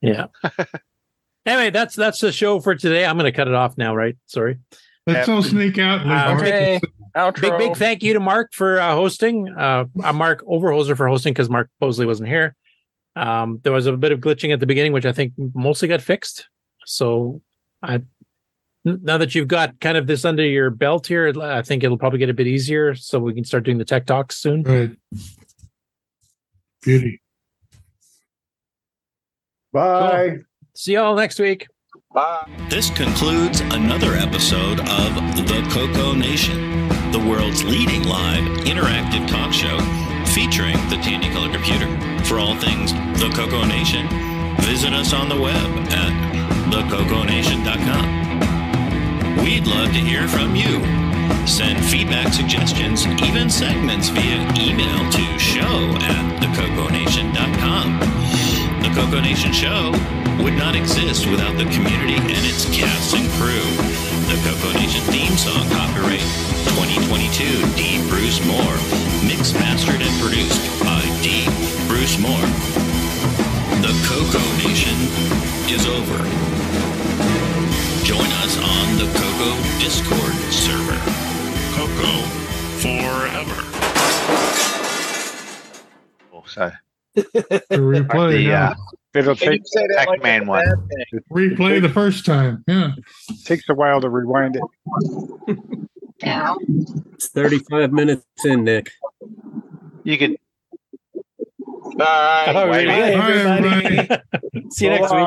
Yeah. anyway, that's that's the show for today. I'm going to cut it off now. Right? Sorry. Let's all sneak out. and leave Uh, Mark. okay. Big big thank you to Mark for uh, hosting. Uh, uh, Mark Overhoser for hosting because Mark Bosley wasn't here. Um, there was a bit of glitching at the beginning, which I think mostly got fixed. So, I now that you've got kind of this under your belt here, I think it'll probably get a bit easier. So we can start doing the tech talks soon. Right. Beauty. Bye. See y'all next week. Bye. This concludes another episode of The Coco Nation, the world's leading live interactive talk show featuring the Tandy Color Computer. For all things The Coco Nation, visit us on the web at thecoconation.com. We'd love to hear from you. Send feedback, suggestions, even segments via email to show at thecoconation.com. The Coco Nation Show would not exist without the community and its cast and crew. The Coco Nation theme song, copyright 2022, D. Bruce Moore, mixed, mastered, and produced by D. Bruce Moore. The Coco Nation is over. Join us on the Coco Discord server. Coco forever. So replay the, now. uh, it'll take Pac-Man one. Replay the first time. Yeah. Takes a while to rewind it. It's 35 minutes in, Nick. You could. Bye. All right, everybody. See you next week.